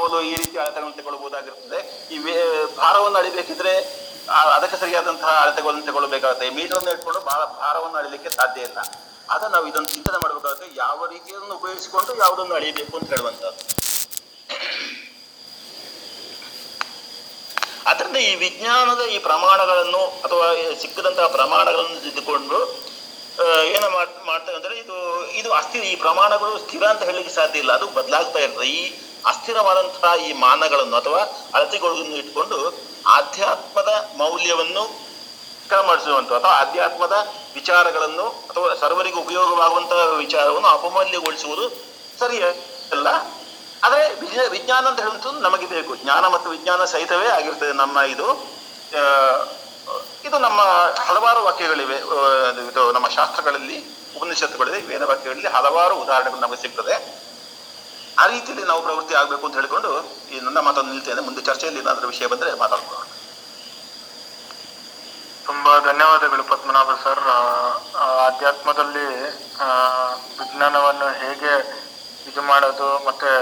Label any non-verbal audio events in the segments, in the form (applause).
ಬೋದು ಈ ರೀತಿ ಅಳತೆಗಳನ್ನು ತಗೊಳ್ಬಹುದಾಗಿರ್ತದೆ ಈ ಭಾರವನ್ನು ಅಳಿಬೇಕಿದ್ರೆ ಅದಕ್ಕೆ ಸರಿಯಾದಂತಹ ಅಳತೆಗಳನ್ನು ತಗೊಳ್ಬೇಕಾಗುತ್ತೆ ಮೀಟರ್ ಅನ್ನು ಇಟ್ಕೊಂಡು ಬಹಳ ಭಾರವನ್ನು ಅಳಿಲಿಕ್ಕೆ ಸಾಧ್ಯ ಇಲ್ಲ. ಆಗ ನಾವು ಇದನ್ನು ಚಿಂತನೆ ಮಾಡಬೇಕಾಗುತ್ತೆ, ಯಾವ ರೀತಿಯನ್ನು ಉಪಯೋಗಿಸಿಕೊಂಡು ಯಾವುದನ್ನು ಅಳಿಬೇಕು ಅಂತ ಹೇಳುವಂತದ್ದು ಅದರಿಂದ ಈ ವಿಜ್ಞಾನದ ಈ ಪ್ರಮಾಣಗಳನ್ನು, ಅಥವಾ ಸಿಕ್ಕದಂತಹ ಪ್ರಮಾಣಗಳನ್ನು ತಿದ್ದುಕೊಂಡು ಏನು ಮಾಡ್, ಮಾಡ್ತೇವೆ ಅಂದ್ರೆ ಇದು ಇದು ಅಸ್ಥಿರ, ಈ ಪ್ರಮಾಣಗಳು ಸ್ಥಿರ ಅಂತ ಹೇಳಲಿಕ್ಕೆ ಸಾಧ್ಯ ಇಲ್ಲ. ಅದು ಬದಲಾಗ್ತಾ ಇರ್ತದೆ. ಈ ಅಸ್ಥಿರವಾದಂತಹ ಈ ಮಾನಗಳನ್ನು ಅಥವಾ ಅಳತೆಗಳನ್ನು ಇಟ್ಕೊಂಡು ಆಧ್ಯಾತ್ಮದ ಮೌಲ್ಯವನ್ನು ಕ್ರಮಡಿಸುವಂಥ ಅಥವಾ ಆಧ್ಯಾತ್ಮದ ವಿಚಾರಗಳನ್ನು ಅಥವಾ ಸರ್ವರಿಗೂ ಉಪಯೋಗವಾಗುವಂತಹ ವಿಚಾರವನ್ನು ಅಪಮೌಲ್ಯಗೊಳಿಸುವುದು ಸರಿಯಲ್ಲ. ಆದರೆ ವಿಜ್ಞಾನ ಅಂತ ಹೇಳುವಂಥದ್ದು ನಮಗೆ ಬೇಕು. ಜ್ಞಾನ ಮತ್ತು ವಿಜ್ಞಾನ ಸಹಿತವೇ ಆಗಿರ್ತದೆ ನಮ್ಮ ಇದು. ಇದು ನಮ್ಮ ಹಲವಾರು ವಾಕ್ಯಗಳಿವೆ. ಇದು ನಮ್ಮ ಶಾಸ್ತ್ರಗಳಲ್ಲಿ, ಉಪನಿಷತ್ತುಗಳಲ್ಲಿ ವೇದ ವಾಕ್ಯಗಳಲ್ಲಿ ಹಲವಾರು ಉದಾಹರಣೆಗಳು ನಮಗೆ ಸಿಗ್ತದೆ. ಆ ರೀತಿಯಲ್ಲಿ ನಾವು ಪ್ರವೃತ್ತಿ ಆಗಬೇಕು ಅಂತ ಹೇಳಿಕೊಂಡು ಈ ನನ್ನ ಮಾತನ್ನು ನಿಲ್ತೇನೆ ಮುಂದೆ ಚರ್ಚೆಯಲ್ಲಿ ಏನಾದರೂ ವಿಷಯ ಬಂದರೆ ಮಾತಾಡ್ಕೊಳ್ಳೋಣ. ತುಂಬಾ ಧನ್ಯವಾದಗಳು ಪದ್ಮನಾಭ ಸರ್. ಅಧ್ಯಾತ್ಮದಲ್ಲಿ ವಿಜ್ಞಾನವನ್ನು ಹೇಗೆ ಇದು ಮಾಡೋದು ಮತ್ತೆ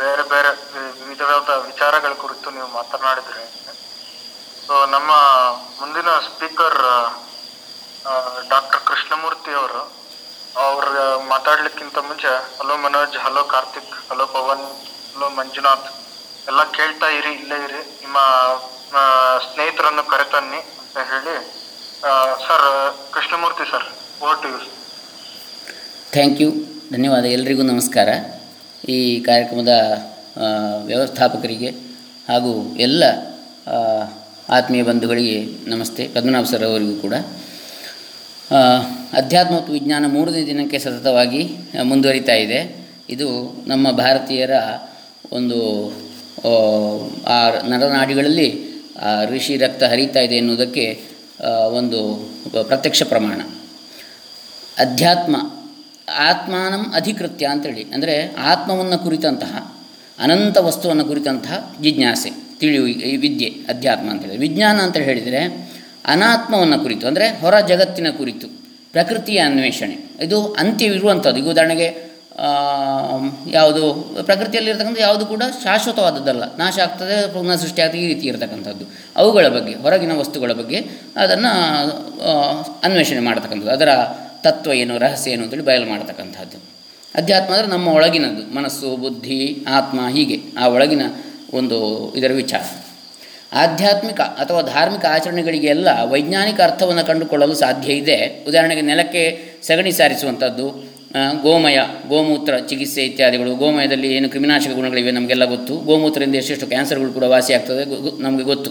ಬೇರೆ ಬೇರೆ ವಿವಿಧವಾದ ವಿಚಾರಗಳ ಕುರಿತು ನೀವು ಮಾತನಾಡಿದ್ರಿ. ಸೊ ನಮ್ಮ ಮುಂದಿನ ಸ್ಪೀಕರ್ ಡಾಕ್ಟರ್ ಕೃಷ್ಣಮೂರ್ತಿ ಅವರು ಅವ್ರ ಮಾತಾಡ್ಲಿಕ್ಕಿಂತ ಮುಂಚೆ, hello Manoj, hello Karthik, hello Pavan, hello Manjunath, ಎಲ್ಲ ಕೇಳ್ತಾ ಇರಿ, ಇಲ್ಲೇ ಇರಿ. ನಿಮ್ಮ ಸ್ನೇಹಿತರನ್ನು ಕರೆತನ್ನಿ ಅಂತ ಹೇಳಿ ಸರ್, ಕೃಷ್ಣಮೂರ್ತಿ ಸರ್ ಓಟ್ ಯು ಥ್ಯಾಂಕ್ ಯು ಧನ್ಯವಾದ. ಎಲ್ರಿಗೂ ನಮಸ್ಕಾರ. ಈ ಕಾರ್ಯಕ್ರಮದ ವ್ಯವಸ್ಥಾಪಕರಿಗೆ ಹಾಗೂ ಎಲ್ಲ ಆತ್ಮೀಯ ಬಂಧುಗಳಿಗೆ ನಮಸ್ತೆ. ಪದ್ಮನಾಭ ಸರ್ ಅವರಿಗೂ ಕೂಡ. ಅಧ್ಯಾತ್ಮ ಮತ್ತು ವಿಜ್ಞಾನ ಮೂರನೇ ದಿನಕ್ಕೆ ಸತತವಾಗಿ ಮುಂದುವರಿತಾ ಇದೆ. ಇದು ನಮ್ಮ ಭಾರತೀಯರ ಒಂದು ಆ, ನಡನಾಡಿಗಳಲ್ಲಿ ನರನಾಡಿಗಳಲ್ಲಿ ಋಷಿ ರಕ್ತ ಹರಿತಾ ಇದೆ ಎನ್ನುವುದಕ್ಕೆ ಒಂದು ಪ್ರತ್ಯಕ್ಷ ಪ್ರಮಾಣ. ಅಧ್ಯಾತ್ಮ ಆತ್ಮಾನಂ ಅಧಿಕೃತ್ಯ ಅಂತೇಳಿ. ಅಂದರೆ ಆತ್ಮವನ್ನು ಕುರಿತಂತಹ ಅನಂತ ವಸ್ತುವನ್ನು ಕುರಿತಂತಹ ಜಿಜ್ಞಾಸೆ ತಿಳಿಯು ವಿದ್ಯೆ ಅಧ್ಯಾತ್ಮ ಅಂತೇಳಿ. ವಿಜ್ಞಾನ ಅಂತ ಹೇಳಿದರೆ ಅನಾತ್ಮವನ್ನು ಕುರಿತು, ಅಂದರೆ ಹೊರ ಜಗತ್ತಿನ ಕುರಿತು, ಪ್ರಕೃತಿಯ ಅನ್ವೇಷಣೆ. ಇದು ಅಂತ್ಯವಿರುವಂಥದ್ದು. ಈಗ ಉದಾಹರಣೆಗೆ ಯಾವುದು ಪ್ರಕೃತಿಯಲ್ಲಿರ್ತಕ್ಕಂಥ ಯಾವುದು ಕೂಡ ಶಾಶ್ವತವಾದದ್ದಲ್ಲ. ನಾಶ ಆಗ್ತದೆ, ಪುನಃ ಸೃಷ್ಟಿ ಆಗ್ತದೆ, ಈ ರೀತಿ ಇರತಕ್ಕಂಥದ್ದು. ಅವುಗಳ ಬಗ್ಗೆ, ಹೊರಗಿನ ವಸ್ತುಗಳ ಬಗ್ಗೆ ಅದನ್ನು ಅನ್ವೇಷಣೆ ಮಾಡ್ತಕ್ಕಂಥದ್ದು. ಅದರ ತತ್ವ ಏನು, ರಹಸ್ಯ ಏನು ಅಂತೇಳಿ ಬಯಲು ಮಾಡ್ತಕ್ಕಂಥದ್ದು. ಅಧ್ಯಾತ್ಮ ಅಂದರೆ ನಮ್ಮ ಒಳಗಿನದ್ದು. ಮನಸ್ಸು, ಬುದ್ಧಿ, ಆತ್ಮ ಹೀಗೆ ಆ ಒಳಗಿನ ಒಂದು ಇದರ ವಿಚಾರ. ಆಧ್ಯಾತ್ಮಿಕ ಅಥವಾ ಧಾರ್ಮಿಕ ಆಚರಣೆಗಳಿಗೆಲ್ಲ ವೈಜ್ಞಾನಿಕ ಅರ್ಥವನ್ನು ಕಂಡುಕೊಳ್ಳಲು ಸಾಧ್ಯ ಇದೆ. ಉದಾಹರಣೆಗೆ ನೆಲಕ್ಕೆ ಸಗಣಿ ಸಾರಿಸುವಂಥದ್ದು ಗೋಮಯ, ಗೋಮೂತ್ರ ಚಿಕಿತ್ಸೆ ಇತ್ಯಾದಿಗಳು. ಗೋಮಯದಲ್ಲಿ ಏನು ಕ್ರಿಮಿನಾಶಕ ಗುಣಗಳಿವೆ ನಮಗೆಲ್ಲ ಗೊತ್ತು. ಗೋಮೂತ್ರದಿಂದ ಎಷ್ಟೆಷ್ಟು ಕ್ಯಾನ್ಸರ್ಗಳು ಕೂಡ ವಾಸಿಯಾಗ್ತದೆ ಗೊ- ಗೊ- ನಮಗೆ ಗೊತ್ತು.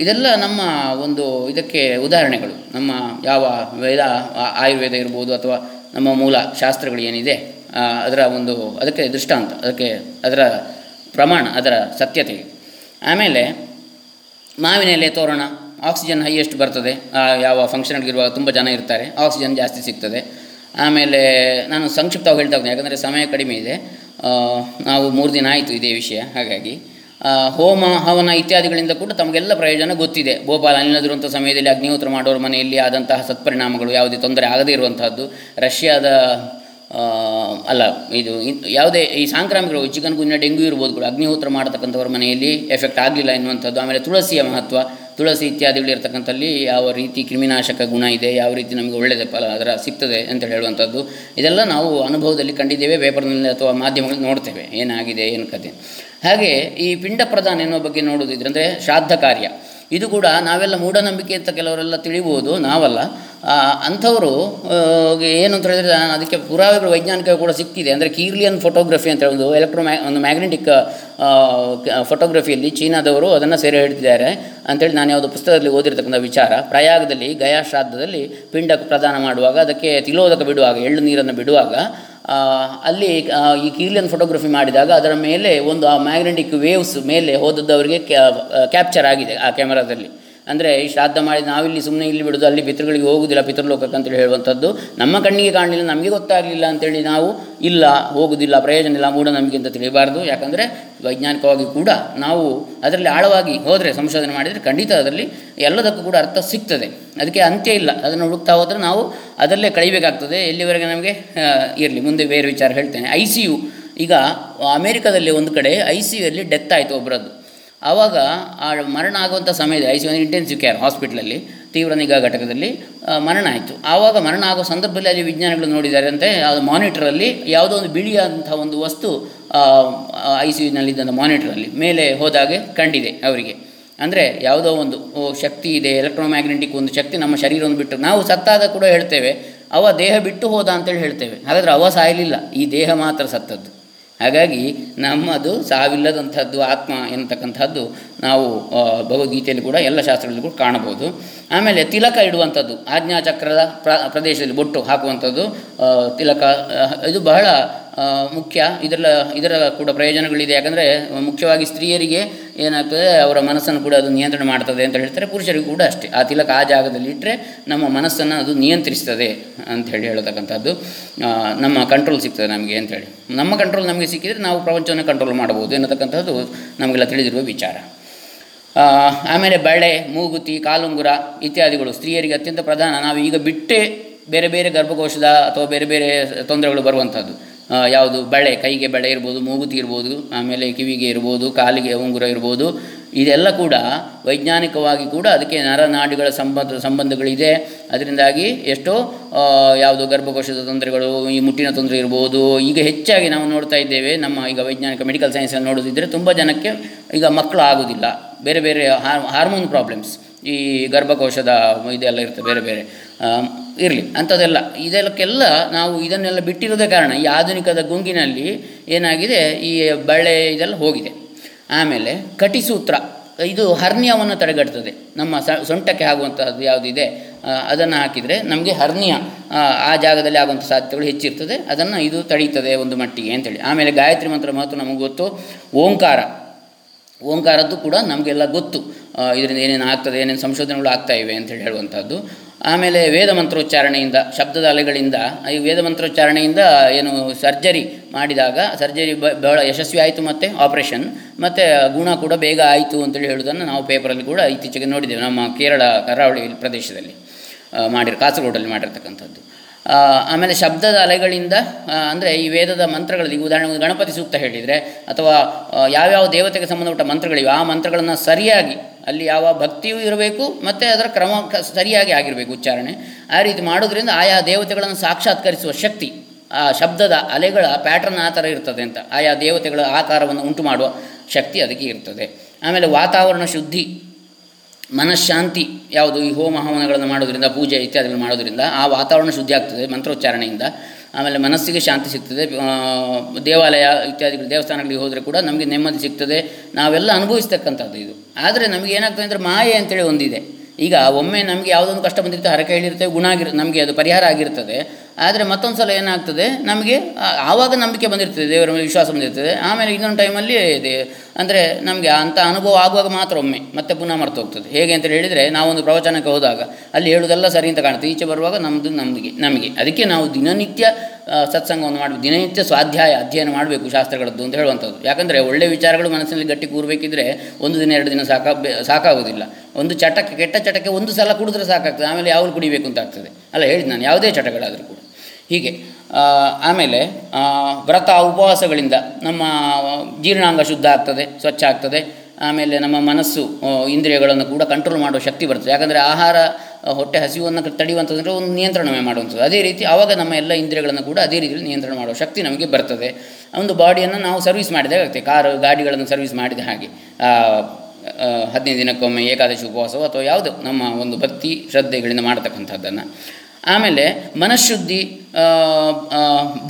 ಇದೆಲ್ಲ ನಮ್ಮ ಒಂದು ಇದಕ್ಕೆ ಉದಾಹರಣೆಗಳು. ನಮ್ಮ ಯಾವ ವೇದ ಆಯುರ್ವೇದ ಇರ್ಬೋದು ಅಥವಾ ನಮ್ಮ ಮೂಲ ಶಾಸ್ತ್ರಗಳು ಏನಿದೆ ಅದರ ಒಂದು ಅದಕ್ಕೆ ದೃಷ್ಟಾಂತ, ಅದಕ್ಕೆ ಅದರ ಪ್ರಮಾಣ, ಅದರ ಸತ್ಯತೆಗೆ ಆಮೇಲೆ ಮಾವಿನ ಎಲೆ ತೋರಣ ಆಕ್ಸಿಜನ್ ಹೈಯೆಸ್ಟ್ ಬರ್ತದೆ. ಯಾವ ಫಂಕ್ಷನ್ಗಿರುವಾಗ ತುಂಬ ಜನ ಇರ್ತಾರೆ ಆಕ್ಸಿಜನ್ ಜಾಸ್ತಿ ಸಿಗ್ತದೆ. ಆಮೇಲೆ ನಾನು ಸಂಕ್ಷಿಪ್ತವಾಗಿ ಹೇಳ್ತಾ ಹೋಗ್ತೀನಿ, ಯಾಕಂದರೆ ಸಮಯ ಕಡಿಮೆ ಇದೆ. ನಾವು ಮೂರು ದಿನ ಆಯಿತು ಇದೇ ವಿಷಯ, ಹಾಗಾಗಿ. ಹೋಮ, ಹವನ ಇತ್ಯಾದಿಗಳಿಂದ ಕೂಡ ತಮಗೆಲ್ಲ ಪ್ರಯೋಜನ ಗೊತ್ತಿದೆ. ಭೋಪಾಲ ಅನಿಲದಿರುವಂಥ ಸಮಯದಲ್ಲಿ ಅಗ್ನಿಹೋತ್ರ ಮಾಡೋರ ಮನೆಯಲ್ಲಿ ಆದಂತಹ ಸತ್ಪರಿಣಾಮಗಳು ಯಾವುದೇ ತೊಂದರೆ ಆಗದೇ ಇರುವಂತಹದ್ದು. ರಷ್ಯಾದ ಅಲ್ಲ, ಇದು ಯಾವುದೇ ಈ ಸಾಂಕ್ರಾಮಿಕ ರೋಗ ಚಿಕನ್ ಗುನ್ಯ ಡೆಂಗ್ಯೂ ಇರ್ಬೋದು ಕೂಡ, ಅಗ್ನಿಹೋತ್ರ ಮಾಡತಕ್ಕಂಥವ್ರ ಮನೆಯಲ್ಲಿ ಎಫೆಕ್ಟ್ ಆಗಲಿಲ್ಲ ಎನ್ನುವಂಥದ್ದು, ಆಮೇಲೆ ತುಳಸಿಯ ಮಹತ್ವ, ತುಳಸಿ ಇತ್ಯಾದಿಗಳಿರ್ತಕ್ಕಂಥಲ್ಲಿ ಯಾವ ರೀತಿ ಕ್ರಿಮಿನಾಶಕ ಗುಣ ಇದೆ, ಯಾವ ರೀತಿ ನಮಗೆ ಒಳ್ಳೆಯದೇ ಫಲ ಅದರ ಸಿಗ್ತದೆ ಅಂತ ಹೇಳುವಂಥದ್ದು, ಇದೆಲ್ಲ ನಾವು ಅನುಭವದಲ್ಲಿ ಕಂಡಿದ್ದೇವೆ, ಪೇಪರ್ನಲ್ಲಿ ಅಥವಾ ಮಾಧ್ಯಮಗಳಲ್ಲಿ ನೋಡ್ತೇವೆ, ಏನಾಗಿದೆ, ಏನು ಕತೆ. ಹಾಗೆ ಈ ಪಿಂಡ ಪ್ರಧಾನ ಎನ್ನುವ ಬಗ್ಗೆ ನೋಡೋದಿದ್ರೆ ಅಂದರೆ ಶ್ರಾದ್ದ ಕಾರ್ಯ. ಇದು ಕೂಡ ನಾವೆಲ್ಲ ಮೂಢನಂಬಿಕೆ ಅಂತ ಕೆಲವರೆಲ್ಲ ತಿಳಿಬೋದು, ನಾವಲ್ಲ. ಅಂಥವರು ಏನು ಅಂತ ಹೇಳಿದರೆ ಅದಕ್ಕೆ ಪುರಾವೆಗಳು ವೈಜ್ಞಾನಿಕ ಕೂಡ ಸಿಕ್ಕಿದೆ. ಅಂದರೆ ಕೀರ್ಲಿಯನ್ ಫೋಟೋಗ್ರಫಿ ಅಂತ ಹೇಳೋದು ಎಲೆಕ್ಟ್ರೋ ಮ್ಯಾ ಒಂದು ಮ್ಯಾಗ್ನೆಟಿಕ್ ಫೋಟೋಗ್ರಫಿಯಲ್ಲಿ ಚೀನಾದವರು ಅದನ್ನು ಸೆರೆ ಹಿಡಿದಿದ್ದಾರೆ ಅಂತೇಳಿ ನಾನು ಯಾವುದೋ ಪುಸ್ತಕದಲ್ಲಿ ಓದಿರ್ತಕ್ಕಂಥ ವಿಚಾರ. ಪ್ರಯಾಗದಲ್ಲಿ ಗಯಾ ಶ್ರಾದ್ದದಲ್ಲಿ ಪಿಂಡ ಪ್ರದಾನ ಮಾಡುವಾಗ, ಅದಕ್ಕೆ ತಿಲೋದಕ ಬಿಡುವಾಗ, ಎಳ್ಳು ನೀರನ್ನು ಬಿಡುವಾಗ ಅಲ್ಲಿ ಈ ಕೀಲಿಯನ್ ಫೋಟೋಗ್ರಫಿ ಮಾಡಿದಾಗ ಅದರ ಮೇಲೆ ಒಂದು ಆ ಮ್ಯಾಗ್ನೆಟಿಕ್ ವೇವ್ಸ್ ಮೇಲೆ ಹೋದದ್ದವರಿಗೆ ಕ್ಯಾಪ್ಚರ್ ಆಗಿದೆ ಆ ಕ್ಯಾಮರಾದಲ್ಲಿ ಅಂದರೆ ಈ ಶ್ರಾದ್ದ ಮಾಡಿ ನಾವಿಲ್ಲಿ ಸುಮ್ಮನೆ ಇಲ್ಲಿ ಬಿಡೋದು, ಅಲ್ಲಿ ಪಿತೃಗಳಿಗೆ ಹೋಗುವುದಿಲ್ಲ ಪಿತೃಲೋಕಕ್ಕೆ ಅಂತೇಳಿ ಹೇಳುವಂಥದ್ದು. ನಮ್ಮ ಕಣ್ಣಿಗೆ ಕಾಣಲಿಲ್ಲ, ನಮಗೆ ಗೊತ್ತಾಗಲಿಲ್ಲ ಅಂತೇಳಿ ನಾವು ಇಲ್ಲ ಹೋಗುವುದಿಲ್ಲ ಪ್ರಯೋಜನ ಇಲ್ಲ ಮೂಢನಂಬಿಕೆ ಅಂತ ತಿಳಿಯಬಾರ್ದು. ಯಾಕಂದರೆ ವೈಜ್ಞಾನಿಕವಾಗಿ ಕೂಡ ನಾವು ಅದರಲ್ಲಿ ಆಳವಾಗಿ ಹೋದರೆ, ಸಂಶೋಧನೆ ಮಾಡಿದರೆ ಖಂಡಿತ ಅದರಲ್ಲಿ ಎಲ್ಲದಕ್ಕೂ ಕೂಡ ಅರ್ಥ ಸಿಗ್ತದೆ. ಅದಕ್ಕೆ ಅಂತ್ಯ ಇಲ್ಲ. ಅದನ್ನು ಹುಡುಕ್ತಾ ಹೋದರೆ ನಾವು ಅದರಲ್ಲೇ ಕಳಿಬೇಕಾಗ್ತದೆ. ಎಲ್ಲಿವರೆಗೆ ನಮಗೆ? ಇರಲಿ, ಮುಂದೆ ಬೇರೆ ವಿಚಾರ ಹೇಳ್ತೇನೆ. ಐ ಸಿ ಯು ಈಗ ಅಮೇರಿಕಾದಲ್ಲಿ ಒಂದು ಕಡೆ, ಐ ಸಿ ಯುಯಲ್ಲಿ ಡೆತ್ ಆಯಿತು ಒಬ್ಬರದ್ದು ಆವಾಗ ಆ ಮರಣ ಆಗುವಂಥ ಸಮಯದಲ್ಲಿ I C U intensive care ಹಾಸ್ಪಿಟ್ಲಲ್ಲಿ ತೀವ್ರ ನಿಗಾ ಘಟಕದಲ್ಲಿ ಮರಣ ಆಯಿತು. ಆವಾಗ ಮರಣ ಆಗೋ ಸಂದರ್ಭದಲ್ಲಿ ಅಲ್ಲಿ ವಿಜ್ಞಾನಿಗಳು ನೋಡಿದ್ದಾರೆ ಅಂತೆ ಅದು ಮಾನಿಟ್ರಲ್ಲಿ ಯಾವುದೋ ಒಂದು ಬಿಳಿಯಾದಂಥ ಒಂದು ವಸ್ತು ಐ ಸಿ ಯುನಲ್ಲಿದ್ದಂಥ ಮಾನಿಟ್ರಲ್ಲಿ ಮೇಲೆ ಹೋದಾಗೆ ಕಂಡಿದೆ ಅವರಿಗೆ. ಅಂದರೆ ಯಾವುದೋ ಒಂದು ಶಕ್ತಿ ಇದೆ ಎಲೆಕ್ಟ್ರೋಮ್ಯಾಗ್ನೆಟಿಕ್ ಒಂದು ಶಕ್ತಿ ನಮ್ಮ ಶರೀರವನ್ನು ಬಿಟ್ಟು ನಾವು ಸತ್ತಾದ ಕೂಡ ಹೇಳ್ತೇವೆ, ಅವ ದೇಹ ಬಿಟ್ಟು ಹೋದ ಅಂತೇಳಿ ಹೇಳ್ತೇವೆ. ಹಾಗಾದರೆ ಅವ ಸಾಯಲಿಲ್ಲ, ಈ ದೇಹ ಮಾತ್ರ ಸತ್ತದ್ದು. ಹಾಗಾಗಿ ನಮ್ಮದು ಸಾವಿಲ್ಲದಂಥದ್ದು ಆತ್ಮ ಎನ್ನತಕ್ಕಂಥದ್ದು ನಾವು ಭಗವದ್ಗೀತೆಯಲ್ಲಿ ಕೂಡ ಎಲ್ಲ ಶಾಸ್ತ್ರಗಳಲ್ಲಿ ಕೂಡ ಕಾಣಬಹುದು. ಆಮೇಲೆ ತಿಲಕ ಇಡುವಂಥದ್ದು, ಆಜ್ಞಾಚಕ್ರದ ಪ್ರ, ಪ್ರದೇಶದಲ್ಲಿ ಬೊಟ್ಟು ಹಾಕುವಂಥದ್ದು ತಿಲಕ ಇದು ಬಹಳ ಮುಖ್ಯ. ಇದೆಲ್ಲ ಇದರ ಕೂಡ ಪ್ರಯೋಜನಗಳಿದೆ. ಯಾಕಂದರೆ ಮುಖ್ಯವಾಗಿ ಸ್ತ್ರೀಯರಿಗೆ ಏನಾಗ್ತದೆ, ಅವರ ಮನಸ್ಸನ್ನು ಕೂಡ ಅದು ನಿಯಂತ್ರಣ ಮಾಡ್ತದೆ ಅಂತ ಹೇಳ್ತಾರೆ. ಪುರುಷರಿಗೂ ಕೂಡ ಅಷ್ಟೇ. ಆ ತಿಲಕ ಆ ಜಾಗದಲ್ಲಿ ಇಟ್ಟರೆ ನಮ್ಮ ಮನಸ್ಸನ್ನು ಅದು ನಿಯಂತ್ರಿಸ್ತದೆ ಅಂತ ಹೇಳಿ ಹೇಳತಕ್ಕಂಥದ್ದು. ನಮ್ಮ ಕಂಟ್ರೋಲ್ ಸಿಗ್ತದೆ ನಮಗೆ ಅಂತೇಳಿ ನಮ್ಮ ಕಂಟ್ರೋಲ್ ನಮಗೆ ಸಿಕ್ಕಿದರೆ ನಾವು ಪ್ರಪಂಚವನ್ನು ಕಂಟ್ರೋಲ್ ಮಾಡ್ಬೋದು ಎನ್ನತಕ್ಕಂಥದ್ದು ನಮಗೆಲ್ಲ ತಿಳಿದಿರುವ ವಿಚಾರ. ಆಮೇಲೆ ಬಳೆ, ಮೂಗುತಿ, ಕಾಲುಂಗುರ ಇತ್ಯಾದಿಗಳು ಸ್ತ್ರೀಯರಿಗೆ ಅತ್ಯಂತ ಪ್ರಧಾನ. ನಾವು ಈಗ ಬಿಟ್ಟೇ ಬೇರೆ ಬೇರೆ ಗರ್ಭಕೋಶದ ಅಥವಾ ಬೇರೆ ಬೇರೆ ತೊಂದರೆಗಳು ಬರುವಂಥದ್ದು. ಯಾವುದು ಬಳೆ, ಕೈಗೆ ಬಳೆ ಇರ್ಬೋದು, ಮೂಗುತಿ ಇರ್ಬೋದು, ಆಮೇಲೆ ಕಿವಿಗೆ ಇರ್ಬೋದು, ಕಾಲಿಗೆ ಉಂಗುರ ಇರ್ಬೋದು ಇದೆಲ್ಲ ಕೂಡ ವೈಜ್ಞಾನಿಕವಾಗಿ ಕೂಡ ಅದಕ್ಕೆ ನರನಾಡಿಗಳ ಸಂಬಂಧ ಸಂಬಂಧಗಳಿದೆ. ಅದರಿಂದಾಗಿ ಎಷ್ಟೋ ಯಾವುದು ಗರ್ಭಕೋಶದ ತೊಂದರೆಗಳು, ಈ ಮುಟ್ಟಿನ ತೊಂದರೆ ಇರ್ಬೋದು. ಈಗ ಹೆಚ್ಚಾಗಿ ನಾವು ನೋಡ್ತಾ ಇದ್ದೇವೆ, ನಮ್ಮ ಈಗ ವೈಜ್ಞಾನಿಕ ಮೆಡಿಕಲ್ ಸೈನ್ಸಲ್ಲಿ ನೋಡೋದಿದ್ದರೆ ತುಂಬ ಜನಕ್ಕೆ ಈಗ ಮಕ್ಕಳು ಆಗೋದಿಲ್ಲ. ಬೇರೆ ಬೇರೆ ಹಾರ್ ಹಾರ್ಮೋನ್ ಪ್ರಾಬ್ಲಮ್ಸ್ ಈ ಗರ್ಭಕೋಶದ ಇದೆಲ್ಲ ಇರ್ತದೆ ಬೇರೆ ಬೇರೆ ಇರಲಿ. ಅಂಥದ್ದೆಲ್ಲ. ಇದೆಲ್ಲಕ್ಕೆಲ್ಲ ನಾವು ಇದನ್ನೆಲ್ಲ ಬಿಟ್ಟಿರೋದೇ ಕಾರಣ ಈ ಆಧುನಿಕದ ಗುಂಗಿನಲ್ಲಿ ಏನಾಗಿದೆ, ಈ ಬಳೆ ಇದೆಲ್ಲ ಹೋಗಿದೆ. ಆಮೇಲೆ ಕಟಿಸೂತ್ರ ಇದು ಹರ್ನಿಯವನ್ನು ತಡೆಗಟ್ತದೆ. ನಮ್ಮ ಸೊಂಟಕ್ಕೆ ಆಗುವಂಥದ್ದು ಯಾವುದಿದೆ ಅದನ್ನು ಹಾಕಿದರೆ ನಮಗೆ ಹರ್ನಿಯ ಆ, ಜಾಗದಲ್ಲಿ ಆಗುವಂಥ ಸಾಧ್ಯತೆಗಳು ಹೆಚ್ಚಿರ್ತದೆ. ಅದನ್ನು ಇದು ತಡೀತದೆ ಒಂದು ಮಟ್ಟಿಗೆ ಅಂತೇಳಿ. ಆಮೇಲೆ ಗಾಯತ್ರಿ ಮಂತ್ರ ಮಹತ್ವ ನಮಗೆ ಗೊತ್ತು. ಓಂಕಾರ ಓಂಕಾರದ್ದು ಕೂಡ ನಮಗೆಲ್ಲ ಗೊತ್ತು. ಇದರಿಂದ ಏನೇನು ಆಗ್ತದೆ, ಏನೇನು ಸಂಶೋಧನೆಗಳು ಆಗ್ತಾ ಇವೆ ಅಂತೇಳಿ ಹೇಳುವಂಥದ್ದು. ಆಮೇಲೆ ವೇದ ಮಂತ್ರೋಚ್ಚಾರಣೆಯಿಂದ, ಶಬ್ದದ ಅಲೆಗಳಿಂದ, ಈ ವೇದ ಮಂತ್ರೋಚ್ಚಾರಣೆಯಿಂದ ಏನು ಸರ್ಜರಿ ಮಾಡಿದಾಗ, ಸರ್ಜರಿ ಬಹಳ ಯಶಸ್ವಿ ಆಯಿತು ಮತ್ತು ಆಪರೇಷನ್, ಮತ್ತು ಗುಣ ಕೂಡ ಬೇಗ ಆಯಿತು ಅಂತೇಳಿ ಹೇಳುವುದನ್ನು ನಾವು ಪೇಪರಲ್ಲಿ ಕೂಡ ಇತ್ತೀಚೆಗೆ ನೋಡಿದ್ದೇವೆ. ನಮ್ಮ ಕೇರಳ, ಕರಾವಳಿ ಪ್ರದೇಶದಲ್ಲಿ ಮಾಡಿರೋ, ಕಾಸರಗೋಡಲ್ಲಿ ಮಾಡಿರ್ತಕ್ಕಂಥದ್ದು. ಆಮೇಲೆ ಶಬ್ದದ ಅಲೆಗಳಿಂದ ಅಂದರೆ ಈ ವೇದದ ಮಂತ್ರಗಳಲ್ಲಿ, ಉದಾಹರಣೆಗೆ ಗಣಪತಿ ಸೂಕ್ತ ಹೇಳಿದರೆ, ಅಥವಾ ಯಾವ್ಯಾವ ದೇವತೆಗೆ ಸಂಬಂಧಪಟ್ಟ ಮಂತ್ರಗಳಿವೆ, ಆ ಮಂತ್ರಗಳನ್ನು ಸರಿಯಾಗಿ, ಅಲ್ಲಿ ಯಾವ ಭಕ್ತಿಯೂ ಇರಬೇಕು, ಮತ್ತು ಅದರ ಕ್ರಮ ಸರಿಯಾಗಿ ಆಗಿರಬೇಕು ಉಚ್ಚಾರಣೆ. ಆ ರೀತಿ ಮಾಡೋದ್ರಿಂದ ಆಯಾ ದೇವತೆಗಳನ್ನು ಸಾಕ್ಷಾತ್ಕರಿಸುವ ಶಕ್ತಿ, ಆ ಶಬ್ದದ ಅಲೆಗಳ ಪ್ಯಾಟರ್ನ್ ಆ ಥರ ಇರ್ತದೆ ಅಂತ. ಆಯಾ ದೇವತೆಗಳ ಆಕಾರವನ್ನು ಉಂಟು ಮಾಡುವ ಶಕ್ತಿ ಅದಕ್ಕೆ ಇರ್ತದೆ. ಆಮೇಲೆ ವಾತಾವರಣ ಶುದ್ಧಿ ಮನಃಶಾಂತಿ ಯಾವುದು? ಈ ಹೋಮ ಹವನಗಳನ್ನು ಮಾಡೋದ್ರಿಂದ, ಪೂಜೆ ಇತ್ಯಾದಿಗಳನ್ನು ಮಾಡೋದರಿಂದ ಆ ವಾತಾವರಣ ಶುದ್ಧಿ ಆಗ್ತದೆ, ಮಂತ್ರೋಚ್ಚಾರಣೆಯಿಂದ. ಆಮೇಲೆ ಮನಸ್ಸಿಗೆ ಶಾಂತಿ ಸಿಗ್ತದೆ. ದೇವಾಲಯ ಇತ್ಯಾದಿಗಳು, ದೇವಸ್ಥಾನಗಳಿಗೆ ಹೋದರೆ ಕೂಡ ನಮಗೆ ನೆಮ್ಮದಿ ಸಿಗ್ತದೆ. ನಾವೆಲ್ಲ ಅನುಭವಿಸ್ತಕ್ಕಂಥದ್ದು ಇದು. ಆದರೆ ನಮಗೆ ಏನಾಗ್ತದೆ ಅಂದರೆ ಮಾಯೆ ಅಂತೇಳಿ ಒಂದಿದೆ. ಈಗ ಒಮ್ಮೆ ನಮಗೆ ಯಾವುದೊಂದು ಕಷ್ಟ ಬಂದಿರ್ತದೆ ಹರಕೆ ಹೇಳಿರ್ತೇವೆ ಗುಣ ನಮಗೆ ಅದು ಪರಿಹಾರ ಆಗಿರ್ತದೆ. ಆದರೆ ಮತ್ತೊಂದು ಸಲ ಏನಾಗ್ತದೆ? ನಮಗೆ ಆವಾಗ ನಂಬಿಕೆ ಬಂದಿರ್ತದೆ, ದೇವರ ಮೇಲೆ ವಿಶ್ವಾಸ ಬಂದಿರ್ತದೆ. ಆಮೇಲೆ ಇನ್ನೊಂದು ಟೈಮಲ್ಲಿ ಇದೆ, ಅಂದರೆ ನಮಗೆ ಅಂಥ ಅನುಭವ ಆಗುವಾಗ ಮಾತ್ರ ಒಮ್ಮೆ ಮತ್ತೆ ಪುನಃ ಮರ್ತು ಹೋಗ್ತದೆ. ಹೇಗೆ ಅಂತ ಹೇಳಿದರೆ, ನಾವೊಂದು ಪ್ರವಚನಕ್ಕೆ ಹೋದಾಗ ಅಲ್ಲಿ ಹೇಳುವುದೆಲ್ಲ ಸರಿ ಅಂತ ಕಾಣುತ್ತೆ. ಈಚೆ ಬರುವಾಗ ನಮ್ಮದು ನಮಗೆ ನಮಗೆ. ಅದಕ್ಕೆ ನಾವು ದಿನನಿತ್ಯ ಸತ್ಸಂಗವನ್ನು ಮಾಡಬೇಕು. ದಿನನಿತ್ಯ ಸ್ವಾಧ್ಯಾಯ ಅಧ್ಯಯನ ಮಾಡಬೇಕು ಶಾಸ್ತ್ರಗಳದ್ದು ಅಂತ ಹೇಳುವಂಥದ್ದು. ಯಾಕಂದರೆ ಒಳ್ಳೆಯ ವಿಚಾರಗಳು ಮನಸ್ಸಿನಲ್ಲಿ ಗಟ್ಟಿ ಕೂರಬೇಕಿದ್ರೆ ಒಂದು ದಿನ, ಎರಡು ದಿನ ಸಾಕ ಸಾಕಾಗೋದಿಲ್ಲ. ಒಂದು ಚಟಕ್ಕೆ, ಕೆಟ್ಟ ಚಟಕ್ಕೆ ಒಂದು ಸಲ ಕುಡಿದ್ರೆ ಸಾಕಾಗ್ತದೆ. ಆಮೇಲೆ ಯಾವಾಗಲೂ ಕುಡಿಬೇಕು ಅಂತ ಆಗ್ತದೆ. ಅಲ್ಲ ಹೇಳಿದ್ದು ನಾನು ಯಾವುದೇ ಚಟಗಳಾದರೂ ಕೂಡ. ಹೀಗೆ ಆಮೇಲೆ ವ್ರತ ಉಪವಾಸಗಳಿಂದ ನಮ್ಮ ಜೀರ್ಣಾಂಗ ಶುದ್ಧ ಆಗ್ತದೆ, ಸ್ವಚ್ಛ ಆಗ್ತದೆ. ಆಮೇಲೆ ನಮ್ಮ ಮನಸ್ಸು ಇಂದ್ರಿಯಗಳನ್ನು ಕೂಡ ಕಂಟ್ರೋಲ್ ಮಾಡುವ ಶಕ್ತಿ ಬರ್ತದೆ. ಯಾಕಂದರೆ ಆಹಾರ ಹೊಟ್ಟೆ ಹಸಿವನ್ನು ತಡೆಯುವಂಥದ್ದು ಒಂದು ನಿಯಂತ್ರಣವೇ ಮಾಡುವಂಥದ್ದು. ಅದೇ ರೀತಿ ಆವಾಗ ನಮ್ಮ ಎಲ್ಲ ಇಂದ್ರಿಯಗಳನ್ನು ಕೂಡ ಅದೇ ರೀತಿಯಲ್ಲಿ ನಿಯಂತ್ರಣ ಮಾಡುವ ಶಕ್ತಿ ನಮಗೆ ಬರ್ತದೆ. ಒಂದು ಬಾಡಿಯನ್ನು ನಾವು ಸರ್ವಿಸ್ ಮಾಡಿದಾಗ ಆಗುತ್ತೆ ಕಾರು, ಗಾಡಿಗಳನ್ನು ಸರ್ವಿಸ್ ಮಾಡಿದ ಹಾಗೆ. ಹದಿನೈದು ದಿನಕ್ಕೊಮ್ಮೆ ಏಕಾದಶಿ ಉಪವಾಸವೋ ಅಥವಾ ಯಾವುದು ನಮ್ಮ ಒಂದು ಭಕ್ತಿ ಶ್ರದ್ಧೆಗಳಿಂದ ಮಾಡತಕ್ಕಂಥದ್ದನ್ನು. ಆಮೇಲೆ ಮನಃಶುದ್ಧಿ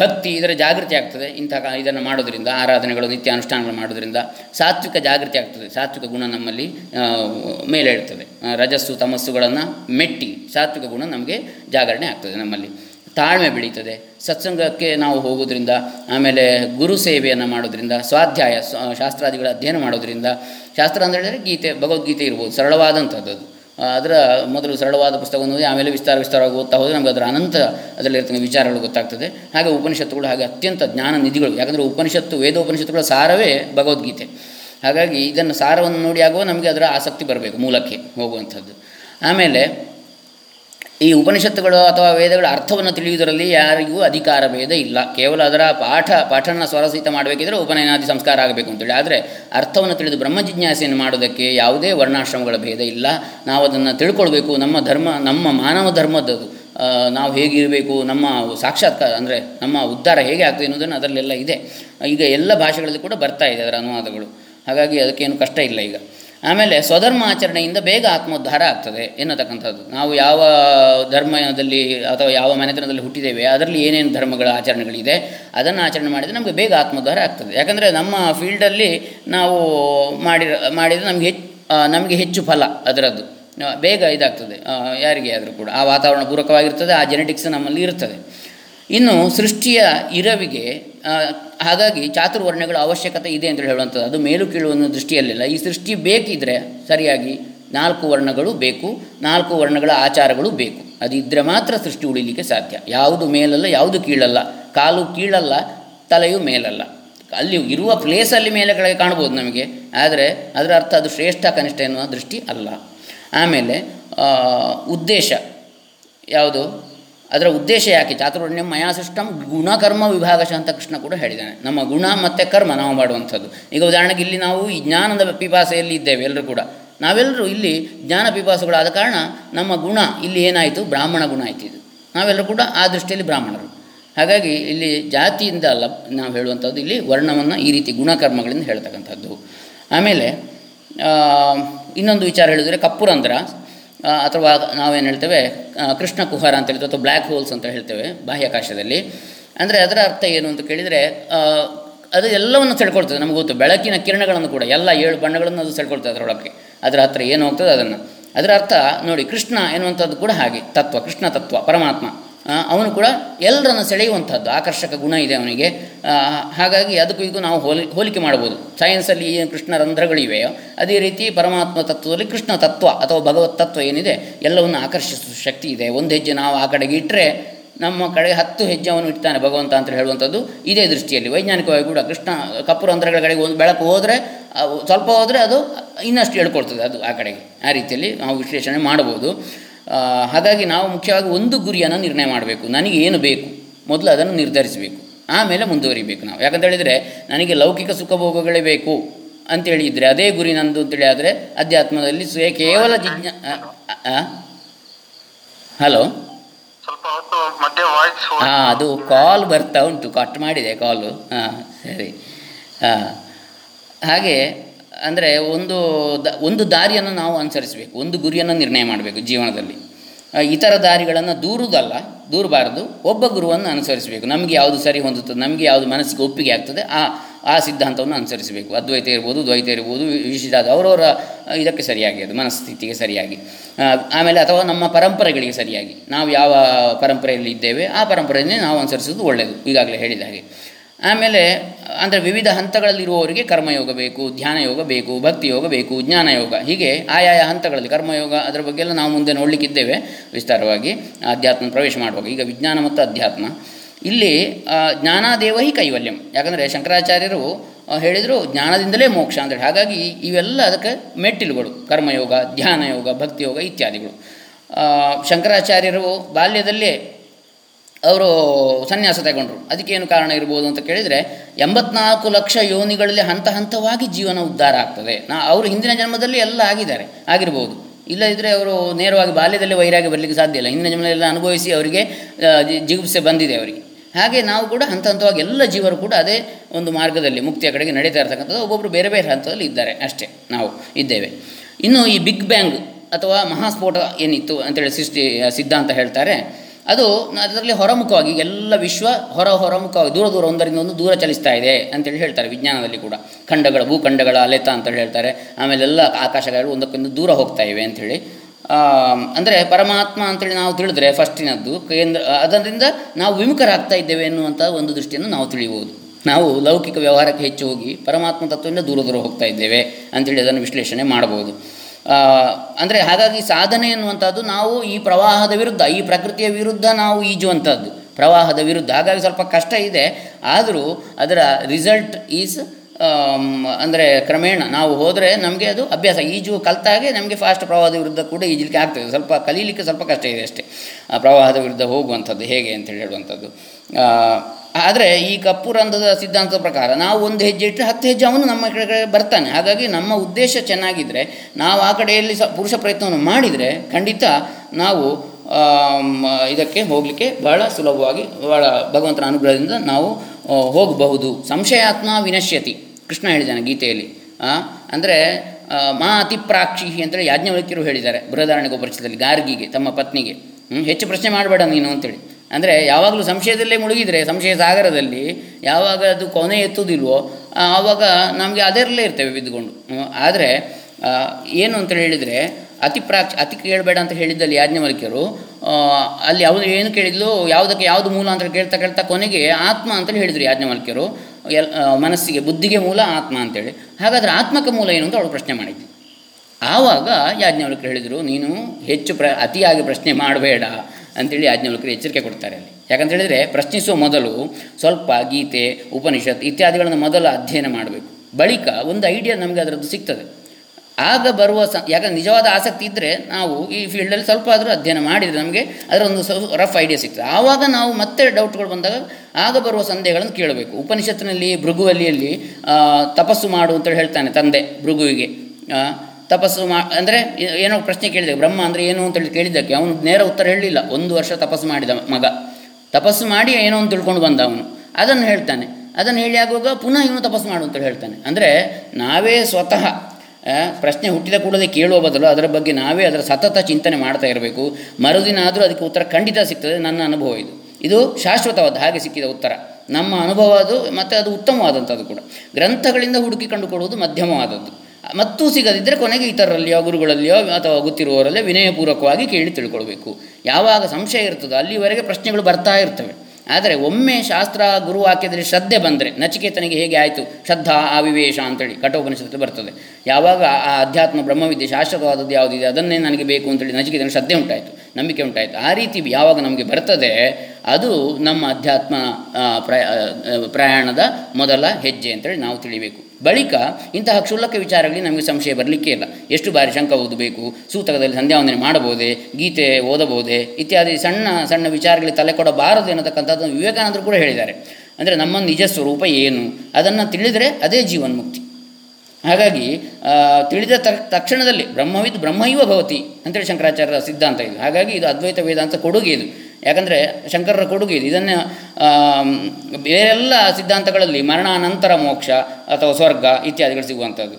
ಭಕ್ತಿ ಇದರ ಜಾಗೃತಿ ಆಗ್ತದೆ ಇಂಥ ಇದನ್ನು ಮಾಡೋದರಿಂದ, ಆರಾಧನೆಗಳು ನಿತ್ಯ ಅನುಷ್ಠಾನಗಳು ಮಾಡೋದರಿಂದ ಸಾತ್ವಿಕ ಜಾಗೃತಿ ಆಗ್ತದೆ, ಸಾತ್ವಿಕ ಗುಣ ನಮ್ಮಲ್ಲಿ ಮೇಲೆ ಮೇಲೇಳ್ತದೆ ರಜಸ್ಸು, ತಮಸ್ಸುಗಳನ್ನು ಮೆಟ್ಟಿ ಸಾತ್ವಿಕ ಗುಣ ನಮಗೆ ಜಾಗರಣೆ ಆಗ್ತದೆ ನಮ್ಮಲ್ಲಿ. ತಾಳ್ಮೆ ಬೆಳೀತದೆ. ಸತ್ಸಂಗಕ್ಕೆ ನಾವು ಹೋಗೋದ್ರಿಂದ, ಆಮೇಲೆ ಗುರು ಸೇವೆಯನ್ನು ಮಾಡೋದ್ರಿಂದ, ಸ್ವಾಧ್ಯಾಯ ಶಾಸ್ತ್ರಾದಿಗಳ ಅಧ್ಯಯನ ಮಾಡೋದ್ರಿಂದ, ಶಾಸ್ತ್ರ ಅಂತ ಹೇಳಿದರೆ ಗೀತೆ, ಭಗವದ್ಗೀತೆ ಇರ್ಬೋದು ಸರಳವಾದಂಥದ್ದು ಅದರ ಮೊದಲು ಸರಳವಾದ ಪುಸ್ತಕವನ್ನು ಓದಿ ಆಮೇಲೆ ವಿಸ್ತಾರ ವಿಸ್ತಾರವಾಗಿ ಓದ್ತಾ ಹೋದರೆ ನಮಗೆ ಅದರ ಅನಂತ ಅದರಲ್ಲಿರ್ತಕ್ಕಂಥ ವಿಚಾರಗಳು ಗೊತ್ತಾಗ್ತದೆ. ಹಾಗೆ ಉಪನಿಷತ್ತುಗಳು ಹಾಗೆ ಅತ್ಯಂತ ಜ್ಞಾನ ನಿಧಿಗಳು, ಯಾಕಂದರೆ ಉಪನಿಷತ್ತು, ವೇದೋಪನಿಷತ್ತುಗಳ ಸಾರವೇ ಭಗವದ್ಗೀತೆ. ಹಾಗಾಗಿ ಇದನ್ನು ಸಾರವನ್ನು ನೋಡಿ ಆಗುವ ನಮಗೆ ಅದರ ಆಸಕ್ತಿ ಬರಬೇಕು, ಮೂಲಕ್ಕೆ ಹೋಗುವಂಥದ್ದು. ಆಮೇಲೆ ಈ ಉಪನಿಷತ್ತುಗಳು ಅಥವಾ ವೇದಗಳ ಅರ್ಥವನ್ನು ತಿಳಿಯುವುದರಲ್ಲಿ ಯಾರಿಗೂ ಅಧಿಕಾರ ಭೇದ ಇಲ್ಲ. ಕೇವಲ ಅದರ ಪಾಠ, ಪಾಠನ ಸ್ವರಸಹಿತ ಮಾಡಬೇಕಿದ್ರೆ ಉಪನಯನಾದಿ ಸಂಸ್ಕಾರ ಆಗಬೇಕು ಅಂತೇಳಿ. ಆದರೆ ಅರ್ಥವನ್ನು ತಿಳಿದು ಬ್ರಹ್ಮ ಜಿಜ್ಞಾಸೆಯನ್ನು ಮಾಡೋದಕ್ಕೆ ಯಾವುದೇ ವರ್ಣಾಶ್ರಮಗಳ ಭೇದ ಇಲ್ಲ. ನಾವು ಅದನ್ನು ತಿಳ್ಕೊಳ್ಬೇಕು. ನಮ್ಮ ಧರ್ಮ, ನಮ್ಮ ಮಾನವ ಧರ್ಮದದು ನಾವು ಹೇಗಿರಬೇಕು, ನಮ್ಮ ಸಾಕ್ಷಾತ್ಕಾರ ಅಂದರೆ ನಮ್ಮ ಉದ್ಧಾರ ಹೇಗೆ ಆಗ್ತದೆ ಅನ್ನೋದನ್ನು ಅದರಲ್ಲೆಲ್ಲ ಇದೆ. ಈಗ ಎಲ್ಲ ಭಾಷೆಗಳಲ್ಲಿ ಕೂಡ ಬರ್ತಾ ಇದೆ ಅದರ ಅನುವಾದಗಳು. ಹಾಗಾಗಿ ಅದಕ್ಕೇನು ಕಷ್ಟ ಇಲ್ಲ ಈಗ. ಆಮೇಲೆ ಸ್ವಧರ್ಮ ಆಚರಣೆಯಿಂದ ಬೇಗ ಆತ್ಮೋದ್ಧಾರ ಆಗ್ತದೆ ಎನ್ನತಕ್ಕಂಥದ್ದು. ನಾವು ಯಾವ ಧರ್ಮದಲ್ಲಿ ಅಥವಾ ಯಾವ ಮನೆತನದಲ್ಲಿ ಹುಟ್ಟಿದ್ದೇವೆ, ಅದರಲ್ಲಿ ಏನೇನು ಧರ್ಮಗಳ ಆಚರಣೆಗಳಿದೆ, ಅದನ್ನು ಆಚರಣೆ ಮಾಡಿದರೆ ನಮಗೆ ಬೇಗ ಆತ್ಮೋದ್ಧಾರ ಆಗ್ತದೆ. ಯಾಕಂದರೆ ನಮ್ಮ ಫೀಲ್ಡಲ್ಲಿ ನಾವು ಮಾಡಿ ಮಾಡಿದರೆ ನಮಗೆ ಹೆಚ್ಚು ನಮಗೆ ಹೆಚ್ಚು ಫಲ ಅದರದ್ದು. ಬೇಗ ಇದಾಗ್ತದೆ ಯಾರಿಗೆ ಆದರೂ ಕೂಡ. ಆ ವಾತಾವರಣ ಪೂರಕವಾಗಿರ್ತದೆ, ಆ ಜೆನೆಟಿಕ್ಸ್ ನಮ್ಮಲ್ಲಿ ಇರ್ತದೆ. ಇನ್ನು ಸೃಷ್ಟಿಯ ಇರವಿಗೆ ಹಾಗಾಗಿ ಚಾತುರ್ವರ್ಣಗಳ ಅವಶ್ಯಕತೆ ಇದೆ ಅಂತ ಹೇಳುವಂಥದ್ದು. ಅದು ಮೇಲು ಕೀಳು ಅನ್ನೋ ದೃಷ್ಟಿಯಲ್ಲಿಲ್ಲ. ಈ ಸೃಷ್ಟಿ ಬೇಕಿದ್ರೆ ಸರಿಯಾಗಿ ನಾಲ್ಕು ವರ್ಣಗಳು ಬೇಕು, ನಾಲ್ಕು ವರ್ಣಗಳ ಆಚಾರಗಳು ಬೇಕು. ಅದಿದ್ದರೆ ಮಾತ್ರ ಸೃಷ್ಟಿ ಉಳಿಲಿಕ್ಕೆ ಸಾಧ್ಯ. ಯಾವುದು ಮೇಲಲ್ಲ, ಯಾವುದು ಕೀಳಲ್ಲ. ಕಾಲು ಕೀಳಲ್ಲ, ತಲೆಯು ಮೇಲಲ್ಲ. ಅಲ್ಲಿ ಇರುವ ಪ್ಲೇಸಲ್ಲಿ ಮೇಲೆ ಕೆಳಗೆ ಕಾಣ್ಬೋದು ನಮಗೆ. ಆದರೆ ಅದರ ಅರ್ಥ ಅದು ಶ್ರೇಷ್ಠ, ಕನಿಷ್ಠ ಎನ್ನುವ ದೃಷ್ಟಿ ಅಲ್ಲ. ಆಮೇಲೆ ಉದ್ದೇಶ ಯಾವುದು? ಅದರ ಉದ್ದೇಶ ಯಾಕೆ? ಚಾತುರ್ವರ್ಣ್ಯಂ ಮಯಾ ಸೃಷ್ಟಂ ಗುಣಕರ್ಮ ವಿಭಾಗಶಃ ಅಂತ ಕೃಷ್ಣ ಕೂಡ ಹೇಳಿದ್ದಾನೆ. ನಮ್ಮ ಗುಣ ಮತ್ತು ಕರ್ಮ ನಾವು ಮಾಡುವಂಥದ್ದು. ಈಗ ಉದಾಹರಣೆಗೆ ಇಲ್ಲಿ ನಾವು ಈ ಜ್ಞಾನದ ಪಿಪಾಸೆಯಲ್ಲಿ ಇದ್ದೇವೆ ಎಲ್ಲರೂ ಕೂಡ. ನಾವೆಲ್ಲರೂ ಇಲ್ಲಿ ಜ್ಞಾನ ಪಿಪಾಸುಗಳಾದ ಕಾರಣ ನಮ್ಮ ಗುಣ ಇಲ್ಲಿ ಏನಾಯಿತು? ಬ್ರಾಹ್ಮಣ ಗುಣ ಆಯಿತು ಇದು. ನಾವೆಲ್ಲರೂ ಕೂಡ ಆ ದೃಷ್ಟಿಯಲ್ಲಿ ಬ್ರಾಹ್ಮಣರು. ಹಾಗಾಗಿ ಇಲ್ಲಿ ಜಾತಿಯಿಂದ ಅಲ್ಲ ನಾವು ಹೇಳುವಂಥದ್ದು ಇಲ್ಲಿ ವರ್ಣವನ್ನು ಈ ರೀತಿ ಗುಣಕರ್ಮಗಳಿಂದ ಹೇಳ್ತಕ್ಕಂಥದ್ದು. ಆಮೇಲೆ ಇನ್ನೊಂದು ವಿಚಾರ ಹೇಳಿದರೆ ಕಪ್ಪುರಂಧ್ರ ಆ, ಅಥವಾ ನಾವೇನು ಹೇಳ್ತೇವೆ ಕೃಷ್ಣ ಕುಹಾರ ಅಂತ ಹೇಳ್ತೇವೆ, ಅಥವಾ ಬ್ಲ್ಯಾಕ್ ಹೋಲ್ಸ್ ಅಂತ ಹೇಳ್ತೇವೆ, ಬಾಹ್ಯಾಕಾಶದಲ್ಲಿ. ಅಂದರೆ ಅದರ ಅರ್ಥ ಏನು ಅಂತ ಕೇಳಿದರೆ ಅದು ಎಲ್ಲವನ್ನು ಸೆಳ್ಕೊಳ್ತದೆ, ನಮಗೆ ಗೊತ್ತು. ಬೆಳಕಿನ ಕಿರಣಗಳನ್ನು ಕೂಡ, ಎಲ್ಲ ಏಳು ಬಣ್ಣಗಳನ್ನು ಅದು ಸೆಳ್ಕೊಳ್ತದೆ ಅದರೊಳಗೆ ಅದರ ಹತ್ರ ಏನು ಹೋಗ್ತದೆ ಅದನ್ನು. ಅದರ ಅರ್ಥ, ನೋಡಿ, ಕೃಷ್ಣ ಎನ್ನುವಂಥದ್ದು ಕೂಡ ಹಾಗೆ, ತತ್ವ, ಕೃಷ್ಣ ತತ್ವ, ಪರಮಾತ್ಮ. ಅವನು ಕೂಡ ಎಲ್ಲರನ್ನು ಸೆಳೆಯುವಂಥದ್ದು, ಆಕರ್ಷಕ ಗುಣ ಇದೆ ಅವನಿಗೆ. ಹಾಗಾಗಿ ಅದಕ್ಕೂ ಇದು ನಾವು ಹೋಲಿ, ಹೋಲಿಕೆ ಮಾಡ್ಬೋದು ಸೈನ್ಸಲ್ಲಿ ಏನು ಕೃಷ್ಣ ರಂಧ್ರಗಳಿವೆಯೋ, ಅದೇ ರೀತಿ ಪರಮಾತ್ಮ ತತ್ವದಲ್ಲಿ ಕೃಷ್ಣ ತತ್ವ ಅಥವಾ ಭಗವತ್ ತತ್ವ ಏನಿದೆ, ಎಲ್ಲವನ್ನು ಆಕರ್ಷಿಸುವ ಶಕ್ತಿ ಇದೆ. ಒಂದು ಹೆಜ್ಜೆ ನಾವು ಆ ಕಡೆಗೆ ಇಟ್ಟರೆ ನಮ್ಮ ಕಡೆ ಹತ್ತು ಹೆಜ್ಜೆ ಅವನು ಇಡ್ತಾನೆ ಭಗವಂತ ಅಂತ ಹೇಳುವಂಥದ್ದು ಇದೇ ದೃಷ್ಟಿಯಲ್ಲಿ. ವೈಜ್ಞಾನಿಕವಾಗಿ ಕೂಡ ಕೃಷ್ಣ ಕಪ್ಪು ರಂಧ್ರಗಳ ಕಡೆಗೆ ಒಂದು ಬೆಳಕು ಹೋದರೆ ಸ್ವಲ್ಪ ಹೋದರೆ ಅದು ಇನ್ನಷ್ಟು ಹೇಳ್ಕೊಡ್ತದೆ ಅದು ಆ ಕಡೆಗೆ. ಆ ರೀತಿಯಲ್ಲಿ ನಾವು ವಿಶ್ಲೇಷಣೆ ಮಾಡ್ಬೋದು ಹಾಗಾಗಿ ನಾವು ಮುಖ್ಯವಾಗಿ ಒಂದು ಗುರಿಯನ್ನು ನಿರ್ಣಯ ಮಾಡಬೇಕು. ನನಗೆ ಏನು ಬೇಕು? ಮೊದಲು ಅದನ್ನು ನಿರ್ಧರಿಸಬೇಕು. ಆಮೇಲೆ ಮುಂದುವರಿಬೇಕು ನಾವು. ಯಾಕಂತ ಹೇಳಿದರೆ ನನಗೆ ಲೌಕಿಕ ಸುಖಭೋಗಗಳೇ ಬೇಕು ಅಂತೇಳಿ ಇದ್ದರೆ ಅದೇ ಗುರಿ ನಂದು ಅಂತೇಳಿ ಆದರೆ ಅಧ್ಯಾತ್ಮದಲ್ಲಿ ಸ್ವೇ ಕೇವಲ ಜಿಜ್ಞಾ ಹಲೋ? ಹಾಂ ಅದು ಕಾಲ್ ಬರ್ತಾ ಉಂಟು. ಕಟ್ ಮಾಡಿದೆ ಕಾಲು ಹಾಂ ಸರಿ. ಹಾಂ ಹಾಗೆ ಅಂದರೆ ಒಂದು ದ, ಒಂದು ದಾರಿಯನ್ನು ನಾವು ಅನುಸರಿಸಬೇಕು, ಒಂದು ಗುರಿಯನ್ನು ನಿರ್ಣಯ ಮಾಡಬೇಕು ಜೀವನದಲ್ಲಿ. ಇತರ ದಾರಿಗಳನ್ನು ದೂರುವುದಲ್ಲ ದೂರಬಾರದು, ಒಬ್ಬ ಗುರುವನ್ನು ಅನುಸರಿಸಬೇಕು. ನಮಗೆ ಯಾವುದು ಸರಿ ಹೊಂದುತ್ತದೆ, ನಮಗೆ ಯಾವುದು ಮನಸ್ಸಿಗೆ ಒಪ್ಪಿಗೆ ಆಗ್ತದೆ, ಆ ಆ ಸಿದ್ಧಾಂತವನ್ನು ಅನುಸರಿಸಬೇಕು. ಅದ್ವೈತ ಇರ್ಬೋದು, ದ್ವೈತ ಇರ್ಬೋದು ವಿಶಿಷ್ಟ ಅವರವರ ಇದಕ್ಕೆ ಸರಿಯಾಗಿ, ಅದು ಮನಸ್ಥಿತಿಗೆ ಸರಿಯಾಗಿ. ಆಮೇಲೆ ಅಥವಾ ನಮ್ಮ ಪರಂಪರೆಗಳಿಗೆ ಸರಿಯಾಗಿ. ನಾವು ಯಾವ ಪರಂಪರೆಯಲ್ಲಿ ಇದ್ದೇವೆ, ಆ ಪರಂಪರೆಯನ್ನೇ ನಾವು ಅನುಸರಿಸೋದು ಒಳ್ಳೆಯದು ಈಗಾಗಲೇ ಹೇಳಿದ ಹಾಗೆ. ಆಮೇಲೆ, ಅಂದರೆ ವಿವಿಧ ಹಂತಗಳಲ್ಲಿರುವವರಿಗೆ ಕರ್ಮಯೋಗ ಬೇಕು, ಧ್ಯಾನಯೋಗ ಬೇಕು ಭಕ್ತಿ ಯೋಗ ಬೇಕು ಜ್ಞಾನ ಯೋಗ ಹೀಗೆ ಆಯಾಯ ಹಂತಗಳಲ್ಲಿ ಕರ್ಮಯೋಗ ಅದರ ಬಗ್ಗೆ ಎಲ್ಲ ನಾವು ಮುಂದೆ ನೋಡಲಿಕ್ಕಿದ್ದೇವೆ ವಿಸ್ತಾರವಾಗಿ. ಅಧ್ಯಾತ್ಮ ಪ್ರವೇಶ ಮಾಡುವಾಗ. ಈಗ ವಿಜ್ಞಾನ ಮತ್ತು ಅಧ್ಯಾತ್ಮ. ಇಲ್ಲಿ ಜ್ಞಾನಾದೇವಹಿ ಕೈವಲ್ಯಂ. ಯಾಕಂದರೆ ಶಂಕರಾಚಾರ್ಯರು ಹೇಳಿದರು ಜ್ಞಾನದಿಂದಲೇ ಮೋಕ್ಷ ಅಂದರೆ ಹಾಗಾಗಿ ಇವೆಲ್ಲ ಅದಕ್ಕೆ ಮೆಟ್ಟಿಲುಗಳು. ಕರ್ಮಯೋಗ, ಧ್ಯಾನಯೋಗ, ಭಕ್ತಿಯೋಗ ಭಕ್ತಿ ಯೋಗ ಇತ್ಯಾದಿಗಳು ಶಂಕರಾಚಾರ್ಯರು ಬಾಲ್ಯದಲ್ಲೇ ಅವರು ಸನ್ಯಾಸ ತಗೊಂಡ್ರು. ಅದಕ್ಕೇನು ಕಾರಣ ಇರ್ಬೋದು ಅಂತ ಕೇಳಿದರೆ, ಎಂಬತ್ನಾಲ್ಕು ಲಕ್ಷ ಯೋನಿಗಳಲ್ಲಿ ಹಂತ ಹಂತವಾಗಿ ಜೀವನ ಉದ್ಧಾರ ಆಗ್ತದೆ. ನಾ, ಅವರು ಹಿಂದಿನ ಜನ್ಮದಲ್ಲಿ ಎಲ್ಲ ಆಗಿದ್ದಾರೆ, ಆಗಿರ್ಬೋದು. ಇಲ್ಲದಿದ್ದರೆ ಅವರು ನೇರವಾಗಿ ಬಾಲ್ಯದಲ್ಲೇ ವೈರಾಗಿ ಬರಲಿಕ್ಕೆ ಸಾಧ್ಯ ಇಲ್ಲ. ಹಿಂದಿನ ಜನ್ಮದಲ್ಲೆಲ್ಲ ಅನುಭವಿಸಿ ಅವರಿಗೆ ಜಿಗುಪ್ಸೆ ಬಂದಿದೆ ಅವರಿಗೆ. ಹಾಗೆ ನಾವು ಕೂಡ ಹಂತ ಹಂತವಾಗಿ ಎಲ್ಲ ಜೀವರು ಕೂಡ ಅದೇ ಒಂದು ಮಾರ್ಗದಲ್ಲಿ ಮುಕ್ತಿಯ ಕಡೆಗೆ ನಡೀತಾ ಇರ್ತಕ್ಕಂಥದ್ದು. ಒಬ್ಬೊಬ್ಬರು ಬೇರೆ ಬೇರೆ ಹಂತದಲ್ಲಿ ಇದ್ದಾರೆ ಅಷ್ಟೇ ನಾವು ಇದ್ದೇವೆ. ಇನ್ನು ಈ ಬಿಗ್ ಬ್ಯಾಂಗ್ ಅಥವಾ ಮಹಾಸ್ಫೋಟ ಏನಿತ್ತು ಅಂತೇಳಿ ಸೃಷ್ಟಿ, ಸಿದ್ಧಾಂತ ಹೇಳ್ತಾರೆ ಅದು ಅದರಲ್ಲಿ ಹೊರಮುಖವಾಗಿ ಎಲ್ಲ ವಿಶ್ವ ಹೊರ ಹೊರಮುಖವಾಗಿ ದೂರ ದೂರ ಒಂದರಿಂದ ಒಂದು ದೂರ ಚಲಿಸ್ತಾ ಇದೆ ಅಂತೇಳಿ ಹೇಳ್ತಾರೆ ವಿಜ್ಞಾನದಲ್ಲಿ ಕೂಡ. ಖಂಡಗಳ, ಭೂಖಂಡಗಳ, ಅಲೆತ ಅಂತೇಳಿ ಹೇಳ್ತಾರೆ. ಆಮೇಲೆ ಎಲ್ಲ ಆಕಾಶಗಳು ಒಂದಕ್ಕೊಂದು ದೂರ ಹೋಗ್ತಾ ಇವೆ ಅಂಥೇಳಿ ಅಂದರೆ ಪರಮಾತ್ಮ ಅಂತೇಳಿ ನಾವು ತಿಳಿದ್ರೆ ಫಸ್ಟಿನದ್ದು ಕೇಂದ್ರ, ಅದರಿಂದ ನಾವು ವಿಮುಖರಾಗ್ತಾ ಇದ್ದೇವೆ ಎನ್ನುವಂಥ ಒಂದು ದೃಷ್ಟಿಯನ್ನು ನಾವು ತಿಳಿಯಬಹುದು. ನಾವು ಲೌಕಿಕ ವ್ಯವಹಾರಕ್ಕೆ ಹೆಚ್ಚು ಹೋಗಿ ಪರಮಾತ್ಮ ತತ್ವದಿಂದ ದೂರ ದೂರ ಹೋಗ್ತಾ ಇದ್ದೇವೆ ಅಂತೇಳಿ ಅದನ್ನು ವಿಶ್ಲೇಷಣೆ ಮಾಡಬಹುದು. ಅಂದರೆ ಹಾಗಾಗಿ ಸಾಧನೆ ಎನ್ನುವಂಥದ್ದು ನಾವು ಈ ಪ್ರವಾಹದ ವಿರುದ್ಧ, ಈ ಪ್ರಕೃತಿಯ ವಿರುದ್ಧ ನಾವು ಈಜುವಂಥದ್ದು, ಪ್ರವಾಹದ ವಿರುದ್ಧ. ಹಾಗಾಗಿ ಸ್ವಲ್ಪ ಕಷ್ಟ ಇದೆ. ಆದರೂ ಅದರ ರಿಸಲ್ಟ್ ಈಸ್ ಅಂದರೆ ಕ್ರಮೇಣ ನಾವು ಹೋದರೆ ನಮಗೆ ಅದು ಅಭ್ಯಾಸ. ಈಜು ಕಲ್ತಾಗೆ ನಮಗೆ ಫಾಸ್ಟ್ ಪ್ರವಾಹದ ವಿರುದ್ಧ ಕೂಡ ಈಜಲಿಕ್ಕೆ ಆಗ್ತದೆ. ಸ್ವಲ್ಪ ಕಲೀಲಿಕ್ಕೆ ಸ್ವಲ್ಪ ಕಷ್ಟ ಇದೆ ಅಷ್ಟೇ. ಪ್ರವಾಹದ ವಿರುದ್ಧ ಹೋಗುವಂಥದ್ದು ಹೇಗೆ ಅಂತ ಹೇಳುವಂಥದ್ದು. ಆದರೆ ಈ ಕಪ್ಪು ರಂಧ್ರದ ಸಿದ್ಧಾಂತದ ಪ್ರಕಾರ ನಾವು ಒಂದು ಹೆಜ್ಜೆ ಇಟ್ಟರೆ ಹತ್ತು ಹೆಜ್ಜೆ ಅವನು ನಮ್ಮ ಕಡೆ ಬರ್ತಾನೆ. ಹಾಗಾಗಿ ನಮ್ಮ ಉದ್ದೇಶ ಚೆನ್ನಾಗಿದ್ದರೆ ನಾವು ಆ ಕಡೆಯಲ್ಲಿ ಸ ಪುರುಷ ಪ್ರಯತ್ನವನ್ನು ಮಾಡಿದರೆ ಖಂಡಿತ ನಾವು ಇದಕ್ಕೆ ಹೋಗಲಿಕ್ಕೆ ಬಹಳ ಸುಲಭವಾಗಿ, ಬಹಳ ಭಗವಂತನ ಅನುಗ್ರಹದಿಂದ ನಾವು ಹೋಗಬಹುದು. ಸಂಶಯಾತ್ಮ ವಿನಶ್ಯತಿ. ಕೃಷ್ಣ ಹೇಳಿದ್ದಾನೆ ಗೀತೆಯಲ್ಲಿ. ಅಂದರೆ ಮಾ ಅತಿಪ್ರಾಕ್ಷಿ ಅಂತೇಳಿ ಯಾಜ್ಞವಲ್ಕ್ಯರು ಹೇಳಿದ್ದಾರೆ ಬೃಹದಾರಣ್ಯಗೋಪರಿಷದಲ್ಲಿ ಗಾರ್ಗಿಗೆ, ತಮ್ಮ ಪತ್ನಿಗೆ. ಹೆಚ್ಚು ಪ್ರಶ್ನೆ ಮಾಡಬೇಡ ನೀನು ಅಂತೇಳಿ. ಅಂದರೆ ಯಾವಾಗಲೂ ಸಂಶಯದಲ್ಲೇ ಮುಳುಗಿದರೆ, ಸಂಶಯ ಸಾಗರದಲ್ಲಿ ಯಾವಾಗ ಅದು ಕೊನೆ ಎತ್ತುವುದಿಲ್ವೋ ಆವಾಗ ನಮಗೆ ಅದರಲ್ಲೇ ಇರ್ತೇವೆ ಬಿದ್ದುಕೊಂಡು. ಆದರೆ ಏನು ಅಂತ ಹೇಳಿದರೆ, ಅತಿ ಪ್ರಾಕ್ಷ ಅತಿ ಕೇಳಬೇಡ ಅಂತ ಹೇಳಿದ್ದಲ್ಲಿ ಯಾಜ್ಞವಲ್ಕ್ಯರು ಅಲ್ಲಿ ಯಾವುದು ಏನು ಕೇಳಿದ್ಲು, ಯಾವುದಕ್ಕೆ ಯಾವುದು ಮೂಲ ಅಂತ ಕೇಳ್ತಾ ಕೇಳ್ತಾ ಕೊನೆಗೆ ಆತ್ಮ ಅಂತ ಹೇಳಿದರು ಯಾಜ್ಞವಲ್ಕ್ಯರು ಎಲ್ ಮನಸ್ಸಿಗೆ, ಬುದ್ಧಿಗೆ ಮೂಲ ಆತ್ಮ ಅಂತೇಳಿ. ಹಾಗಾದರೆ ಆತ್ಮಕ್ಕೆ ಮೂಲ ಏನು ಅಂತ ಅವಳು ಪ್ರಶ್ನೆ ಮಾಡಿದ್ವಿ ಆವಾಗ ಯಾಜ್ಞವಲ್ಕರು ಹೇಳಿದರು, ನೀನು ಹೆಚ್ಚು ಪ್ರ, ಅತಿಯಾಗಿ ಪ್ರಶ್ನೆ ಮಾಡಬೇಡ. ಅಂತೇಳಿ ಆಜ್ಞಾವಲ್ಕರು ಎಚ್ಚರಿಕೆ ಕೊಡ್ತಾರೆ ಅಲ್ಲಿ. ಯಾಕಂತ ಹೇಳಿದರೆ ಪ್ರಶ್ನಿಸುವ ಮೊದಲು ಸ್ವಲ್ಪ ಗೀತೆ, ಉಪನಿಷತ್ ಇತ್ಯಾದಿಗಳನ್ನು ಮೊದಲು ಅಧ್ಯಯನ ಮಾಡಬೇಕು. ಬಳಿಕ ಒಂದು ಐಡಿಯಾ ನಮಗೆ ಅದರದ್ದು ಸಿಗ್ತದೆ. ಆಗ ಬರುವ ಸ, ಯಾಕಂದರೆ ನಿಜವಾದ ಆಸಕ್ತಿ ಇದ್ದರೆ ನಾವು ಈ ಫೀಲ್ಡಲ್ಲಿ ಸ್ವಲ್ಪ ಆದರೂ ಅಧ್ಯಯನ ಮಾಡಿದರೆ ನಮಗೆ ಅದರ ಒಂದು ಸ್ವಲ್ಪ ರಫ್ ಐಡಿಯಾ ಸಿಗ್ತದೆ. ಆವಾಗ ನಾವು ಮತ್ತೆ ಡೌಟ್ಗಳು ಬಂದಾಗ ಆಗ ಬರುವ ಸಂದೇಹಗಳನ್ನು ಕೇಳಬೇಕು. ಉಪನಿಷತ್ತಿನಲ್ಲಿ ಭೃಗುವಲಿಯಲ್ಲಿ ತಪಸ್ಸು ಮಾಡು ಅಂತೇಳಿ ಹೇಳ್ತಾನೆ ತಂದೆ ಭೃಗುವಿಗೆ. ತಪಸ್ಸು ಮಾ, ಅಂದರೆ ಏನೋ ಪ್ರಶ್ನೆ ಕೇಳಿದೆ, ಬ್ರಹ್ಮ ಅಂದರೆ ಏನು ಅಂತೇಳಿ ಕೇಳಿದ್ದಕ್ಕೆ, ಅವನು ನೇರ ಉತ್ತರ ಹೇಳಲಿಲ್ಲ. ಒಂದು ವರ್ಷ ತಪಸ್ಸು ಮಾಡಿದ ಮಗ. ತಪಸ್ಸು ಮಾಡಿ ಏನೋ ಅಂತ ತಿಳ್ಕೊಂಡು ಬಂದ ಅವನು. ಅದನ್ನು ಹೇಳ್ತಾನೆ. ಅದನ್ನು ಹೇಳಿ ಆಗುವಾಗ ಪುನಃ ಇವನು ತಪಸ್ಸು ಮಾಡು ಅಂತ ಹೇಳ್ತಾನೆ. ಅಂದರೆ ನಾವೇ ಸ್ವತಃ ಪ್ರಶ್ನೆ ಹುಟ್ಟಿದ ಕೂಡಲೇ ಕೇಳುವ ಬದಲು ಅದರ ಬಗ್ಗೆ ನಾವೇ ಅದರ ಸತತ ಚಿಂತನೆ ಮಾಡ್ತಾ ಇರಬೇಕು. ಮರುದಿನ ಆದರೂ ಅದಕ್ಕೆ ಉತ್ತರ ಖಂಡಿತ ಸಿಗ್ತದೆ, ನನ್ನ ಅನುಭವ ಇದು. ಇದು ಶಾಶ್ವತವಾದ ಹಾಗೆ ಸಿಕ್ಕಿದ ಉತ್ತರ. ನಮ್ಮ ಅನುಭವ ಅದು, ಮತ್ತು ಅದು ಉತ್ತಮವಾದಂಥದ್ದು ಕೂಡ. ಗ್ರಂಥಗಳಿಂದ ಹುಡುಕಿ ಕಂಡುಕೊಳ್ಳುವುದು ಮಧ್ಯಮವಾದದ್ದು. ಮತ್ತೂ ಸಿಗದಿದ್ದರೆ ಕೊನೆಗೆ ಇತರರಲ್ಲಿಯೋ, ಗುರುಗಳಲ್ಲಿಯೋ ಅಥವಾ ಗೊತ್ತಿರುವವರಲ್ಲೇ ವಿನಯಪೂರ್ವಕವಾಗಿ ಕೇಳಿ ತಿಳ್ಕೊಳ್ಬೇಕು. ಯಾವಾಗ ಸಂಶಯ ಇರ್ತದೋ ಅಲ್ಲಿವರೆಗೆ ಪ್ರಶ್ನೆಗಳು ಬರ್ತಾ ಇರ್ತವೆ. ಆದರೆ ಒಮ್ಮೆ ಶಾಸ್ತ್ರ ಗುರುವಾಕ್ಯದಲ್ಲಿ ಶ್ರದ್ಧೆ ಬಂದರೆ ನಚಿಕೇತನಿಗೆ ಹೇಗೆ ಆಯಿತು? ಶ್ರದ್ಧಾ ಆವಿವೇಶ ಅಂತೇಳಿ ಕಠೋಪನಿಷತ್ತು ಬರ್ತದೆ. ಯಾವಾಗ ಆ ಅಧ್ಯಾತ್ಮ ಬ್ರಹ್ಮವಿದ್ಯೆ ಶಾಶ್ವತವಾದದ್ದು ಯಾವುದಿದೆ? ಅದನ್ನೇ ನನಗೆ ಬೇಕು ಅಂತೇಳಿ ನಚಿಕೇತನ ಶ್ರದ್ಧೆ ಉಂಟಾಯಿತು, ನಂಬಿಕೆ ಉಂಟಾಯಿತು. ಆ ರೀತಿ ಯಾವಾಗ ನಮಗೆ ಬರ್ತದೆ, ಅದು ನಮ್ಮ ಅಧ್ಯಾತ್ಮ ಪ್ರಯಾಣದ ಮೊದಲ ಹೆಜ್ಜೆ ಅಂತೇಳಿ ನಾವು ತಿಳಿಬೇಕು. ಬಳಿಕ ಇಂತಹ ಕ್ಷುಲ್ಲಕ ವಿಚಾರಗಳಿಗೆ ನಮಗೆ ಸಂಶಯ ಬರಲಿಕ್ಕೆ ಇಲ್ಲ. ಎಷ್ಟು ಬಾರಿ ಶಂಕ ಓದಬೇಕು, ಸೂತಕದಲ್ಲಿ ಸಂಧ್ಯಾವಂದನೆ ಮಾಡಬಹುದೇ, ಗೀತೆ ಓದಬಹುದೇ ಇತ್ಯಾದಿ ಸಣ್ಣ ಸಣ್ಣ ವಿಚಾರಗಳಿಗೆ ತಲೆ ಕೊಡಬಾರದು ಎನ್ನತಕ್ಕಂಥದ್ದು ವಿವೇಕಾನಂದರು ಕೂಡ ಹೇಳಿದ್ದಾರೆ. ಅಂದರೆ ನಮ್ಮ ನಿಜ ಸ್ವರೂಪ ಏನು, ಅದನ್ನು ತಿಳಿದರೆ ಅದೇ ಜೀವನ್ಮುಕ್ತಿ. ಹಾಗಾಗಿ ತಿಳಿದ ತಕ್ಷಣದಲ್ಲಿ ಬ್ರಹ್ಮವಿದ್ ಬ್ರಹ್ಮೈವ ಭವತಿ ಅಂತೇಳಿ ಶಂಕರಾಚಾರ್ಯರ ಸಿದ್ಧಾಂತ ಇದು. ಹಾಗಾಗಿ ಇದು ಅದ್ವೈತ ವೇದಾಂತ ಕೊಡುಗೆ ಇದು. ಯಾಕಂದರೆ ಶಂಕರರ ಕೊಡುಗೆ ಇದು. ಇದನ್ನು ಬೇರೆಲ್ಲ ಸಿದ್ಧಾಂತಗಳಲ್ಲಿ ಮರಣಾನಂತರ ಮೋಕ್ಷ ಅಥವಾ ಸ್ವರ್ಗ ಇತ್ಯಾದಿಗಳು ಸಿಗುವಂಥದ್ದು.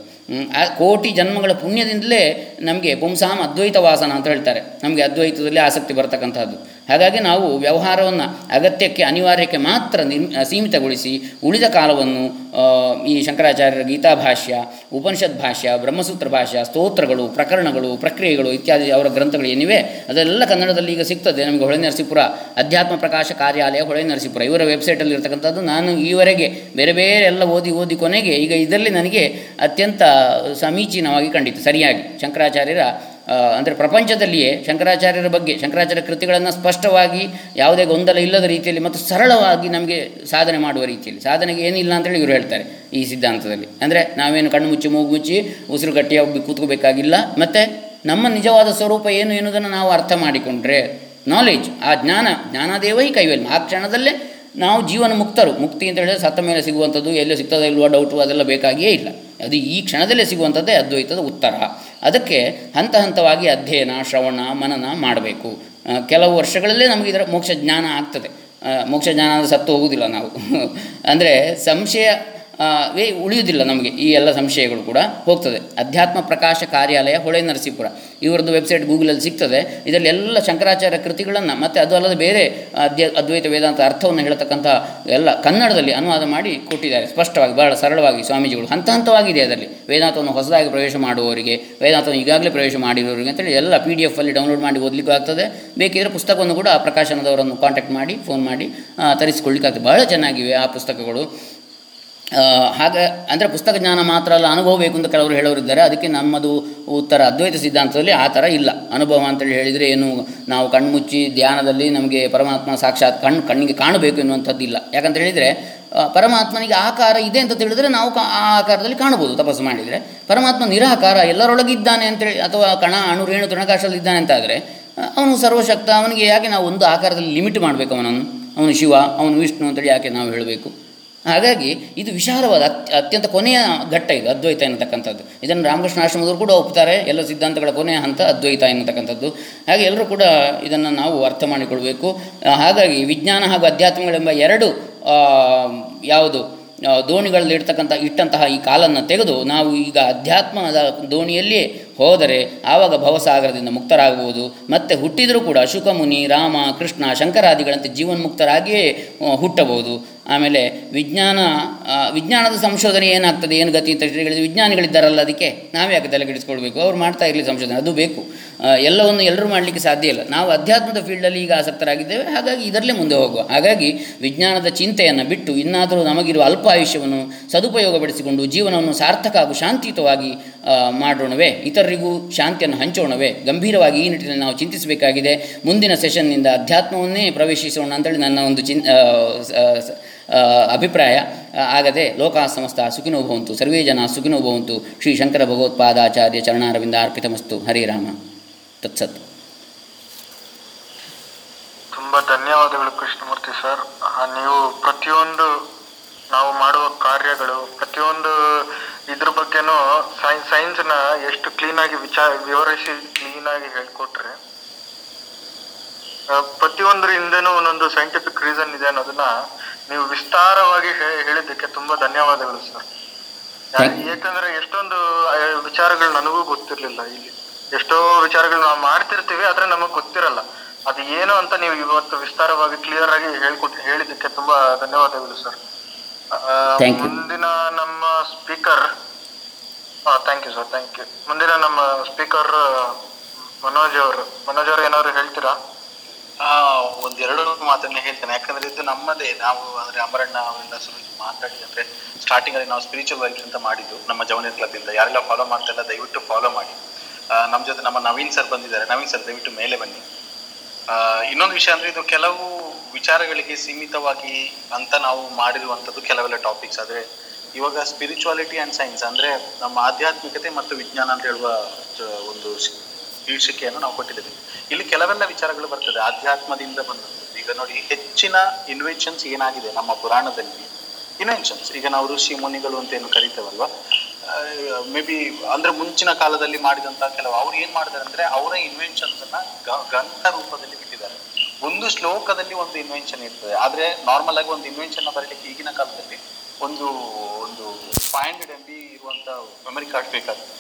ಆ ಕೋಟಿ ಜನ್ಮಗಳ ಪುಣ್ಯದಿಂದಲೇ ನಮಗೆ ಪುಂಸಾಂ ಅದ್ವೈತ ವಾಸನ ಅಂತ ಹೇಳ್ತಾರೆ. ನಮಗೆ ಅದ್ವೈತದಲ್ಲಿ ಆಸಕ್ತಿ ಬರ್ತಕ್ಕಂಥದ್ದು ಹಾಗಾಗಿ ನಾವು ವ್ಯವಹಾರವನ್ನು ಅಗತ್ಯಕ್ಕೆ, ಅನಿವಾರ್ಯಕ್ಕೆ ಮಾತ್ರ ನಿರ್ ಸೀಮಿತಗೊಳಿಸಿ ಉಳಿದ ಕಾಲವನ್ನು ಈ ಶಂಕರಾಚಾರ್ಯರ ಗೀತಾಭಾಷ್ಯ ಉಪನಿಷತ್ ಭಾಷ್ಯ, ಬ್ರಹ್ಮಸೂತ್ರ ಭಾಷ್ಯ, ಸ್ತೋತ್ರಗಳು, ಪ್ರಕರಣಗಳು, ಪ್ರಕ್ರಿಯೆಗಳು ಇತ್ಯಾದಿ ಅವರ ಗ್ರಂಥಗಳು ಏನಿವೆ, ಅದೆಲ್ಲ ಕನ್ನಡದಲ್ಲಿ ಈಗ ಸಿಗ್ತದೆ. ನಮಗೆ ಹೊಳೆ ನರಸೀಪುರ ಅಧ್ಯಾತ್ಮ ಪ್ರಕಾಶ ಕಾರ್ಯಾಲಯ ಹೊಳೆ ನರಸೀಪುರ ಇವರ ವೆಬ್ಸೈಟಲ್ಲಿ ಇರತಕ್ಕಂಥದ್ದು ನಾನು ಈವರೆಗೆ ಬೇರೆ ಬೇರೆ ಎಲ್ಲ ಓದಿ ಓದಿ ಕೊನೆಗೆ ಈಗ ಇದರಲ್ಲಿ ನನಗೆ ಅತ್ಯಂತ ಸಮೀಚೀನವಾಗಿ ಕಂಡಿತು, ಸರಿಯಾಗಿ. ಶಂಕರಾಚಾರ್ಯರ ಅಂದರೆ ಪ್ರಪಂಚದಲ್ಲಿಯೇ ಶಂಕರಾಚಾರ್ಯರ ಬಗ್ಗೆ, ಶಂಕರಾಚಾರ್ಯ ಕೃತಿಗಳನ್ನು ಸ್ಪಷ್ಟವಾಗಿ ಯಾವುದೇ ಗೊಂದಲ ಇಲ್ಲದ ರೀತಿಯಲ್ಲಿ ಮತ್ತು ಸರಳವಾಗಿ ನಮಗೆ ಸಾಧನೆ ಮಾಡುವ ರೀತಿಯಲ್ಲಿ. ಸಾಧನೆಗೆ ಏನಿಲ್ಲ ಅಂತೇಳಿ ಇವರು ಹೇಳ್ತಾರೆ ಈ ಸಿದ್ಧಾಂತದಲ್ಲಿ. ಅಂದರೆ ನಾವೇನು ಕಣ್ಣು ಮುಚ್ಚಿ, ಮೂಗು ಮುಚ್ಚಿ, ಉಸಿರು ಗಟ್ಟಿಯಾಗಿ ಕೂತ್ಕೋಬೇಕಾಗಿಲ್ಲ. ಮತ್ತು ನಮ್ಮ ನಿಜವಾದ ಸ್ವರೂಪ ಏನು ಎನ್ನುವುದನ್ನು ನಾವು ಅರ್ಥ ಮಾಡಿಕೊಂಡ್ರೆ ನಾಲೆಜ್ ಆ ಜ್ಞಾನ, ಜ್ಞಾನದೇವೈ ಕೈವಲ್ಯ ಆ ಕ್ಷಣದಲ್ಲೇ ನಾವು ಜೀವನ ಮುಕ್ತರು. ಮುಕ್ತಿ ಅಂತ ಹೇಳಿದ್ರೆ ಸತ್ತ ಮೇಲೆ ಸಿಗುವಂಥದ್ದು, ಎಲ್ಲೋ ಸಿಗ್ತದೆ ಇಲ್ವೋ ಡೌಟು ಅದೆಲ್ಲ ಬೇಕಾಗಿಯೇ ಇಲ್ಲ. ಅದು ಈ ಕ್ಷಣದಲ್ಲೇ ಸಿಗುವಂಥದ್ದೇ ಅದ್ವೈತದ ಉತ್ತರ. ಅದಕ್ಕೆ ಹಂತ ಹಂತವಾಗಿ ಅಧ್ಯಯನ, ಶ್ರವಣ, ಮನನ ಮಾಡಬೇಕು. ಕೆಲವು ವರ್ಷಗಳಲ್ಲೇ ನಮಗೆ ಇದರ ಮೋಕ್ಷ ಜ್ಞಾನ ಆಗ್ತದೆ. ಮೋಕ್ಷ ಜ್ಞಾನ ಅಂದರೆ ಸತ್ತು ಹೋಗುವುದಿಲ್ಲ ನಾವು. (laughs) ಅಂದರೆ ಸಂಶಯ ವೇ ಉಳಿಯುವುದಿಲ್ಲ ನಮಗೆ ಈ ಎಲ್ಲ ಸಂಶಯಗಳು ಕೂಡ ಹೋಗ್ತದೆ. ಅಧ್ಯಾತ್ಮ ಪ್ರಕಾಶ ಕಾರ್ಯಾಲಯ ಹೊಳೆ ನರಸೀಪುರ. ಇವರದ್ದು ವೆಬ್ಸೈಟ್ ಗೂಗಲಲ್ಲಿ ಸಿಗ್ತದೆ. ಇದರಲ್ಲಿ ಎಲ್ಲ ಶಂಕರಾಚಾರ್ಯ ಕೃತಿಗಳನ್ನು ಮತ್ತು ಅದು ಅಲ್ಲದೆ ಬೇರೆ ಅಧ್ಯ, ಅದ್ವೈತ ವೇದಾಂತ ಅರ್ಥವನ್ನು ಹೇಳ್ತಕ್ಕಂಥ ಎಲ್ಲ ಕನ್ನಡದಲ್ಲಿ ಅನುವಾದ ಮಾಡಿ ಕೊಟ್ಟಿದ್ದಾರೆ. ಸ್ಪಷ್ಟವಾಗಿ, ಬಹಳ ಸರಳವಾಗಿ ಸ್ವಾಮೀಜಿಗಳು. ಹಂತ ಹಂತವಾಗಿದೆ ಅದರಲ್ಲಿ. ವೇದಾಂತವನ್ನು ಹೊಸದಾಗಿ ಪ್ರವೇಶ ಮಾಡುವವರಿಗೆ, ವೇದಾಂತವನ್ನು ಈಗಾಗಲೇ ಪ್ರವೇಶ ಮಾಡಿರೋರಿಗೆ ಅಂತೇಳಿ ಎಲ್ಲ ಪಿ ಡಿ ಎಫಲ್ಲಿ ಡೌನ್ಲೋಡ್ ಮಾಡಿ ಓದಲಿಕ್ಕೂ ಆಗ್ತದೆ. ಬೇಕಿದ್ರೆ ಪುಸ್ತಕವನ್ನು ಕೂಡ ಆ ಪ್ರಕಾಶನದವರನ್ನು ಕಾಂಟ್ಯಾಕ್ಟ್ ಮಾಡಿ ಫೋನ್ ಮಾಡಿ ತರಿಸಿಕೊಳ್ಳಿಕ್ಕಾಗ್ತದೆ. ಬಹಳ ಚೆನ್ನಾಗಿವೆ ಆ ಪುಸ್ತಕಗಳು. ಹಾಗೆ ಅಂದರೆ ಪುಸ್ತಕ ಜ್ಞಾನ ಮಾತ್ರ ಅಲ್ಲ, ಅನುಭವ ಬೇಕು ಅಂತ ಕೆಲವರು ಹೇಳೋರಿದ್ದಾರೆ. ಅದಕ್ಕೆ ನಮ್ಮದು ಉತ್ತರ, ಅದ್ವೈತ ಸಿದ್ಧಾಂತದಲ್ಲಿ ಆ ಥರ ಇಲ್ಲ. ಅನುಭವ ಅಂತೇಳಿ ಹೇಳಿದರೆ ಏನು, ನಾವು ಕಣ್ಮುಚ್ಚಿ ಧ್ಯಾನದಲ್ಲಿ ನಮಗೆ ಪರಮಾತ್ಮ ಸಾಕ್ಷಾತ್ ಕಣ್ಣು ಕಣ್ಣಿಗೆ ಕಾಣಬೇಕು ಎನ್ನುವಂಥದ್ದು ಇಲ್ಲ. ಯಾಕಂತ ಹೇಳಿದರೆ ಪರಮಾತ್ಮನಿಗೆ ಆಕಾರ ಇದೆ ಅಂತ ತಿಳಿದರೆ ನಾವು ಆ ಆಕಾರದಲ್ಲಿ ಕಾಣಬಹುದು, ತಪಸ್ಸು ಮಾಡಿದರೆ. ಪರಮಾತ್ಮ ನಿರಾಕಾರ ಎಲ್ಲರೊಳಗಿದ್ದಾನೆ ಅಂತೇಳಿ ಅಥವಾ ಕಣ, ಅಣು, ರೇಣು, ತೃಣಕಾಶದಲ್ಲಿ ಇದ್ದಾನೆ ಅಂತಾದರೆ ಅವನು ಸರ್ವಶಕ್ತ, ಅವನಿಗೆ ಯಾಕೆ ನಾವು ಒಂದು ಆಕಾರದಲ್ಲಿ ಲಿಮಿಟ್ ಮಾಡಬೇಕು ಅವನನ್ನು? ಅವನು ಶಿವ, ಅವನು ವಿಷ್ಣು ಅಂತೇಳಿ ಯಾಕೆ ನಾವು ಹೇಳಬೇಕು? ಹಾಗಾಗಿ ಇದು ವಿಶಾಲವಾದ ಅತ್ಯ, ಅತ್ಯಂತ ಕೊನೆಯ ಘಟ್ಟ ಇದು, ಅದ್ವೈತ ಎನ್ನತಕ್ಕಂಥದ್ದು. ಇದನ್ನು ರಾಮಕೃಷ್ಣ ಆಶ್ರಮದವರು ಕೂಡ ಒಪ್ತಾರೆ. ಎಲ್ಲ ಸಿದ್ಧಾಂತಗಳ ಕೊನೆಯ ಹಂತ ಅದ್ವೈತ ಎನ್ನತಕ್ಕಂಥದ್ದು. ಹಾಗೆ ಎಲ್ಲರೂ ಕೂಡ ಇದನ್ನು ನಾವು ಅರ್ಥ ಮಾಡಿಕೊಳ್ಬೇಕು. ಹಾಗಾಗಿ ವಿಜ್ಞಾನ ಹಾಗೂ ಅಧ್ಯಾತ್ಮಗಳೆಂಬ ಎರಡು ಯಾವುದು ದೋಣಿಗಳಲ್ಲಿ ಇಡ್ತಕ್ಕಂಥ ಇಟ್ಟಂತಹ ಈ ಕಾಲನ್ನು ತೆಗೆದು ನಾವು ಈಗ ಅಧ್ಯಾತ್ಮದ ದೋಣಿಯಲ್ಲಿಯೇ ಹೋದರೆ ಆವಾಗ ಭವಸಾಗರದಿಂದ ಮುಕ್ತರಾಗಬಹುದು ಮತ್ತೆ ಹುಟ್ಟಿದರೂ ಕೂಡ ಶುಕಮುನಿ, ರಾಮ, ಕೃಷ್ಣ, ಶಂಕರಾದಿಗಳಂತೆ ಜೀವನ್ಮುಕ್ತರಾಗಿಯೇ ಹುಟ್ಟಬಹುದು. ಆಮೇಲೆ ವಿಜ್ಞಾನ ವಿಜ್ಞಾನದ ಸಂಶೋಧನೆ ಏನಾಗ್ತದೆ? ಏನು ಗತಿ ಅಂತ ಹೇಳಿದ್ರೆ ವಿಜ್ಞಾನಿಗಳಿದ್ದಾರಲ್ಲ ಅದಕ್ಕೆ? ನಾವು ಯಾಕೆ ತಲೆಗೆಡಿಸ್ಕೊಳ್ಬೇಕು ಅವ್ರು ಮಾಡ್ತಾ ಇರಲಿ ಸಂಶೋಧನೆ, ಅದು ಬೇಕು. ಎಲ್ಲವನ್ನು ಎಲ್ಲರೂ ಮಾಡಲಿಕ್ಕೆ ಸಾಧ್ಯ ಇಲ್ಲ. ನಾವು ಅಧ್ಯಾತ್ಮದ ಫೀಲ್ಡಲ್ಲಿ ಈಗ ಆಸಕ್ತರಾಗಿದ್ದೇವೆ, ಹಾಗಾಗಿ ಇದರಲ್ಲೇ ಮುಂದೆ ಹೋಗುವ. ಹಾಗಾಗಿ ವಿಜ್ಞಾನದ ಚಿಂತೆಯನ್ನು ಬಿಟ್ಟು ಇನ್ನಾದರೂ ನಮಗಿರುವ ಅಲ್ಪ ಆಯುಷ್ಯವನ್ನು ಸದುಪಯೋಗಪಡಿಸಿಕೊಂಡು ಜೀವನವನ್ನು ಸಾರ್ಥಕ ಹಾಗೂ ಶಾಂತಿಯುತವಾಗಿ ಮಾಡೋಣವೇ. ಮಾಡೋಣವೇ ಇತರರಿಗೂ ಶಾಂತಿಯನ್ನು ಹಂಚೋಣವೇ. ಗಂಭೀರವಾಗಿ ಈ ನಿಟ್ಟಿನಲ್ಲಿ ನಾವು ಚಿಂತಿಸಬೇಕಾಗಿದೆ. ಮುಂದಿನ ಸೆಷನ್ನಿಂದ ಅಧ್ಯಾತ್ಮವನ್ನೇ ಪ್ರವೇಶಿಸೋಣ ಅಂತೇಳಿ ನನ್ನ ಒಂದು ಚಿನ್ ಅಭಿಪ್ರಾಯ. ಆಗದೆ ಲೋಕ ಸಮಸ್ತ ಸುಖಿನೋ ಭವಂತು. ಸರ್ವೇ ಜನ ಸುಖಿನೋ ಭವಂತು. ಶ್ರೀ ಶಂಕರ ಭಗವತ್ಪಾದಾಚಾರ್ಯ ಚರಣಾರವಿಂದ ಅರ್ಪಿತಮಸ್ತು ಹರೇ ರಾಮ. ತತ್ಸತ್. ತುಂಬಾ ಧನ್ಯವಾದಗಳು ಕೃಷ್ಣಮೂರ್ತಿ ಸರ್. ನೀವು ಪ್ರತಿಯೊಂದು ನಾವು ಮಾಡುವ ಕಾರ್ಯಗಳು, ಪ್ರತಿಯೊಂದು ಇದ್ರ ಬಗ್ಗೆನೂ ಸೈನ್ಸ್ನ ಎಷ್ಟು ಆಗಿ ವಿಚಾರ ವಿವರಿಸಿ ಕ್ಲೀನ್ ಆಗಿ ಹೇಳ್ಕೊಟ್ರೆ ಪ್ರತಿಯೊಂದ್ರ ಹಿಂದೆನೂ ಒಂದೊಂದು ಸೈಂಟಿಫಿಕ್ ರೀಸನ್ ಇದೆ ಅನ್ನೋದನ್ನ ನೀವು ವಿಸ್ತಾರವಾಗಿ ಹೇಳಿದ್ದಕ್ಕೆ ತುಂಬಾ ಧನ್ಯವಾದಗಳು ಸರ್ ಯಾಕಂದ್ರೆ ಎಷ್ಟೊಂದು ವಿಚಾರಗಳು ನನಗೂ ಗೊತ್ತಿರ್ಲಿಲ್ಲ ಇಲ್ಲಿ. ಎಷ್ಟೋ ವಿಚಾರಗಳು ನಾವು ಮಾಡ್ತಿರ್ತೀವಿ ಆದ್ರೆ ನಮಗ್ ಗೊತ್ತಿರಲ್ಲ. ಅದು ಏನು ಅಂತ ನೀವು ಇವತ್ತು ವಿಸ್ತಾರವಾಗಿ ಕ್ಲಿಯರ್ ಆಗಿ ಹೇಳ್ಕೊಟ್ ಹೇಳಿದ್ದಕ್ಕೆ ತುಂಬಾ ಧನ್ಯವಾದಗಳು ಸರ್ Thank you. ಮುಂದಿನ ನಮ್ಮ speaker thank you sir thank you ಮುಂದಿನ ನಮ್ಮ ಸ್ಪೀಕರ್ ಮನೋಜ್ ಅವರು. ಮನೋಜ್ ಅವರು ಏನಾದ್ರು ಹೇಳ್ತೀರಾ? ಆ ಒಂದೆರಡು ಮಾತನ್ನ ಹೇಳ್ತೇನೆ. ಯಾಕಂದ್ರೆ ಇದು ನಮ್ಮದೇ. ನಾವು ಅಂದ್ರೆ ಅಮರಣ್ಣ ಅವರೆಲ್ಲ ಸುರೇಶ್ ಮಾತಾಡಿ ಅಂದ್ರೆ ಸ್ಟಾರ್ಟಿಂಗ್ ಅಲ್ಲಿ ನಾವು ಸ್ಪಿರಿಚುವಲ್ ವೈಬ್ಸ್ ಅಂತ ಮಾಡಿದ್ದು ನಮ್ಮ ಜವನ ಕ್ಲಬ್ ಇಂದ. ಯಾರೆಲ್ಲ ಫಾಲೋ ಮಾಡ್ತಾ ಇಲ್ಲ ದಯವಿಟ್ಟು ಫಾಲೋ ಮಾಡಿ. ಆ, ನಮ್ಮ ಜೊತೆ ನಮ್ಮ ನವೀನ್ ಸರ್ ಬಂದಿದ್ದಾರೆ. ನವೀನ್ ಸರ್ ದಯವಿಟ್ಟು ಮೇಲೆ ಬನ್ನಿ. ಇನ್ನೊಂದು ವಿಷಯ ಅಂದ್ರೆ ಇದು ಕೆಲವು ವಿಚಾರಗಳಿಗೆ ಸೀಮಿತವಾಗಿ ಅಂತ ನಾವು ಮಾಡಿರುವಂತದ್ದು ಕೆಲವೆಲ್ಲ ಟಾಪಿಕ್ಸ್ ಆದ್ರೆ ಇವಾಗ ಸ್ಪಿರಿಚುವಾಲಿಟಿ ಅಂಡ್ ಸೈನ್ಸ್ ಅಂದ್ರೆ ನಮ್ಮ ಆಧ್ಯಾತ್ಮಿಕತೆ ಮತ್ತು ವಿಜ್ಞಾನ ಅಂತ ಹೇಳುವ ಒಂದು ಶೀರ್ಷಿಕೆಯನ್ನು ನಾವು ಕೊಟ್ಟಿದ್ದೀವಿ. ಇಲ್ಲಿ ಕೆಲವೆಲ್ಲ ವಿಚಾರಗಳು ಬರ್ತದೆ. ಆಧ್ಯಾತ್ಮದಿಂದ ಬಂದದ್ದು ಈಗ ನೋಡಿ, ಹೆಚ್ಚಿನ ಇನ್ವೆನ್ಷನ್ಸ್ ಏನಾಗಿದೆ ನಮ್ಮ ಪುರಾಣದಲ್ಲಿ? ಇನ್ವೆನ್ಷನ್ಸ್ ಈಗ ನಾವು ಋಷಿ, ಮುನಿಗಳು ಅಂತ ಏನು ಕರಿತೇವಲ್ವಾ? ಮೇ ಬಿ ಅಂದ್ರೆ ಮುಂಚಿನ ಕಾಲದಲ್ಲಿ ಮಾಡಿದಂತ ಕೆಲವು, ಅವ್ರು ಏನ್ ಮಾಡಿದಾರೆ ಅಂದ್ರೆ ಅವರ ಇನ್ವೆನ್ಷನ್ಸ್ ಅನ್ನ ಗ್ರಂಥ ರೂಪದಲ್ಲಿ ಬಿಟ್ಟಿದ್ದಾರೆ. ಒಂದು ಶ್ಲೋಕದಲ್ಲಿ ಒಂದು ಇನ್ವೆನ್ಷನ್ ಇರ್ತದೆ. ಆದ್ರೆ ನಾರ್ಮಲ್ ಆಗಿ ಒಂದು ಇನ್ವೆನ್ಷನ್ ಬರಲಿಕ್ಕೆ ಈಗಿನ ಕಾಲದಲ್ಲಿ ಒಂದು ಒಂದು ಫೈವ್ ಹಂಡ್ರೆಡ್ ಎಂ ಬಿ ಇರುವಂತ ಮೆಮರಿ ಕಾರ್ಡ್ ಬೇಕಾಗ್ತದೆ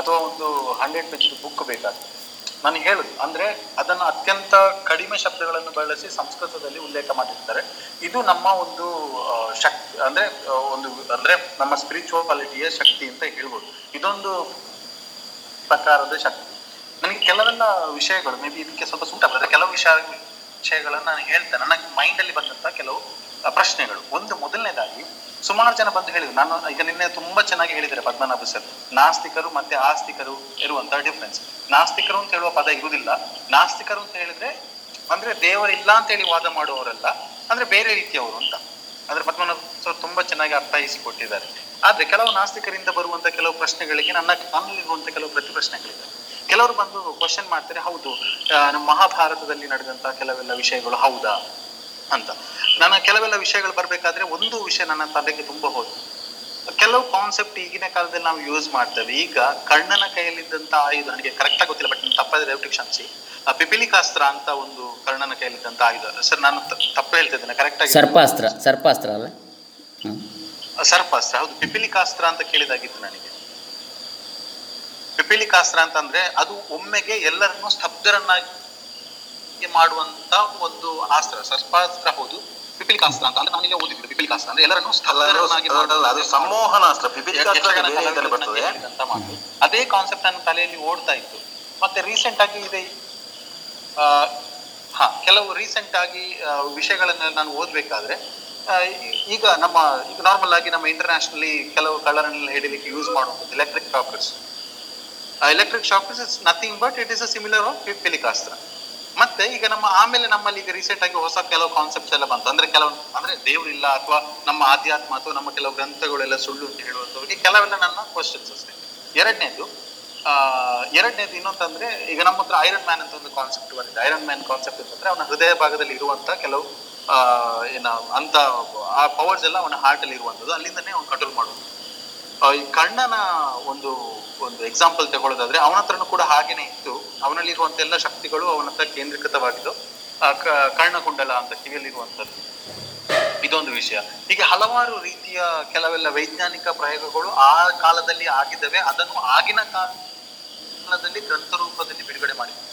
ಅಥವಾ ಒಂದು ಹಂಡ್ರೆಡ್ ಪೇಜ್ ಬುಕ್ ಬೇಕಾಗ್ತದೆ ನಾನು ಹೇಳುದು. ಅಂದ್ರೆ ಅದನ್ನು ಅತ್ಯಂತ ಕಡಿಮೆ ಶಬ್ದಗಳನ್ನು ಬಳಸಿ ಸಂಸ್ಕೃತದಲ್ಲಿ ಉಲ್ಲೇಖ ಮಾಡಿರ್ತಾರೆ. ಇದು ನಮ್ಮ ಒಂದು ಶಕ್ತಿ ಅಂದ್ರೆ ಒಂದು, ಅಂದ್ರೆ ನಮ್ಮ ಸ್ಪಿರಿಚುವಾಲಿಟಿಯ ಶಕ್ತಿ ಅಂತ ಹೇಳ್ಬೋದು. ಇದೊಂದು ಪ್ರಕಾರದ ಶಕ್ತಿ. ನನಗೆ ಕೆಲವೆಲ್ಲ ವಿಷಯಗಳು ಮೇ ಬಿ ಇದಕ್ಕೆ ಸ್ವಲ್ಪ ಸೂಟ್ ಆಗ್ತದೆ ಕೆಲವು ವಿಷಯ, ವಿಷಯಗಳನ್ನು ನಾನು ಹೇಳ್ತೇನೆ. ನನಗೆ ಮೈಂಡ್ ಅಲ್ಲಿ ಬಂದಂತ ಕೆಲವು ಪ್ರಶ್ನೆಗಳು. ಒಂದು ಮೊದಲನೇದಾಗಿ ಸುಮಾರು ಜನ ಬಂದು ಹೇಳಿದ್ರು. ನಾನು ಈಗ ನಿನ್ನೆ ತುಂಬಾ ಚೆನ್ನಾಗಿ ಹೇಳಿದ್ದಾರೆ ಪದ್ಮನಾಭ ಸರ್ ನಾಸ್ತಿಕರು ಮತ್ತೆ ಆಸ್ತಿಕರು ಇರುವಂತಹ ಡಿಫ್ರೆನ್ಸ್ ನಾಸ್ತಿಕರು ಅಂತ ಹೇಳುವ ಪದ ಇರುವುದಿಲ್ಲ. ನಾಸ್ತಿಕರು ಅಂತ ಹೇಳಿದ್ರೆ ಅಂದ್ರೆ ದೇವರಿಲ್ಲ ಅಂತ ಹೇಳಿ ವಾದ ಮಾಡುವವರಲ್ಲ, ಅಂದ್ರೆ ಬೇರೆ ರೀತಿಯವರು ಅಂತ. ಅಂದ್ರೆ ಪದ್ಮನಾಭ ಸರ್ ತುಂಬಾ ಚೆನ್ನಾಗಿ ಅರ್ಥೈಸಿಕೊಟ್ಟಿದ್ದಾರೆ. ಆದ್ರೆ ಕೆಲವು ನಾಸ್ತಿಕರಿಂದ ಬರುವಂತ ಕೆಲವು ಪ್ರಶ್ನೆಗಳಿಗೆ ನನ್ನ ನನ್ನಲ್ಲಿರುವಂತ ಕೆಲವು ಪ್ರತಿ ಪ್ರಶ್ನೆಗಳಿವೆ ಕೆಲವರು ಬಂದು ಕ್ವಶನ್ ಮಾಡ್ತಾರೆ, ಹೌದು ನಮ್ಮ ಮಹಾಭಾರತದಲ್ಲಿ ನಡೆದಂತ ಕೆಲವೆಲ್ಲ ವಿಷಯಗಳು ಹೌದಾ? ಅಂತ. ನನ್ನ ಕೆಲವೆಲ್ಲ ವಿಷಯಗಳು ಬರ್ಬೇಕಾದ್ರೆ ಒಂದು ವಿಷಯ ನನ್ನ ತಲೆಗೆ ತುಂಬಾ ಹೋಯ್ತು. ಕೆಲವು ಕಾನ್ಸೆಪ್ಟ್ ಈಗಿನ ಕಾಲದಲ್ಲಿ ನಾವು ಯೂಸ್ ಮಾಡ್ತೇವೆ. ಈಗ ಕಣ್ಣನ ಕೈಯಲ್ಲಿದ್ದಂತ ಆಯುಧ ನನಗೆ ಕರೆಕ್ಟ್ ಆಗಿ ಗೊತ್ತಿಲ್ಲ ಬಟ್ ತಪ್ಪಾದ್ರೆ ದಯವಿಟ್ಟು ಕ್ಷಮಿಸಿ. ಪಿಪಿಲಿಕಾಸ್ತ್ರ ಅಂತ ಒಂದು ಕರ್ಣನ ಕೈಯಲ್ಲಿದ್ದಂತ ಆಯುಧ. ಸರ್ ನಾನು ತಪ್ಪು ಹೇಳ್ತಾ ಇದ್ದೇನೆ ಕರೆಕ್ಟ್ ಆಗಿ ಸರ್ಪಾಸ್ತ್ರ ಸರ್ಪಾಸ್ತ್ರ ಅಲ್ಲ. ಸರ್ಪಾಸ್ತ್ರ ಹೌದು. ಪಿಪಿಲಿಕಾಸ್ತ್ರ ಅಂತ ಕೇಳಿದಾಗಿತ್ತು ನನಗೆ. ಪಿಪಿಲಿಕಾಸ್ತ್ರ ಅಂತಂದ್ರೆ ಅದು ಒಮ್ಮೆಗೆ ಎಲ್ಲರನ್ನು ಸ್ತಬ್ಧರನ್ನಾಗಿ ಮಾಡುವಂತ ಒಂದು ಆಸ್ತ್ರ ಸರ್ಪಾಸ್ತ್ರ ಹೌದು. ಪಿಪಿಲಿಕಾಸ್ತ್ರ ಅಂತ ಅಂದ್ರೆ ನಾನಿಲ್ಲಿ ಓದಿದ್ದು ಪಿಪಿಲಿಕಾಸ್ತ್ರ ಅಂದ್ರೆ ಎಲ್ಲರನ್ನು ಅದು ಅಂತ ಮಾಡಿ ಅದೇ ಕಾನ್ಸೆಪ್ಟ್ ನನ್ನ ತಲೆಯಲ್ಲಿ ಓಡ್ತಾ ಇತ್ತು. ಮತ್ತೆ ರೀಸೆಂಟ್ ಆಗಿ ಇದೆ ಆ, ಹಾ ಕೆಲವು ರೀಸೆಂಟ್ ಆಗಿ ವಿಷಯಗಳನ್ನ ನಾನು ಓದ್ಬೇಕಾದ್ರೆ ಈಗ ನಮ್ಮ ಈಗ ನಾರ್ಮಲ್ ಆಗಿ ನಮ್ಮ ಇಂಟರ್ನ್ಯಾಷನಲಿ ಕೆಲವು ಕಳ್ಳರನ್ನೆಲ್ಲ ಹಿಡಿಲಿಕ್ಕೆ ಯೂಸ್ ಮಾಡುವಂಥದ್ದು electric shockers electric shockers is nothing but it is a similar of ಪಿಲಿಕಾಸ್ತ್ರ ಮತ್ತೆ ಈಗ ನಮ್ಮ ಆಮೇಲೆ ನಮ್ಮಲ್ಲಿ ಈಗ ರೀಸೆಂಟ್ ಆಗಿ ಹೊಸ ಕೆಲವು ಕಾನ್ಸೆಪ್ಟ್ಸ್ ಎಲ್ಲ ಬಂತು. ಅಂದ್ರೆ ಕೆಲವು ಅಂದ್ರೆ ದೇವರಿಲ್ಲ ಅಥವಾ ನಮ್ಮ ಆಧ್ಯಾತ್ಮ ಅಥವಾ ನಮ್ಮ ಕೆಲವು ಗ್ರಂಥಗಳೆಲ್ಲ ಸುಳ್ಳು ಅಂತ ಹೇಳುವಂಥವ್ರಿಗೆ ಕೆಲವೆಲ್ಲ ನನ್ನ ಕ್ವಶನ್ಸ್ ಅಷ್ಟೇ. ಎರಡನೇದು ಆ ಎರಡನೇದು ಇನ್ನೊಂತಂದ್ರೆ ಈಗ ನಮ್ಮ ಹತ್ರ ಐರನ್ ಮ್ಯಾನ್ ಅಂತ ಒಂದು ಕಾನ್ಸೆಪ್ಟ್ ಬಂದಿದೆ. ಐರನ್ ಮ್ಯಾನ್ ಕಾನ್ಸೆಪ್ಟ್ ಅಂತಂದ್ರೆ ಅವನ ಹೃದಯ ಭಾಗದಲ್ಲಿ ಇರುವಂತ ಕೆಲವು ಏನ ಅಂತ ಆ ಪವರ್ಸ್ ಎಲ್ಲ ಅವನ ಹಾರ್ಟ್ ಅಲ್ಲಿ ಇರುವಂತದ್ದು ಅಲ್ಲಿಂದನೇ ಅವ್ನು ಕಂಟ್ರೋಲ್ ಮಾಡುವುದು ಆ, ಈ ಕಣ್ಣನ ಒಂದು ಒಂದು ಎಕ್ಸಾಂಪಲ್ ತಗೊಳ್ಳೋದಾದ್ರೆ ಅವನ ಹತ್ರನೂ ಕೂಡ ಹಾಗೇನೆ ಇತ್ತು. ಅವನಲ್ಲಿರುವಂತ ಎಲ್ಲ ಶಕ್ತಿಗಳು ಅವನ ಹತ್ರ ಕೇಂದ್ರೀಕೃತವಾಗಿದ್ದು ಕರ್ಣಕುಂಡಲ ಅಂತ ಕಿವಿಯಲ್ಲಿರುವಂತದ್ದು ಇದೊಂದು ವಿಷಯ. ಹೀಗೆ ಹಲವಾರು ರೀತಿಯ ಕೆಲವೆಲ್ಲ ವೈಜ್ಞಾನಿಕ ಪ್ರಯೋಗಗಳು ಆ ಕಾಲದಲ್ಲಿ ಆಗಿದ್ದಾವೆ. ಅದನ್ನು ಆಗಿನ ಕಾಲದಲ್ಲಿ ಗ್ರಂಥ ರೂಪದಲ್ಲಿ ಬಿಡುಗಡೆ ಮಾಡಿದ್ರು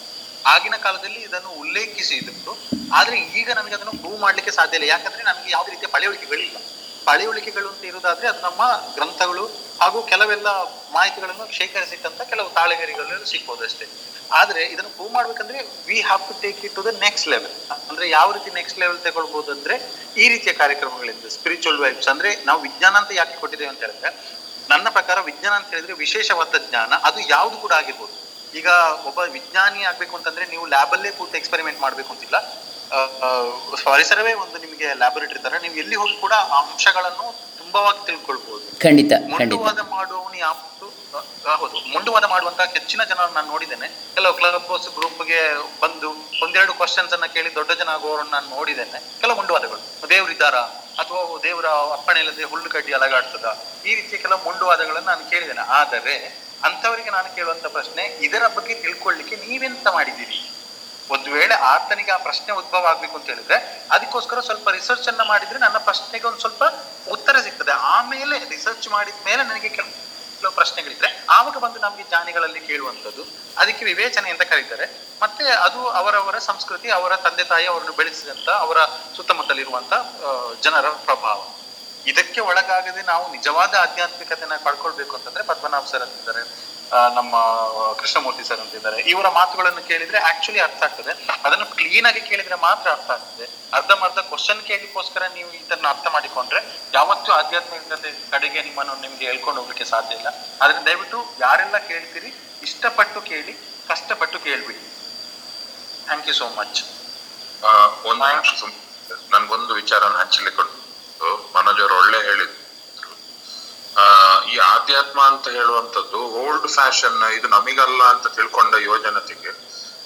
ಆಗಿನ ಕಾಲದಲ್ಲಿ ಇದನ್ನು ಉಲ್ಲೇಖಿಸಿದ್ರು. ಆದ್ರೆ ಈಗ ನನಗೆ ಅದನ್ನು ಪ್ರೂವ್ ಮಾಡ್ಲಿಕ್ಕೆ ಸಾಧ್ಯ ಇಲ್ಲ. ಯಾಕಂದ್ರೆ ನನಗೆ ಯಾವುದೇ ರೀತಿಯ ಪಳೆಯುಳಿಕೆಗಳಿಲ್ಲ ಪಳೆಯುಳಿಕೆಗಳು ಅಂತ ಇರುವುದಾದ್ರೆ ಅದು ನಮ್ಮ ಗ್ರಂಥಗಳು ಹಾಗೂ ಕೆಲವೆಲ್ಲ ಮಾಹಿತಿಗಳನ್ನು ಶೇಖರಿಸಿಟ್ಟಂತ ಕೆಲವು ತಾಳೆಗರಿಗಳು ಸಿಗ್ಬೋದು ಅಷ್ಟೇ. ಆದ್ರೆ ಇದನ್ನು ಪ್ರೂವ್ ಮಾಡ್ಬೇಕಂದ್ರೆ we have to take it to the next level ಅಂದ್ರೆ ಯಾವ ರೀತಿ ನೆಕ್ಸ್ಟ್ ಲೆವೆಲ್ ತಗೊಳ್ಬಹುದು ಅಂದ್ರೆ ಈ ರೀತಿಯ ಕಾರ್ಯಕ್ರಮಗಳಿಂದ ಸ್ಪಿರಿಚುವಲ್ ವೈಬ್ಸ್ ಅಂದ್ರೆ ನಾವು ವಿಜ್ಞಾನ ಅಂತ ಯಾಕೆ ಕೊಟ್ಟಿದ್ದೇವೆ ಅಂತ ಹೇಳಿದ್ರೆ, ನನ್ನ ಪ್ರಕಾರ ವಿಜ್ಞಾನ ಅಂತ ಹೇಳಿದ್ರೆ ವಿಶೇಷವಾದ ಜ್ಞಾನ, ಅದು ಯಾವುದು ಕೂಡ ಆಗಿರ್ಬೋದು. ಈಗ ಒಬ್ಬ ವಿಜ್ಞಾನಿ ಆಗ್ಬೇಕು ಅಂತಂದ್ರೆ ನೀವು ಲ್ಯಾಬಲ್ಲೇ ಕೂತು ಎಕ್ಸ್ಪೆರಿಮೆಂಟ್ ಮಾಡ್ಬೇಕು ಅಂತಿಲ್ಲ. ಪರಿಸರವೇ ಒಂದು ನಿಮಗೆ ಲ್ಯಾಬೊರೇಟರಿ ತರ. ನೀವು ಎಲ್ಲಿ ಹೋಗಿ ಕೂಡ ಆ ಅಂಶಗಳನ್ನು ತುಂಬವಾಗಿ ತಿಳ್ಕೊಳ್ಬಹುದು ಖಂಡಿತ ಮುಂಡುವಾದ ಮಾಡುವವನು ಯಾವತ್ತು ಹೌದು ಮುಂಡುವಾದ ಮಾಡುವಂತಹ ಹೆಚ್ಚಿನ ಜನ ನಾನು ನೋಡಿದ್ದೇನೆ. ಕೆಲವು ಕ್ಲಬ್ ಹೌಸ್ ಗ್ರೂಪ್ಗೆ ಬಂದು ಒಂದೆರಡು ಕ್ವಶನ್ಸ್ ಅನ್ನ ಕೇಳಿ ದೊಡ್ಡ ಜನ ಆಗುವವರನ್ನ ನಾನು ನೋಡಿದ್ದೇನೆ. ಕೆಲವು ಮುಂಡುವಾದಗಳು. ದೇವರಿದ್ದಾರಾ ಅಥವಾ ದೇವರ ಅಪ್ಪಣೆ ಇಲ್ಲದೆ ಹುಲ್ಲು ಕಡ್ಡಿ ಅಲಗಾಡ್ತದ? ಈ ರೀತಿಯ ಕೆಲವು ಮುಂಡುವಾದಗಳನ್ನು ನಾನು ಕೇಳಿದ್ದೇನೆ. ಆದರೆ ಅಂತವರಿಗೆ ನಾನು ಕೇಳುವಂತ ಪ್ರಶ್ನೆ ಇದರ ಬಗ್ಗೆ ತಿಳ್ಕೊಳ್ಳಿಕ್ಕೆ ನೀವೆಂತ ಮಾಡಿದ್ದೀರಿ? ಒಂದು ವೇಳೆ ಆತನಿಗೆ ಆ ಪ್ರಶ್ನೆ ಉದ್ಭವ ಆಗ್ಬೇಕು ಅಂತ ಹೇಳಿದ್ರೆ, ಅದಕ್ಕೋಸ್ಕರ ಸ್ವಲ್ಪ ರಿಸರ್ಚ್ ಅನ್ನ ಮಾಡಿದ್ರೆ ನನ್ನ ಪ್ರಶ್ನೆಗೆ ಒಂದು ಸ್ವಲ್ಪ ಉತ್ತರ ಸಿಗ್ತದೆ. ಆಮೇಲೆ ರಿಸರ್ಚ್ ಮಾಡಿದ ಮೇಲೆ ನನಗೆ ಕೆಲವು ಪ್ರಶ್ನೆಗಳಿದ್ರೆ, ಆವಾಗ ಬಂದು ನಮಗೆ ಜ್ಞಾನಿಗಳಲ್ಲಿ ಕೇಳುವಂಥದ್ದು, ಅದಕ್ಕೆ ವಿವೇಚನೆ ಅಂತ ಕರೀತಾರೆ. ಮತ್ತೆ ಅದು ಅವರವರ ಸಂಸ್ಕೃತಿ, ಅವರ ತಂದೆ ತಾಯಿ ಅವರನ್ನು ಬೆಳೆಸಿದಂತ, ಅವರ ಸುತ್ತಮುತ್ತಲಿರುವಂತ ಜನರ ಪ್ರಭಾವ. ಇದಕ್ಕೆ ಒಳಗಾಗದೆ ನಾವು ನಿಜವಾದ ಆಧ್ಯಾತ್ಮಿಕತೆನ ಕಳ್ಕೊಳ್ಬೇಕು ಅಂತಂದ್ರೆ ಪದ್ಮನಾಭ ಸರ್ ಅಂತಿದ್ದಾರೆ. ನಮ್ಮ ಕೃಷ್ಣಮೂರ್ತಿ ಸರ್ ಅಂತಿದ್ದಾರೆ. ಇವರ ಮಾತುಗಳನ್ನು ಕೇಳಿದ್ರೆ ಆಕ್ಚುಲಿ ಅರ್ಥ ಆಗ್ತದೆ. ಅದನ್ನು ಕ್ಲೀನ್ ಆಗಿ ಕೇಳಿದ್ರೆ ಮಾತ್ರ ಅರ್ಥ ಆಗ್ತದೆ. ಅರ್ಧಮರ್ಧ ಕ್ವಶನ್ ಕೇಳಿಕೋಸ್ಕರ ನೀವು ಇದನ್ನ ಅರ್ಥ ಮಾಡಿಕೊಂಡ್ರೆ ಯಾವತ್ತೂ ಆಧ್ಯಾತ್ಮಿಕತೆ ಕಡೆಗೆ ನಿಮ್ಮನ್ನು ನಿಮ್ಗೆ ಹೇಳ್ಕೊಂಡು ಹೋಗ್ಲಿಕ್ಕೆ ಸಾಧ್ಯ ಇಲ್ಲ. ಆದ್ರೆ ದಯವಿಟ್ಟು ಯಾರೆಲ್ಲ ಕೇಳ್ತೀರಿ ಇಷ್ಟಪಟ್ಟು ಕೇಳಿ ಕಷ್ಟಪಟ್ಟು ಕೇಳ್ಬಿಡಿ. ಥ್ಯಾಂಕ್ ಯು ಸೋ ಮಚ್ ಆ, ಒಂದು ನನ್ಗೊಂದು ವಿಚಾರನ ಹಂಚಲಿಕ್ಕೆ ಉಂಟು ಮನೋಜ್ ಅವರು ಒಳ್ಳೆ ಹೇಳಿದ್ರು ಈ ಆಧ್ಯಾತ್ಮ ಅಂತ ಹೇಳುವಂತದ್ದು ಓಲ್ಡ್ ಫ್ಯಾಷನ್ ಇದು ನಮಿಗಲ್ಲ ಅಂತ ತಿಳ್ಕೊಂಡ ಯುವಜನತೆಗೆ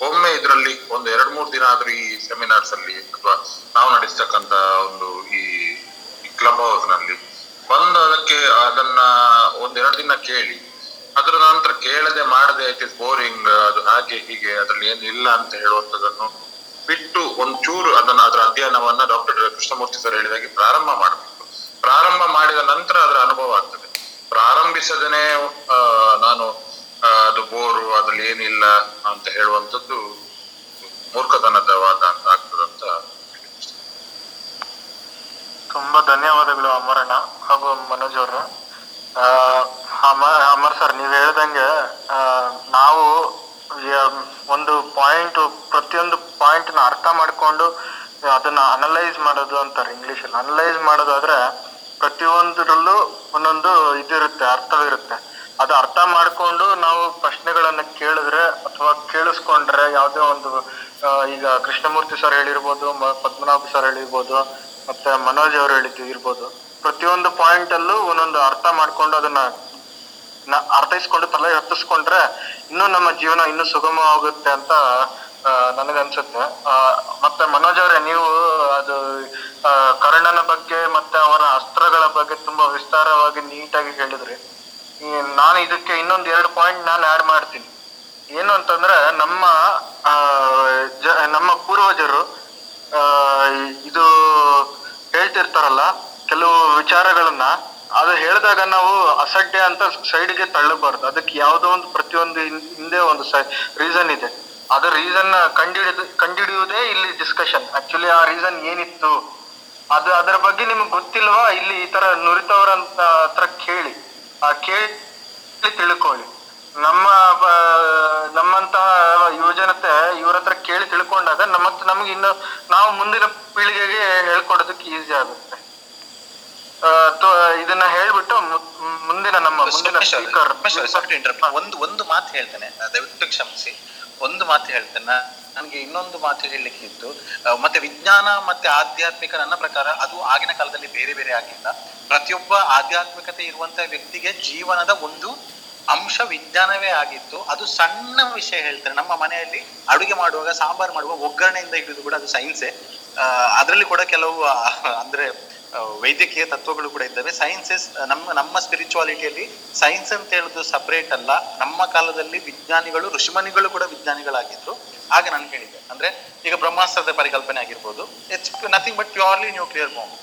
ಒಮ್ಮೆ ಇದರಲ್ಲಿ ಒಂದು ಎರಡ್ ಮೂರು ದಿನ ಆದ್ರೂ ಈ ಸೆಮಿನಾರ್ಸ್ ಅಲ್ಲಿ ಅಥವಾ ನಾವು ನಡೆಸ್ತಕ್ಕಂತ ಒಂದು ಈ ಕ್ಲಬ್ ಹೌಸ್ನಲ್ಲಿ ಬಂದು ಅದಕ್ಕೆ ಅದನ್ನ ಒಂದೆರಡು ದಿನ ಕೇಳಿ, ಅದರ ನಂತರ ಕೇಳದೆ ಮಾಡದೆ ಇಟ್ ಬೋರಿಂಗ್ ಅದು ಹಾಗೆ ಹೀಗೆ, ಅದ್ರಲ್ಲಿ ಏನು ಇಲ್ಲ ಅಂತ ಹೇಳುವಂತದನ್ನು ಬಿಟ್ಟು ಒಂಚೂರು ಅದನ್ನ ಅದರ ಅಧ್ಯಯನವನ್ನ ಡಾಕ್ಟರ್ ಕೃಷ್ಣಮೂರ್ತಿ ಸರ್ ಹೇಳಿದಾಗೆ ಪ್ರಾರಂಭ ಮಾಡಬೇಕು. ಪ್ರಾರಂಭ ಮಾಡಿದ ನಂತರ ಅದರ ಅನುಭವ ಆಗ್ತದೆ. ಪ್ರಾರಂಭಿಸದೇನೆ ನಾನು ಅದು ಬೋರು, ಅದ್ರಲ್ಲಿ ಏನಿಲ್ಲ ಅಂತ ಹೇಳುವಂಥದ್ದು ಮೂರ್ಖತನದ ವಾದ ಅಂತ ಆಗ್ತದಂತ ತುಂಬಾ ಧನ್ಯವಾದಗಳು ಅಮರಣ್ಣ ಹಾಗೂ ಮನೋಜ್ ಅವರು. ಅಮರ್ ಸರ್, ನೀವ್ ಹೇಳ್ದಂಗೆ ನಾವು ಒಂದು ಪಾಯಿಂಟ್ ಪ್ರತಿಯೊಂದು ಪಾಯಿಂಟ್ನ ಅರ್ಥ ಮಾಡ್ಕೊಂಡು ಅದನ್ನ ಅನಲೈಸ್ ಮಾಡೋದು ಅಂತಾರೆ ಇಂಗ್ಲಿಷ್ ಅಲ್ಲಿ. ಅನಲೈಸ್ ಮಾಡೋದಾದ್ರೆ ಪ್ರತಿಯೊಂದರಲ್ಲೂ ಒಂದೊಂದು ಇದಿರುತ್ತೆ, ಅರ್ಥವಿರುತ್ತೆ. ಅದು ಅರ್ಥ ಮಾಡ್ಕೊಂಡು ನಾವು ಪ್ರಶ್ನೆಗಳನ್ನ ಕೇಳಿದ್ರೆ ಅಥವಾ ಕೇಳಿಸ್ಕೊಂಡ್ರೆ ಯಾವುದೇ ಒಂದು ಈಗ ಕೃಷ್ಣಮೂರ್ತಿ ಸರ್ ಹೇಳಿರ್ಬೋದು ಪದ್ಮನಾಭ ಸರ್ ಹೇಳಿರ್ಬೋದು, ಮತ್ತೆ ಮನೋಜ್ ಅವರು ಹೇಳಿದ್ದು ಇರ್ಬೋದು. ಪ್ರತಿಯೊಂದು ಪಾಯಿಂಟ್ ಅಲ್ಲೂ ಒಂದೊಂದು ಅರ್ಥ ಮಾಡ್ಕೊಂಡು ಅದನ್ನ ಅರ್ಥೈಸ್ಕೊಂಡು ತಲೆ ಹತ್ತಿಸ್ಕೊಂಡ್ರೆ ಇನ್ನೂ ನಮ್ಮ ಜೀವನ ಇನ್ನೂ ಸುಗಮವಾಗುತ್ತೆ ಅಂತ ನನಗನ್ಸುತ್ತೆ. ಮತ್ತೆ ಮನೋಜ್ ಅವರೇ, ನೀವು ಅದು ಕರ್ಣನ ಬಗ್ಗೆ ಮತ್ತೆ ಅವರ ಅಸ್ತ್ರಗಳ ಬಗ್ಗೆ ತುಂಬಾ ವಿಸ್ತಾರವಾಗಿ ನೀಟಾಗಿ ಹೇಳಿದ್ರಿ. ನಾನು ಇದಕ್ಕೆ ಇನ್ನೊಂದ್ ಎರಡು ಪಾಯಿಂಟ್ ನಾನು ಆಡ್ ಮಾಡ್ತೀನಿ. ಏನು ಅಂತಂದ್ರೆ, ನಮ್ಮ ನಮ್ಮ ಪೂರ್ವಜರು ಇದು ಹೇಳ್ತಿರ್ತಾರಲ್ಲ, ಕೆಲವು ವಿಚಾರಗಳನ್ನ ಅದು ಹೇಳಿದಾಗ ನಾವು ಅಸಡ್ಡೆ ಅಂತ ಸೈಡ್ಗೆ ತಳ್ಳಬಾರ್ದು. ಅದಕ್ಕೆ ಯಾವುದೋ ಒಂದು ಪ್ರತಿಯೊಂದು ಹಿಂದೆ ಒಂದು ರೀಸನ್ ಇದೆ. ಅದು ರೀಸನ್ ಕಂಡಿಡಿದು, ಕಂಡಿಡಿಯುವುದೇ ಇಲ್ಲಿ ಡಿಸ್ಕಷನ್ ಆಕ್ಚುಲಿ ಆ ರೀಸನ್ ಏನಿತ್ತು? ಅದು ಅದರ ಬಗ್ಗೆ ನಿಮ್ಗೆ ಗೊತ್ತಿಲ್ವಾ? ಇಲ್ಲಿ ಈ ತರ ನುರಿತವರ ಹತ್ರ ಕೇಳಿ. ಆ ಕೇಳಿ ತಿಳ್ಕೊಳ್ಳಿ. ನಮ್ಮ ನಮ್ಮಂತಹ ಯುವಜನತೆ ಇವ್ರ ಹತ್ರ ಕೇಳಿ ತಿಳ್ಕೊಂಡಾಗ ನಮ್ಮ ನಮ್ಗೆ ಇನ್ನು ನಾವು ಮುಂದಿನ ಪೀಳಿಗೆಗೆ ಹೇಳ್ಕೊಡೋದಕ್ಕೆ ಈಸಿ ಆಗುತ್ತೆ. ಇದನ್ನ ಹೇಳ್ಬಿಟ್ಟು ಮುಂದಿನ ನಮ್ಮ ಮುಂದಿನ ಸ್ಪೀಕರ್ ಒಂದು ಒಂದು ಮಾತು ಹೇಳ್ತೇನೆ. ದಯವಿಟ್ಟು ಕ್ಷಮಿಸಿ. ಒಂದು ಮಾತು ಹೇಳ್ತೇನೆ. ನನಗೆ ಇನ್ನೊಂದು ಮಾತು ಹೇಳಲಿಕ್ಕೆ ಇತ್ತು. ಮತ್ತೆ ವಿಜ್ಞಾನ ಮತ್ತೆ ಆಧ್ಯಾತ್ಮಿಕ ನನ್ನ ಪ್ರಕಾರ ಅದು ಆಗಿನ ಕಾಲದಲ್ಲಿ ಬೇರೆ ಬೇರೆ ಆಗಿಲ್ಲ. ಪ್ರತಿಯೊಬ್ಬ ಆಧ್ಯಾತ್ಮಿಕತೆ ಇರುವಂತಹ ವ್ಯಕ್ತಿಗೆ ಜೀವನದ ಒಂದು ಅಂಶ ವಿಜ್ಞಾನವೇ ಆಗಿತ್ತು. ಅದು ಸಣ್ಣ ವಿಷಯ ಹೇಳ್ತಾರೆ ನಮ್ಮ ಮನೆಯಲ್ಲಿ ಅಡುಗೆ ಮಾಡುವಾಗ ಸಾಂಬಾರ್ ಮಾಡುವಾಗ ಒಗ್ಗರಣೆಯಿಂದ ಹಿಡಿದು ಕೂಡ ಅದು ಸೈನ್ಸೆ ಅದರಲ್ಲಿ ಕೂಡ ಕೆಲವು ಅಂದ್ರೆ ವೈದ್ಯಕೀಯ ತತ್ವಗಳು ಕೂಡ ಇದ್ದಾವೆ. ಸೈನ್ಸಸ್ ನಮ್ಮ ನಮ್ಮ ಸ್ಪಿರಿಚುವಾಲಿಟಿಯಲ್ಲಿ ಸೈನ್ಸ್ ಅಂತ ಹೇಳೋದು ಸಪರೇಟ್ ಅಲ್ಲ. ನಮ್ಮ ಕಾಲದಲ್ಲಿ ವಿಜ್ಞಾನಿಗಳು, ಋಷಿಮನಿಗಳು ಕೂಡ ವಿಜ್ಞಾನಿಗಳಾಗಿದ್ರು. ಆಗ ನಾನು ಹೇಳಿದ್ದೆ. ಅಂದ್ರೆ ಈಗ ಬ್ರಹ್ಮಾಸ್ತ್ರದ ಪರಿಕಲ್ಪನೆ ಆಗಿರ್ಬೋದು. It's nothing but purely nuclear bomb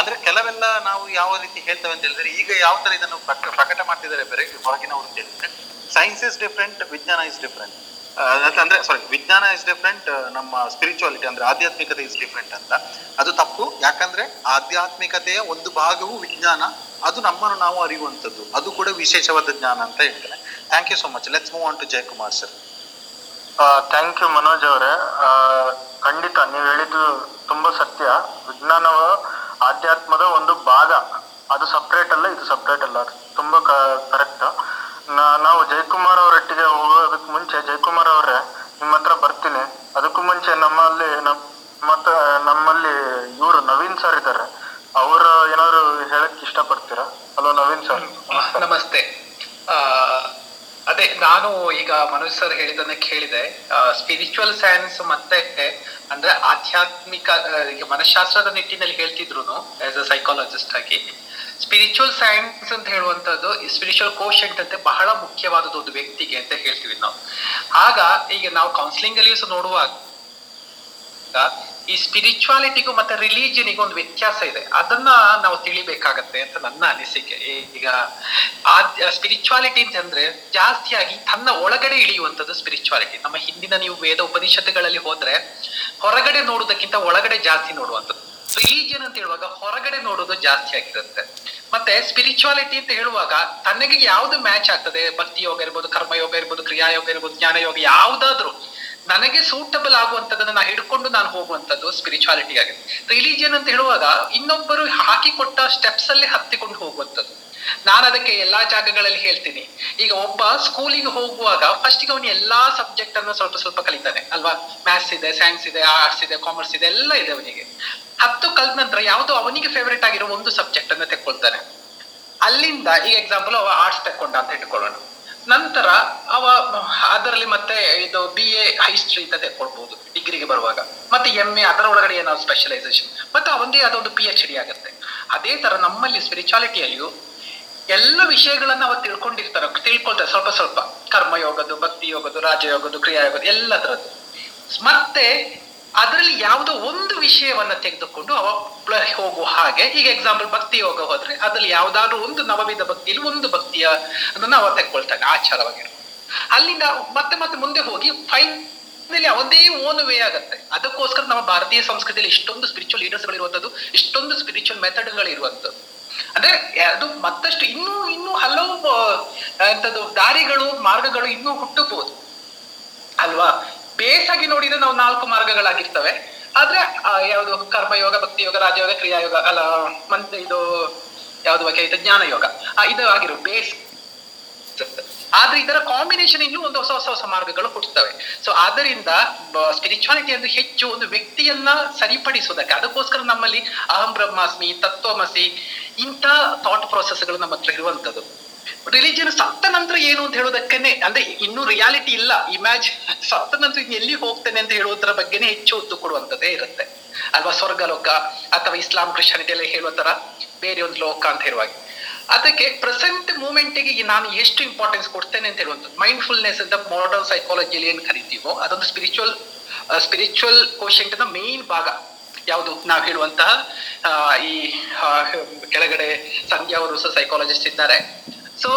ಅಂದ್ರೆ ಕೆಲವೆಲ್ಲ ನಾವು ಯಾವ ರೀತಿ ಹೇಳ್ತೇವೆ ಅಂತ ಹೇಳಿದ್ರೆ ಈಗ ಯಾವ ತರ ಇದನ್ನು ಪ್ರಕ, ಪ್ರಕಟ ಮಾಡ್ತಿದ್ದಾರೆ ಬೇರೆ, ಹೊರಗಿನವರು ಅಂತ ಹೇಳಿದ್ರೆ ಸೈನ್ಸ್ ಇಸ್ ಡಿಫ್ರೆಂಟ್ ವಿಜ್ಞಾನ ಇಸ್ ಡಿಫ್ರೆಂಟ್ ಅಂದ್ರೆ ಸಾರಿ ವಿಜ್ಞಾನ ಇಸ್ ಡಿಫ್ರೆಂಟ್ ನಮ್ಮ ಸ್ಪಿರಿಚುವಾಲಿಟಿ ಅಂದ್ರೆ ಆಧ್ಯಾತ್ಮಿಕತೆ ಇಸ್ ಡಿಫ್ರೆಂಟ್ ಅಂತ. ಅದು ತಪ್ಪು. ಯಾಕಂದ್ರೆ ಆಧ್ಯಾತ್ಮಿಕತೆಯ ಒಂದು ಭಾಗವು ವಿಜ್ಞಾನ. ಅದು ನಮ್ಮನ್ನು ನಾವು ಅರಿಯುವಂಥದ್ದು. ಅದು ಕೂಡ ವಿಶೇಷವಾದ ಜ್ಞಾನ ಅಂತ ಹೇಳ್ತಾರೆ thank you so much let's move on to Jayakumar sir thank you Manoj ಅವರೇ. ಖಂಡಿತ ನೀವು ಹೇಳಿದ್ದು ತುಂಬಾ ಸತ್ಯ. ವಿಜ್ಞಾನವ ಆಧ್ಯಾತ್ಮದ ಒಂದು ಭಾಗ. ಅದು ಸಪ್ರೇಟ್ ಅಲ್ಲ, ಇದು ಸಪ್ರೇಟ್ ಅಲ್ಲ. ತುಂಬಾ ಕರೆಕ್ಟ್ ನಾವು ಜಯಕುಮಾರ್ ಅವರೊಟ್ಟಿಗೆ ಹೋಗೋದಕ್ಕೆ ಮುಂಚೆ, ಜಯಕುಮಾರ್ ಅವರೇ, ನಿಮ್ಮ ಹತ್ರ ಬರ್ತೀನಿ. ಅದಕ್ಕೂ ಮುಂಚೆ ನಮ್ಮಲ್ಲಿ ನಮ್ಮ ನಮ್ಮಲ್ಲಿ ಇವರು ನವೀನ್ ಸರ್ ಇದ್ದಾರೆ ಅವರು ಏನಾದ್ರು ಹೇಳಕ್ ಇಷ್ಟಪಡ್ತೀರಾ? ಹಲೋ, ನವೀನ್ ಸರ್ ನಮಸ್ತೆ. ಅದೇ, ನಾನು ಈಗ ಮನೋಜ್ ಸರ್ ಹೇಳಿದ್ದನ್ನ ಕೇಳಿದೆ. ಸ್ಪಿರಿಚುವಲ್ ಸೈನ್ಸ್ ಮತ್ತೆ, ಅಂದ್ರೆ ಆಧ್ಯಾತ್ಮಿಕ ಮನಃಶಾಸ್ತ್ರದ ನಿಟ್ಟಿನಲ್ಲಿ ಹೇಳ್ತಿದ್ರು ಆಸ್ ಅ ಸೈಕಾಲಜಿಸ್ಟ್ ಆಗಿ ಸ್ಪಿರಿಚುವಲ್ ಸೈನ್ಸ್ ಅಂತ ಹೇಳುವಂತದ್ದು ಸ್ಪಿರಿಚುವಲ್ ಕೋಶೆಂಟ್ ಅಂತ ಬಹಳ ಮುಖ್ಯವಾದದ್ದು ಒಂದು ವ್ಯಕ್ತಿಗೆ ಅಂತ ಹೇಳ್ತೀವಿ ನಾವು. ಆಗ ಈಗ ನಾವು ಕೌನ್ಸಿಲಿಂಗ್ ಅಲ್ಲಿ ನೋಡುವಾಗ, ಈ ಸ್ಪಿರಿಚುವಾಲಿಟಿಗೂ ಮತ್ತೆ ರಿಲಿಜಿಯನಿಗೂ ಒಂದು ವ್ಯತ್ಯಾಸ ಇದೆ. ಅದನ್ನ ನಾವು ತಿಳಿಬೇಕಾಗತ್ತೆ ಅಂತ ನನ್ನ ಅನಿಸಿಕೆ. ಈಗ ಆ ಸ್ಪಿರಿಚುವಾಲಿಟಿ ಅಂತಂದ್ರೆ ಜಾಸ್ತಿಯಾಗಿ ತನ್ನ ಒಳಗಡೆ ಇಳಿಯುವಂಥದ್ದು ಸ್ಪಿರಿಚುವಾಲಿಟಿ ನಮ್ಮ ಹಿಂದಿನ ನೀವು ವೇದ ಉಪನಿಷತ್ತುಗಳಲ್ಲಿ ಹೋದ್ರೆ, ಹೊರಗಡೆ ನೋಡುವುದಕ್ಕಿಂತ ಒಳಗಡೆ ಜಾಸ್ತಿ ನೋಡುವಂಥದ್ದು. ರಿಲಿಜಿಯನ್ ಅಂತ ಹೇಳುವಾಗ ಹೊರಗಡೆ ನೋಡೋದು ಜಾಸ್ತಿ ಆಗಿರುತ್ತೆ. ಮತ್ತೆ ಸ್ಪಿರಿಚುವಾಲಿಟಿ ಅಂತ ಹೇಳುವಾಗ ತನಗೆ ಯಾವ್ದು ಮ್ಯಾಚ್ ಆಗ್ತದೆ? ಭಕ್ತಿ ಯೋಗ ಇರ್ಬೋದು, ಕರ್ಮಯೋಗ ಇರ್ಬೋದು, ಕ್ರಿಯಾಯೋಗ ಇರ್ಬೋದು ಜ್ಞಾನ ಯೋಗ ಯಾವ್ದಾದ್ರು ನನಗೆ ಸೂಟಬಲ್ ಆಗುವಂಥದ್ದನ್ನ ನಾ ಹಿಡ್ಕೊಂಡು ನಾನು ಹೋಗುವಂತದ್ದು ಸ್ಪಿರಿಚುವಾಲಿಟಿ ಆಗಿದೆ ರಿಲಿಜಿಯನ್ ಅಂತ ಹೇಳುವಾಗ ಇನ್ನೊಬ್ಬರು ಹಾಕಿಕೊಟ್ಟ ಸ್ಟೆಪ್ಸ್ ಅಲ್ಲಿ ಹತ್ತಿಕೊಂಡು ಹೋಗುವಂಥದ್ದು. ನಾನು ಅದಕ್ಕೆ ಎಲ್ಲಾ ಜಾಗಗಳಲ್ಲಿ ಹೇಳ್ತೀನಿ. ಈಗ ಒಬ್ಬ ಸ್ಕೂಲಿಗೆ ಹೋಗುವಾಗ ಫಸ್ಟ್ ಅವನು ಎಲ್ಲಾ ಸಬ್ಜೆಕ್ಟ್ ಅನ್ನು ಸ್ವಲ್ಪ ಸ್ವಲ್ಪ ಕಲಿತಾನೆ. ಅಲ್ವಾ? ಮ್ಯಾಥ್ಸ್ ಇದೆ ಸೈನ್ಸ್ ಇದೆ ಆರ್ಟ್ಸ್ ಇದೆ ಕಾಮರ್ಸ್ ಇದೆ, ಎಲ್ಲ ಇದೆ ಅವನಿಗೆ. ಹತ್ತು ಕಲ್ತ ನಂತರ ಯಾವ್ದೋ ಅವನಿಗೆ ಫೇವ್ರೇಟ್ ಆಗಿರೋ ಒಂದು ಸಬ್ಜೆಕ್ಟ್ ಅನ್ನ ತೆಕ್ಕೊಳ್ತಾನೆ. ಅಲ್ಲಿಂದ ಈಗ ಎಕ್ಸಾಂಪಲ್ ಅವ ಆರ್ಟ್ಸ್ ತಕೊಂಡ ಅಂತ ಇಟ್ಕೊಳ್ಳೋಣ. ನಂತರ ಅವ ಅದರಲ್ಲಿ ಮತ್ತೆ ಇದು ಬಿ ಎ ಹಿಸ್ಟ್ರಿ ಅಂತ ತೆಕ್ಕೊಳ್ಬಹುದು ಡಿಗ್ರಿಗೆ ಬರುವಾಗ. ಮತ್ತೆ ಎಂ ಎ ಅದರ ಒಳಗಡೆ ಏನಾದ್ರು ಸ್ಪೆಷಲೈಸೇಷನ್ ಮತ್ತೆ ಅವಂದೇ ಅದೊಂದು ಪಿ ಎಚ್ ಡಿ ಆಗುತ್ತೆ. ಅದೇ ತರ ನಮ್ಮಲ್ಲಿ ಸ್ಪಿರಿಚುಯಾಲಿಟಿಯಲ್ಲಿಯೂ ಎಲ್ಲ ವಿಷಯಗಳನ್ನ ಅವ ತಿಳ್ಕೊಂಡಿರ್ತಾರ ತಿಳ್ಕೊಳ್ತಾರೆ ಸ್ವಲ್ಪ ಸ್ವಲ್ಪ. ಕರ್ಮಯೋಗದ್ದು ಭಕ್ತಿ ಯೋಗದ್ದು ರಾಜಯೋಗದ್ದು, ಕ್ರಿಯಾಯೋಗದ್ದು ಎಲ್ಲದರದ್ದು. ಮತ್ತೆ ಅದರಲ್ಲಿ ಯಾವುದೋ ಒಂದು ವಿಷಯವನ್ನ ತೆಗೆದುಕೊಂಡು ಅವ ಪ್ಲ- ಹೋಗುವ ಹಾಗೆ. ಈಗ ಎಕ್ಸಾಂಪಲ್ ಭಕ್ತಿ ಯೋಗ ಹೋದ್ರೆ ಅದ್ರಲ್ಲಿ ಯಾವ್ದಾದ್ರು ಒಂದು ನವವಿಧ ಭಕ್ತಿಯಲ್ಲಿ ಒಂದು ಭಕ್ತಿಯ ಅದನ್ನ ಅವ ತೆಕ್ಕೊಳ್ತಾನೆ ಆಚಾರವಾಗಿರೋ ಅಲ್ಲಿಂದ ಮತ್ತೆ ಮತ್ತೆ ಮುಂದೆ ಹೋಗಿ ಫೈನಲ್ಲಿ ಅವಂದೇ ಓನ್ ವೇ ಆಗತ್ತೆ. ಅದಕ್ಕೋಸ್ಕರ ನಮ್ಮ ಭಾರತೀಯ ಸಂಸ್ಕೃತಿಯಲ್ಲಿ ಇಷ್ಟೊಂದು ಸ್ಪಿರಿಚುವಲ್ ಲೀಡರ್ಸ್ ಗಳಿರುವಂತದ್ದು ಇಷ್ಟೊಂದು ಸ್ಪಿರಿಚುವಲ್ ಮೆಥಡ್ಗಳು ಇರುವಂತದ್ದು. ಅಂದ್ರೆ ಅದು ಮತ್ತಷ್ಟು ಇನ್ನೂ ಇನ್ನೂ ಹಲವು ಎಂಥದ್ದು ದಾರಿಗಳು, ಮಾರ್ಗಗಳು ಇನ್ನೂ ಹುಟ್ಟಬಹುದು ಅಲ್ವಾ? ಬೇಸಾಗಿ ನೋಡಿದ್ರೆ ನಾವು ನಾಲ್ಕು ಮಾರ್ಗಗಳಾಗಿರ್ತವೆ. ಆದ್ರೆ ಯಾವುದು ಕರ್ಮಯೋಗ ಭಕ್ತಿ ಯೋಗ ರಾಜಯೋಗ, ಕ್ರಿಯಾಯೋಗ, ಅಲ್ಲ ಮಂತ್ ಇದು ಯಾವ್ದು ಬಗ್ಗೆ, ಇದು ಜ್ಞಾನ ಯೋಗ ಇದು ಆಗಿರೋ ಬೇಸ್. ಆದ್ರೆ ಇದರ ಕಾಂಬಿನೇಷನ್ ಇನ್ನೂ ಒಂದು ಹೊಸ ಹೊಸ ಹೊಸ ಮಾರ್ಗಗಳು ಹುಟ್ಟುತ್ತವೆ. ಸೊ ಆದ್ದರಿಂದ ಸ್ಪಿರಿಚುವಾಲಿಟಿ ಅಂದ್ರೆ ಹೆಚ್ಚು ಒಂದು ವ್ಯಕ್ತಿಯನ್ನ ಸರಿಪಡಿಸೋದಕ್ಕೆ ಅದಕ್ಕೋಸ್ಕರ ನಮ್ಮಲ್ಲಿ ಅಹಂ ಬ್ರಹ್ಮಾಸ್ಮಿ, ತತ್ವಮಸಿ, ಇಂಥ ಥಾಟ್ ಪ್ರೋಸೆಸ್ಗಳು ನಮ್ಮ ಹತ್ರ ಇರುವಂತದ್ದು ರಿಲಿಜಿಯನ್ ಸತ್ತ ನಂತರ ಏನು ಅಂತ ಹೇಳೋದಕ್ಕೇನೆ, ಅಂದ್ರೆ ಇನ್ನೂ ರಿಯಾಲಿಟಿ ಇಲ್ಲ. ಇಮ್ಯಾಜ್ ಸತ್ತ ನಂತರ ಎಲ್ಲಿ ಹೋಗ್ತೇನೆ ಅಂತ ಹೇಳೋದ್ರ ಬಗ್ಗೆನೇ ಹೆಚ್ಚು ಒತ್ತು ಕೊಡುವಂತದ್ದೇ ಇರುತ್ತೆ. ಅಲ್ವಾ ಸ್ವರ್ಗ ಲೋಕ ಅಥವಾ ಇಸ್ಲಾಂ, ಕ್ರಿಶ್ಚಿಯಾನಿಟಿ ಎಲ್ಲ ಹೇಳುವ ತರ ಬೇರೆ ಒಂದು ಲೋಕ ಅಂತ ಹೇಳುವಾಗ. ಅದಕ್ಕೆ ಪ್ರೆಸೆಂಟ್ ಮೂಮೆಂಟಿಗೆ ನಾನು ಎಷ್ಟು ಇಂಪಾರ್ಟೆನ್ಸ್ ಕೊಡ್ತೇನೆ ಅಂತ ಹೇಳುವಂಥದ್ದು. ಮೈಂಡ್ಫುಲ್ನೆಸ್ ಅಂತ ಮಾಡರ್ನ್ ಸೈಕಾಲಜಿಯಲ್ಲಿ ಏನು ಕರಿತೀವೋ, ಅದೊಂದು ಸ್ಪಿರಿಚುವಲ್ ಸ್ಪಿರಿಚುವಲ್ ಕೋಶೆಂಟ್ ಮೇನ್ ಭಾಗ. ಯಾವುದು? ನಾವು ಹೇಳುವಂತಹ ಈ ಕೆಳಗಡೆ ಸಂಧ್ಯಾ ಅವರು ಸಹ ಸೈಕಾಲಜಿಸ್ಟ್ ಇದ್ದಾರೆ. ಸೊ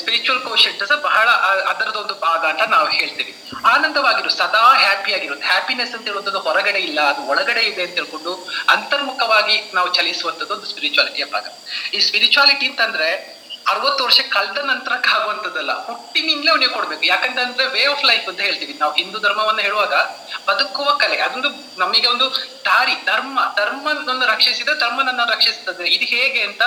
ಸ್ಪಿರಿಚುವಲ್ ಕೋಶೆಂಟ್ ಸಹ ಬಹಳ ಅದರದೊಂದು ಭಾಗ ಅಂತ ನಾವು ಹೇಳ್ತೀವಿ. ಆನಂದವಾಗಿರು, ಸದಾ ಹ್ಯಾಪಿ ಆಗಿರುತ್ತೆ ಹ್ಯಾಪಿನೆಸ್ ಅಂತ ಹೇಳುವಂಥದ್ದು ಹೊರಗಡೆ ಇಲ್ಲ, ಅದು ಒಳಗಡೆ ಇದೆ ಅಂತ ಹೇಳ್ಕೊಂಡು ಅಂತರ್ಮುಖವಾಗಿ ನಾವು ಚಲಿಸುವಂಥದ್ದು ಒಂದು ಸ್ಪಿರಿಚುವಾಲಿಟಿಯ ಭಾಗ. ಈ ಸ್ಪಿರಿಚುವಾಲಿಟಿ ಅಂತಂದ್ರೆ ಅರವತ್ತು ವರ್ಷ ಕಳೆದ ನಂತರಕ್ಕೆ ಆಗುವಂಥದ್ದಲ್ಲ. ಹುಟ್ಟಿನಿಂದಲೇ ಅವನಿಗೆ ಕೊಡ್ಬೇಕು. ಯಾಕಂತಂದ್ರೆ ವೇ ಆಫ್ ಲೈಫ್ ಅಂತ ಹೇಳ್ತೀವಿ. ನಾವು ಹಿಂದೂ ಧರ್ಮವನ್ನು ಹೇಳುವಾಗ ಬದುಕುವ ಕಲೆ, ಅದೊಂದು ನಮಗೆ ಒಂದು ದಾರಿ, ಧರ್ಮ ಧರ್ಮ ಧರ್ಮವನ್ನು ರಕ್ಷಿಸಿದ ಧರ್ಮ ನನ್ನ ರಕ್ಷಿಸುತ್ತದೆ. ಇದು ಹೇಗೆ ಅಂತ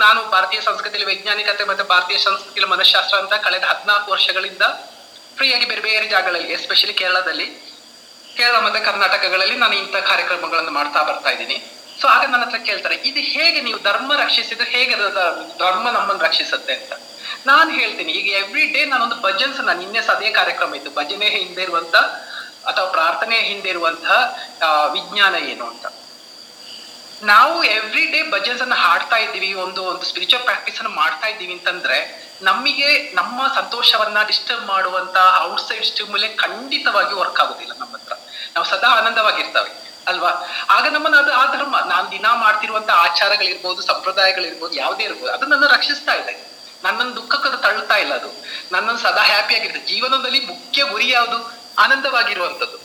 ನಾನು ಭಾರತೀಯ ಸಂಸ್ಕೃತಿಯಲ್ಲಿ ವೈಜ್ಞಾನಿಕತೆ ಮತ್ತೆ ಭಾರತೀಯ ಸಂಸ್ಕೃತಿಯಲ್ಲಿ ಮನಃಶಾಸ್ತ್ರ ಅಂತ ಕಳೆದ ಹದಿನಾಲ್ಕು ವರ್ಷಗಳಿಂದ ಫ್ರೀಯಾಗಿ ಬೇರೆ ಬೇರೆ ಜಾಗಗಳಲ್ಲಿ ಎಸ್ಪೆಷಲಿ ಕೇರಳದಲ್ಲಿ, ಕೇರಳ ಮತ್ತೆ ಕರ್ನಾಟಕಗಳಲ್ಲಿ ನಾನು ಇಂಥ ಕಾರ್ಯಕ್ರಮಗಳನ್ನು ಮಾಡ್ತಾ ಬರ್ತಾ ಇದ್ದೀನಿ. ಸೊ ಆಗ ನನ್ನ ಹತ್ರ ಕೇಳ್ತಾರೆ, ಇದು ಹೇಗೆ ನೀವು ಧರ್ಮ ರಕ್ಷಿಸಿದ್ರೆ ಹೇಗೆ ಧರ್ಮ ನಮ್ಮನ್ನು ರಕ್ಷಿಸುತ್ತೆ ಅಂತ. ನಾನು ಹೇಳ್ತೀನಿ, ಈಗ ಎವ್ರಿ ಡೇ ನಾನೊಂದು ಭಜನ್ಸ್ ನಾನು ನಿನ್ನೆ ಸದೇ ಅದೇ ಕಾರ್ಯಕ್ರಮ ಇತ್ತು, ಭಜನೆ ಹಿಂದೆ ಇರುವಂತ ಅಥವಾ ಪ್ರಾರ್ಥನೆ ಹಿಂದೆ ಇರುವಂತಹ ವಿಜ್ಞಾನ ಏನು ಅಂತ. ನಾವು ಎವ್ರಿ ಡೇ ಭಜನ್ಸ್ ಅನ್ನ ಹಾಡ್ತಾ ಇದ್ದೀವಿ, ಒಂದು ಒಂದು ಸ್ಪಿರಿಚುವಲ್ ಪ್ರಾಕ್ಟೀಸ್ ಅನ್ನು ಮಾಡ್ತಾ ಇದ್ದೀವಿ ಅಂತಂದ್ರೆ, ನಮಗೆ ನಮ್ಮ ಸಂತೋಷವನ್ನ ಡಿಸ್ಟರ್ಬ್ ಮಾಡುವಂತ ಔಟ್ಸೈಡ್ ಸ್ಟಿಮ್ಯುಲೆ ಖಂಡಿತವಾಗಿ ವರ್ಕ್ ಆಗುದಿಲ್ಲ ನಮ್ಮ ಹತ್ರ ನಾವು ಸದಾ ಆನಂದವಾಗಿರ್ತವೆ. ಅಲ್ವಾ? ಆಗ ನಮ್ಮನ್ನ ಅದು ಆ ಧರ್ಮ, ನಾನು ದಿನ ಮಾಡ್ತಿರುವಂತ ಆಚಾರಗಳಿರ್ಬೋದು, ಸಂಪ್ರದಾಯಗಳಿರ್ಬೋದು, ಯಾವುದೇ ಇರ್ಬೋದು, ಅದು ನನ್ನ ರಕ್ಷಿಸ್ತಾ ಇದೆ. ನನ್ನನ್ನು ದುಃಖಕ್ಕೆ ಅದು ತಳ್ಳುತ್ತಾ ಇಲ್ಲ ಅದು. ನನ್ನನ್ನು ಸದಾ ಹ್ಯಾಪಿ ಆಗಿರುತ್ತೆ. ಜೀವನದಲ್ಲಿ ಮುಖ್ಯ ಗುರಿ ಯಾವುದು? ಆನಂದವಾಗಿರುವಂಥದ್ದು.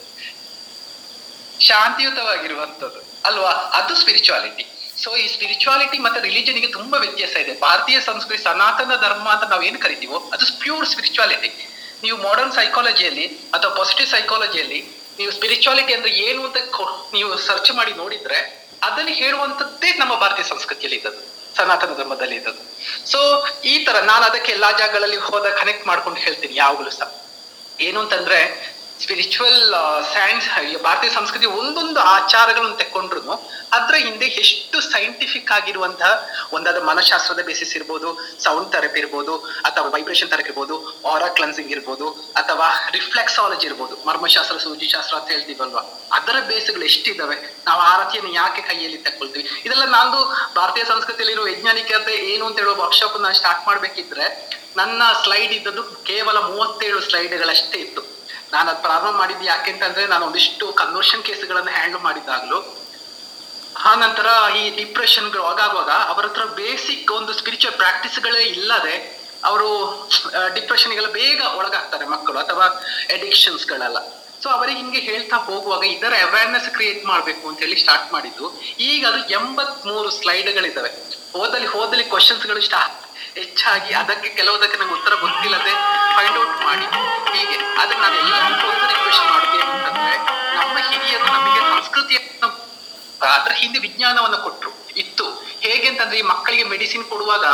ಶಾಂತಿಯುತವಾಗಿರುವಂಥದ್ದು. ಅಲ್ವಾ? ಅದು ಸ್ಪಿರಿಚುವಾಲಿಟಿ ಸೊ ಈ ಸ್ಪಿರಿಚುವಾಲಿಟಿ ಮತ್ತೆ ರಿಲಿಜನ್ಗೆ ತುಂಬಾ ವ್ಯತ್ಯಾಸ ಇದೆ. ಭಾರತೀಯ ಸಂಸ್ಕೃತಿ, ಸನಾತನ ಧರ್ಮ ಅಂತ ನಾವೇನು ಕರಿತೀವೋ, ಅದು ಪ್ಯೂರ್ ಸ್ಪಿರಿಚುವಾಲಿಟಿ ನೀವು ಮಾಡರ್ನ್ ಸೈಕಾಲಜಿಯಲ್ಲಿ ಅಥವಾ ಪಾಸಿಟಿವ್ ಸೈಕಾಲಜಿಯಲ್ಲಿ ನೀವು ಸ್ಪಿರಿಚುವಾಲಿಟಿ ಅಂದ್ರೆ ಏನು ಅಂತ ನೀವು ಸರ್ಚ್ ಮಾಡಿ ನೋಡಿದ್ರೆ ಅದನ್ನು ಹೇಳುವಂಥದ್ದೇ ನಮ್ಮ ಭಾರತೀಯ ಸಂಸ್ಕೃತಿಯಲ್ಲಿ ಇದ್ದದ್ದು, ಸನಾತನ ಧರ್ಮದಲ್ಲಿ ಇದ್ದದ್ದು. ಸೊ ಈ ತರ ನಾನು ಅದಕ್ಕೆ ಎಲ್ಲಾ ಜಾಗಗಳಲ್ಲಿ ಹೋದ ಕನೆಕ್ಟ್ ಮಾಡ್ಕೊಂಡು ಹೇಳ್ತೀನಿ ಯಾವಾಗಲೂ ಸಹ. ಏನು ಅಂತಂದ್ರೆ ಸ್ಪಿರಿಚುವಲ್ ಸೈನ್ಸ್ ಭಾರತೀಯ ಸಂಸ್ಕೃತಿ ಒಂದೊಂದು ಆಚಾರಗಳನ್ನು ತೆಕ್ಕೊಂಡ್ರು ಅದ್ರ ಹಿಂದೆ ಎಷ್ಟು ಸೈಂಟಿಫಿಕ್ ಆಗಿರುವಂತಹ ಒಂದಾದ ಮನಶಾಸ್ತ್ರದ ಬೇಸಿಸ್ ಇರ್ಬೋದು ಸೌಂಡ್ ಥೆರಪಿ ಇರ್ಬೋದು, ಅಥವಾ ವೈಬ್ರೇಷನ್ ಥೆರಪಿ ಇರ್ಬೋದು ಆರಾ ಕ್ಲನ್ಸಿಂಗ್ ಇರ್ಬೋದು, ಅಥವಾ ರಿಫ್ಲೆಕ್ಸಾಲಜಿ ಇರ್ಬೋದು, ಮರ್ಮಶಾಸ್ತ್ರ, ಸೂಜಿಶಾಸ್ತ್ರ ಅಂತ ಹೇಳ್ತೀವಲ್ವಾ? ಅದರ ಬೇಸ್ಗಳು ಎಷ್ಟಿದಾವೆ? ನಾವು ಆರತಿಯನ್ನು ಯಾಕೆ ಕೈಯಲ್ಲಿ ತಕ್ಕೊಳ್ತೀವಿ? ಇದೆಲ್ಲ ನಾನು ಭಾರತೀಯ ಸಂಸ್ಕೃತಿಯಲ್ಲಿರೋ ವೈಜ್ಞಾನಿಕತೆ ಏನು ಅಂತ ಹೇಳುವ ವರ್ಕ್ಶಾಪ್ ನಾನು ಸ್ಟಾರ್ಟ್ ಮಾಡ್ಬೇಕಿದ್ರೆ, ನನ್ನ ಸ್ಲೈಡ್ ಇದ್ದದ್ದು ಕೇವಲ ಮೂವತ್ತೇಳು ಸ್ಲೈಡ್ಗಳಷ್ಟೇ ಇತ್ತು. ನಾನು ಅದು ಪ್ರಾರಂಭ ಮಾಡಿದ್ದು ಯಾಕೆ ಅಂತಂದ್ರೆ ನಾನು ಒಂದಿಷ್ಟು ಕನ್ವರ್ಷನ್ ಕೇಸ್ಗಳನ್ನು ಹ್ಯಾಂಡಲ್ ಮಾಡಿದ್ದಾಗಲೂ. ಆ ನಂತರ ಈ ಡಿಪ್ರೆಷನ್ಗಳು ಒಳಗಾಗುವಾಗ ಅವರ ಹತ್ರ ಬೇಸಿಕ್ ಒಂದು ಸ್ಪಿರಿಚುವಲ್ ಪ್ರಾಕ್ಟೀಸ್ಗಳೇ ಇಲ್ಲದೆ ಅವರು ಡಿಪ್ರೆಷನ್ಗೆಲ್ಲ ಬೇಗ ಒಳಗಾಗ್ತಾರೆ ಮಕ್ಕಳು ಅಥವಾ ಅಡಿಕ್ಷನ್ಸ್ಗಳೆಲ್ಲ ಸೊ ಅವರಿಗೆ ಹಿಂಗೆ ಹೇಳ್ತಾ ಹೋಗುವಾಗ ಇದರ ಅವೇರ್ನೆಸ್ ಕ್ರಿಯೇಟ್ ಮಾಡಬೇಕು ಅಂತ ಹೇಳಿ ಸ್ಟಾರ್ಟ್ ಮಾಡಿದ್ದು. ಈಗ ಅದು ಎಂಬತ್ ಮೂರು ಸ್ಲೈಡ್ಗಳಿದ್ದಾವೆ ಹೋದಲ್ಲಿ ಹೋದಲ್ಲಿ ಕ್ವಶನ್ಸ್ಗಳು ಸ್ಟಾರ್ಟ್ ಹೆಚ್ಚಾಗಿ ಅದಕ್ಕೆ ಕೆಲವುದಕ್ಕೆ ನಂಗೆ ಉತ್ತರ ಗೊತ್ತಿಲ್ಲದೆ ಫೈಂಡ್ ಔಟ್ ಮಾಡಿ. ಹೀಗೆ. ಅದನ್ನ ನಾನು ಎಲ್ಲರಿಗೂ ಒಂದು ರಿಕ್ವೆಸ್ಟ್ ಮಾಡೋದು ಅಂತಂದ್ರೆ ನಮ್ಮ ಹಿರಿಯರು ನಮಗೆ ಸಂಸ್ಕೃತಿಯನ್ನು ಅದ್ರ ಹಿಂದೆ ವಿಜ್ಞಾನವನ್ನು ಕೊಟ್ಟರು ಇತ್ತು. ಹೇಗೆ ಅಂತಂದ್ರೆ ಈ ಮಕ್ಕಳಿಗೆ ಮೆಡಿಸಿನ್ ಕೊಡುವಾಗ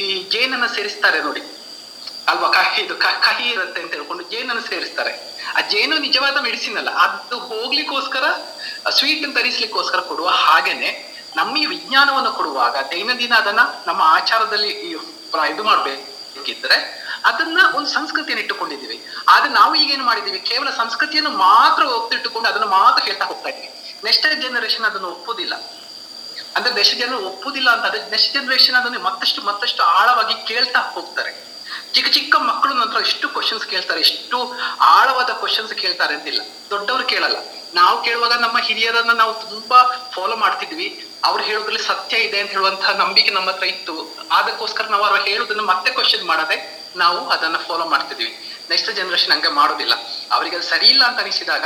ಈ ಜೇನನ್ನ ಸೇರಿಸ್ತಾರೆ ನೋಡಿ. ಅಲ್ವಾ? ಕಹಿ, ಇದು ಕಹಿ ಇರುತ್ತೆ ಅಂತ ಹೇಳ್ಕೊಂಡು ಜೇನನ್ನು ಸೇರಿಸ್ತಾರೆ. ಆ ಜೇನು ನಿಜವಾದ ಮೆಡಿಸಿನ್ ಅಲ್ಲ. ಅದು ಹೋಗ್ಲಿಕ್ಕೋಸ್ಕರ ಸ್ವೀಟ್ ತರಿಸ್ಲಿಕ್ಕೋಸ್ಕರ ಕೊಡುವ ಹಾಗೇನೆ. ನಮ್ಮ ಈ ವಿಜ್ಞಾನವನ್ನು ಕೊಡುವಾಗ, ದೈನಂದಿನ ಅದನ್ನ ನಮ್ಮ ಆಚಾರದಲ್ಲಿ ಇದು ಮಾಡಬೇಕಿದ್ರೆ ಅದನ್ನ ಒಂದು ಸಂಸ್ಕೃತಿಯನ್ನು ಇಟ್ಟುಕೊಂಡಿದ್ದೀವಿ. ಆದ್ರೆ ನಾವು ಈಗ ಏನು ಮಾಡಿದೀವಿ ಕೇವಲ ಸಂಸ್ಕೃತಿಯನ್ನು ಮಾತ್ರ ಒತ್ತಿಟ್ಟುಕೊಂಡು ಅದನ್ನು ಮಾತ್ರ ಹೇಳ್ತಾ ಹೋಗ್ತಾ ಇದ್ವಿ ನೆಕ್ಸ್ಟ್ ಜನರೇಷನ್ ಅದನ್ನು ಒಪ್ಪುದಿಲ್ಲ. ಅಂದ್ರೆ ನೆಕ್ಸ್ಟ್ ಜನರು ಒಪ್ಪುದಿಲ್ಲ ಅಂತ ನೆಕ್ಸ್ಟ್ ಜನರೇಷನ್ ಅದನ್ನು ಮತ್ತಷ್ಟು ಮತ್ತಷ್ಟು ಆಳವಾಗಿ ಕೇಳ್ತಾ ಹೋಗ್ತಾರೆ. ಚಿಕ್ಕ ಚಿಕ್ಕ ಮಕ್ಕಳು ನಂತರ ಎಷ್ಟು ಕ್ವಶನ್ಸ್ ಕೇಳ್ತಾರೆ, ಎಷ್ಟು ಆಳವಾದ ಕ್ವಶನ್ಸ್ ಕೇಳ್ತಾರೆ ಅಂತಿಲ್ಲ. ದೊಡ್ಡವರು ಕೇಳಲ್ಲ. ನಾವು ಕೇಳುವಾಗ ನಮ್ಮ ಹಿರಿಯರನ್ನ ನಾವು ತುಂಬಾ ಫಾಲೋ ಮಾಡ್ತಿದ್ವಿ. ಅವ್ರು ಹೇಳೋದ್ರಲ್ಲಿ ಸತ್ಯ ಇದೆ ಅಂತ ಹೇಳುವಂತಹ ನಂಬಿಕೆ ನಮ್ಮ ಹತ್ರ ಇತ್ತು. ಅದಕ್ಕೋಸ್ಕರ ನಾವು ಅವ್ರು ಹೇಳೋದನ್ನ ಮತ್ತೆ ಕ್ವಶನ್ ಮಾಡದೆ ನಾವು ಅದನ್ನ ಫಾಲೋ ಮಾಡ್ತಿದ್ವಿ. ನೆಕ್ಸ್ಟ್ ಜನರೇಷನ್ ಹಂಗೆ ಮಾಡೋದಿಲ್ಲ. ಅವರಿಗೆ ಅದು ಸರಿ ಇಲ್ಲ ಅಂತ ಅನಿಸಿದಾಗ